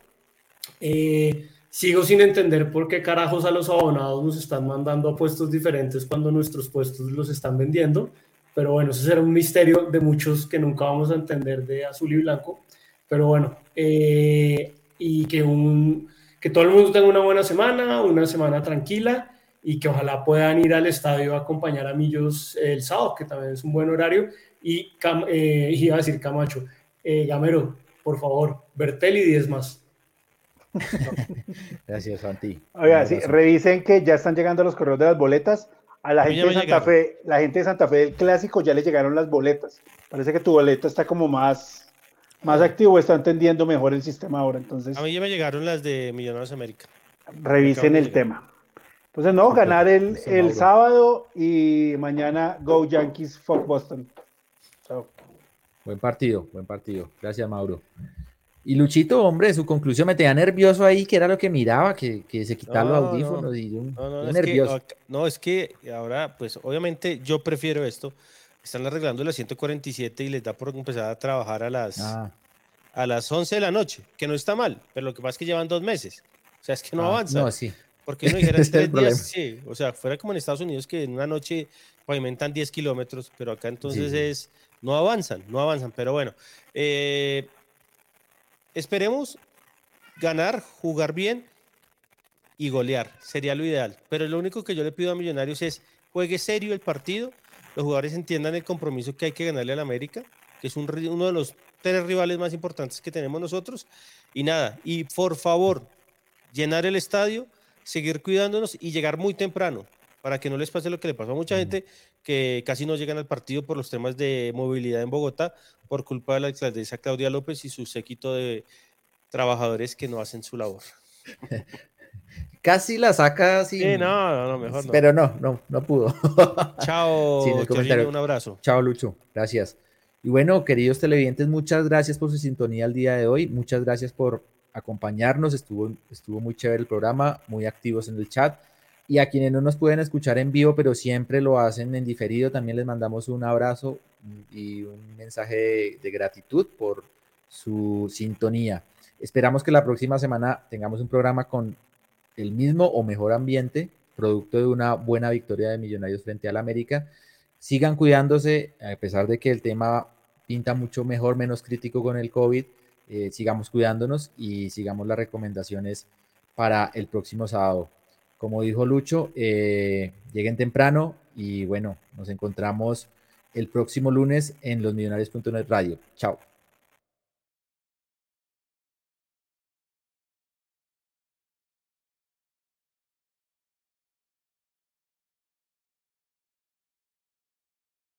D: Eh, sigo sin entender por qué carajos a los abonados nos están mandando a puestos diferentes cuando nuestros puestos los están vendiendo, pero bueno, ese será un misterio de muchos que nunca vamos a entender de azul y blanco, pero bueno, eh, y que, un, que todo el mundo tenga una buena semana, una semana tranquila y que ojalá puedan ir al estadio a acompañar a Millos el sábado, que también es un buen horario. Y eh, iba a decir Camacho, eh, Gamero, por favor, Bertel y 10 más.
A: Gracias, Santi.
C: Oiga, sí, revisen que ya están llegando los correos de las boletas. A la gente de Santa Fe, la gente de Santa Fe del clásico ya le llegaron las boletas. Parece que tu boleta está como más más activo está entendiendo mejor el sistema ahora. Entonces,
B: a mí ya me llegaron las de Millonarios América.
C: Revisen el tema. Entonces, no, ganar el, el sábado y mañana Go Yankees, fuck Boston.
A: Buen partido, buen partido. Gracias, Mauro. Y Luchito, hombre, su conclusión me tenía nervioso ahí, que era lo que miraba, que, se quitaban los audífonos y un, nervioso.
B: no, es que ahora, pues obviamente yo prefiero esto. Están arreglando las 147 y les da por empezar a trabajar a las, ah. a las 11 de la noche, que no está mal, pero lo que pasa es que llevan dos meses. O sea, es que no ah, avanza. No, sí. Porque no dijeran tres días, sí. O sea, fuera como en Estados Unidos que en una noche pavimentan 10 kilómetros, pero acá entonces es, no avanzan, no avanzan. Pero bueno, eh, Esperemos ganar, jugar bien y golear. Sería lo ideal. Pero lo único que yo le pido a Millonarios es juegue serio el partido. Los jugadores entiendan el compromiso que hay que ganarle al América, que es uno de los tres rivales más importantes que tenemos nosotros. Y nada, y por favor, llenar el estadio, seguir cuidándonos y llegar muy temprano para que no les pase lo que le pasó a mucha gente que casi no llegan al partido por los temas de movilidad en Bogotá por culpa de la alcaldesa Claudia López y su séquito de trabajadores que no hacen su labor.
A: Casi la saca así.
B: Sí, no, no, mejor no.
A: Pero no, no, no pudo.
B: Chao, un abrazo.
A: Chao, Lucho. Gracias. Y bueno, queridos televidentes, muchas gracias por su sintonía el día de hoy. Muchas gracias por acompañarnos. Estuvo, estuvo muy chévere el programa, muy activos en el chat. Y a quienes no nos pueden escuchar en vivo, pero siempre lo hacen en diferido, también les mandamos un abrazo y un mensaje de, gratitud por su sintonía. Esperamos que la próxima semana tengamos un programa con el mismo o mejor ambiente, producto de una buena victoria de Millonarios frente al América. Sigan cuidándose, a pesar de que el tema pinta mucho mejor, menos crítico con el COVID. Eh, sigamos cuidándonos y sigamos las recomendaciones para el próximo sábado como dijo Lucho, eh, lleguen temprano y bueno, nos encontramos el próximo lunes en losmillonarios.net radio. Chao.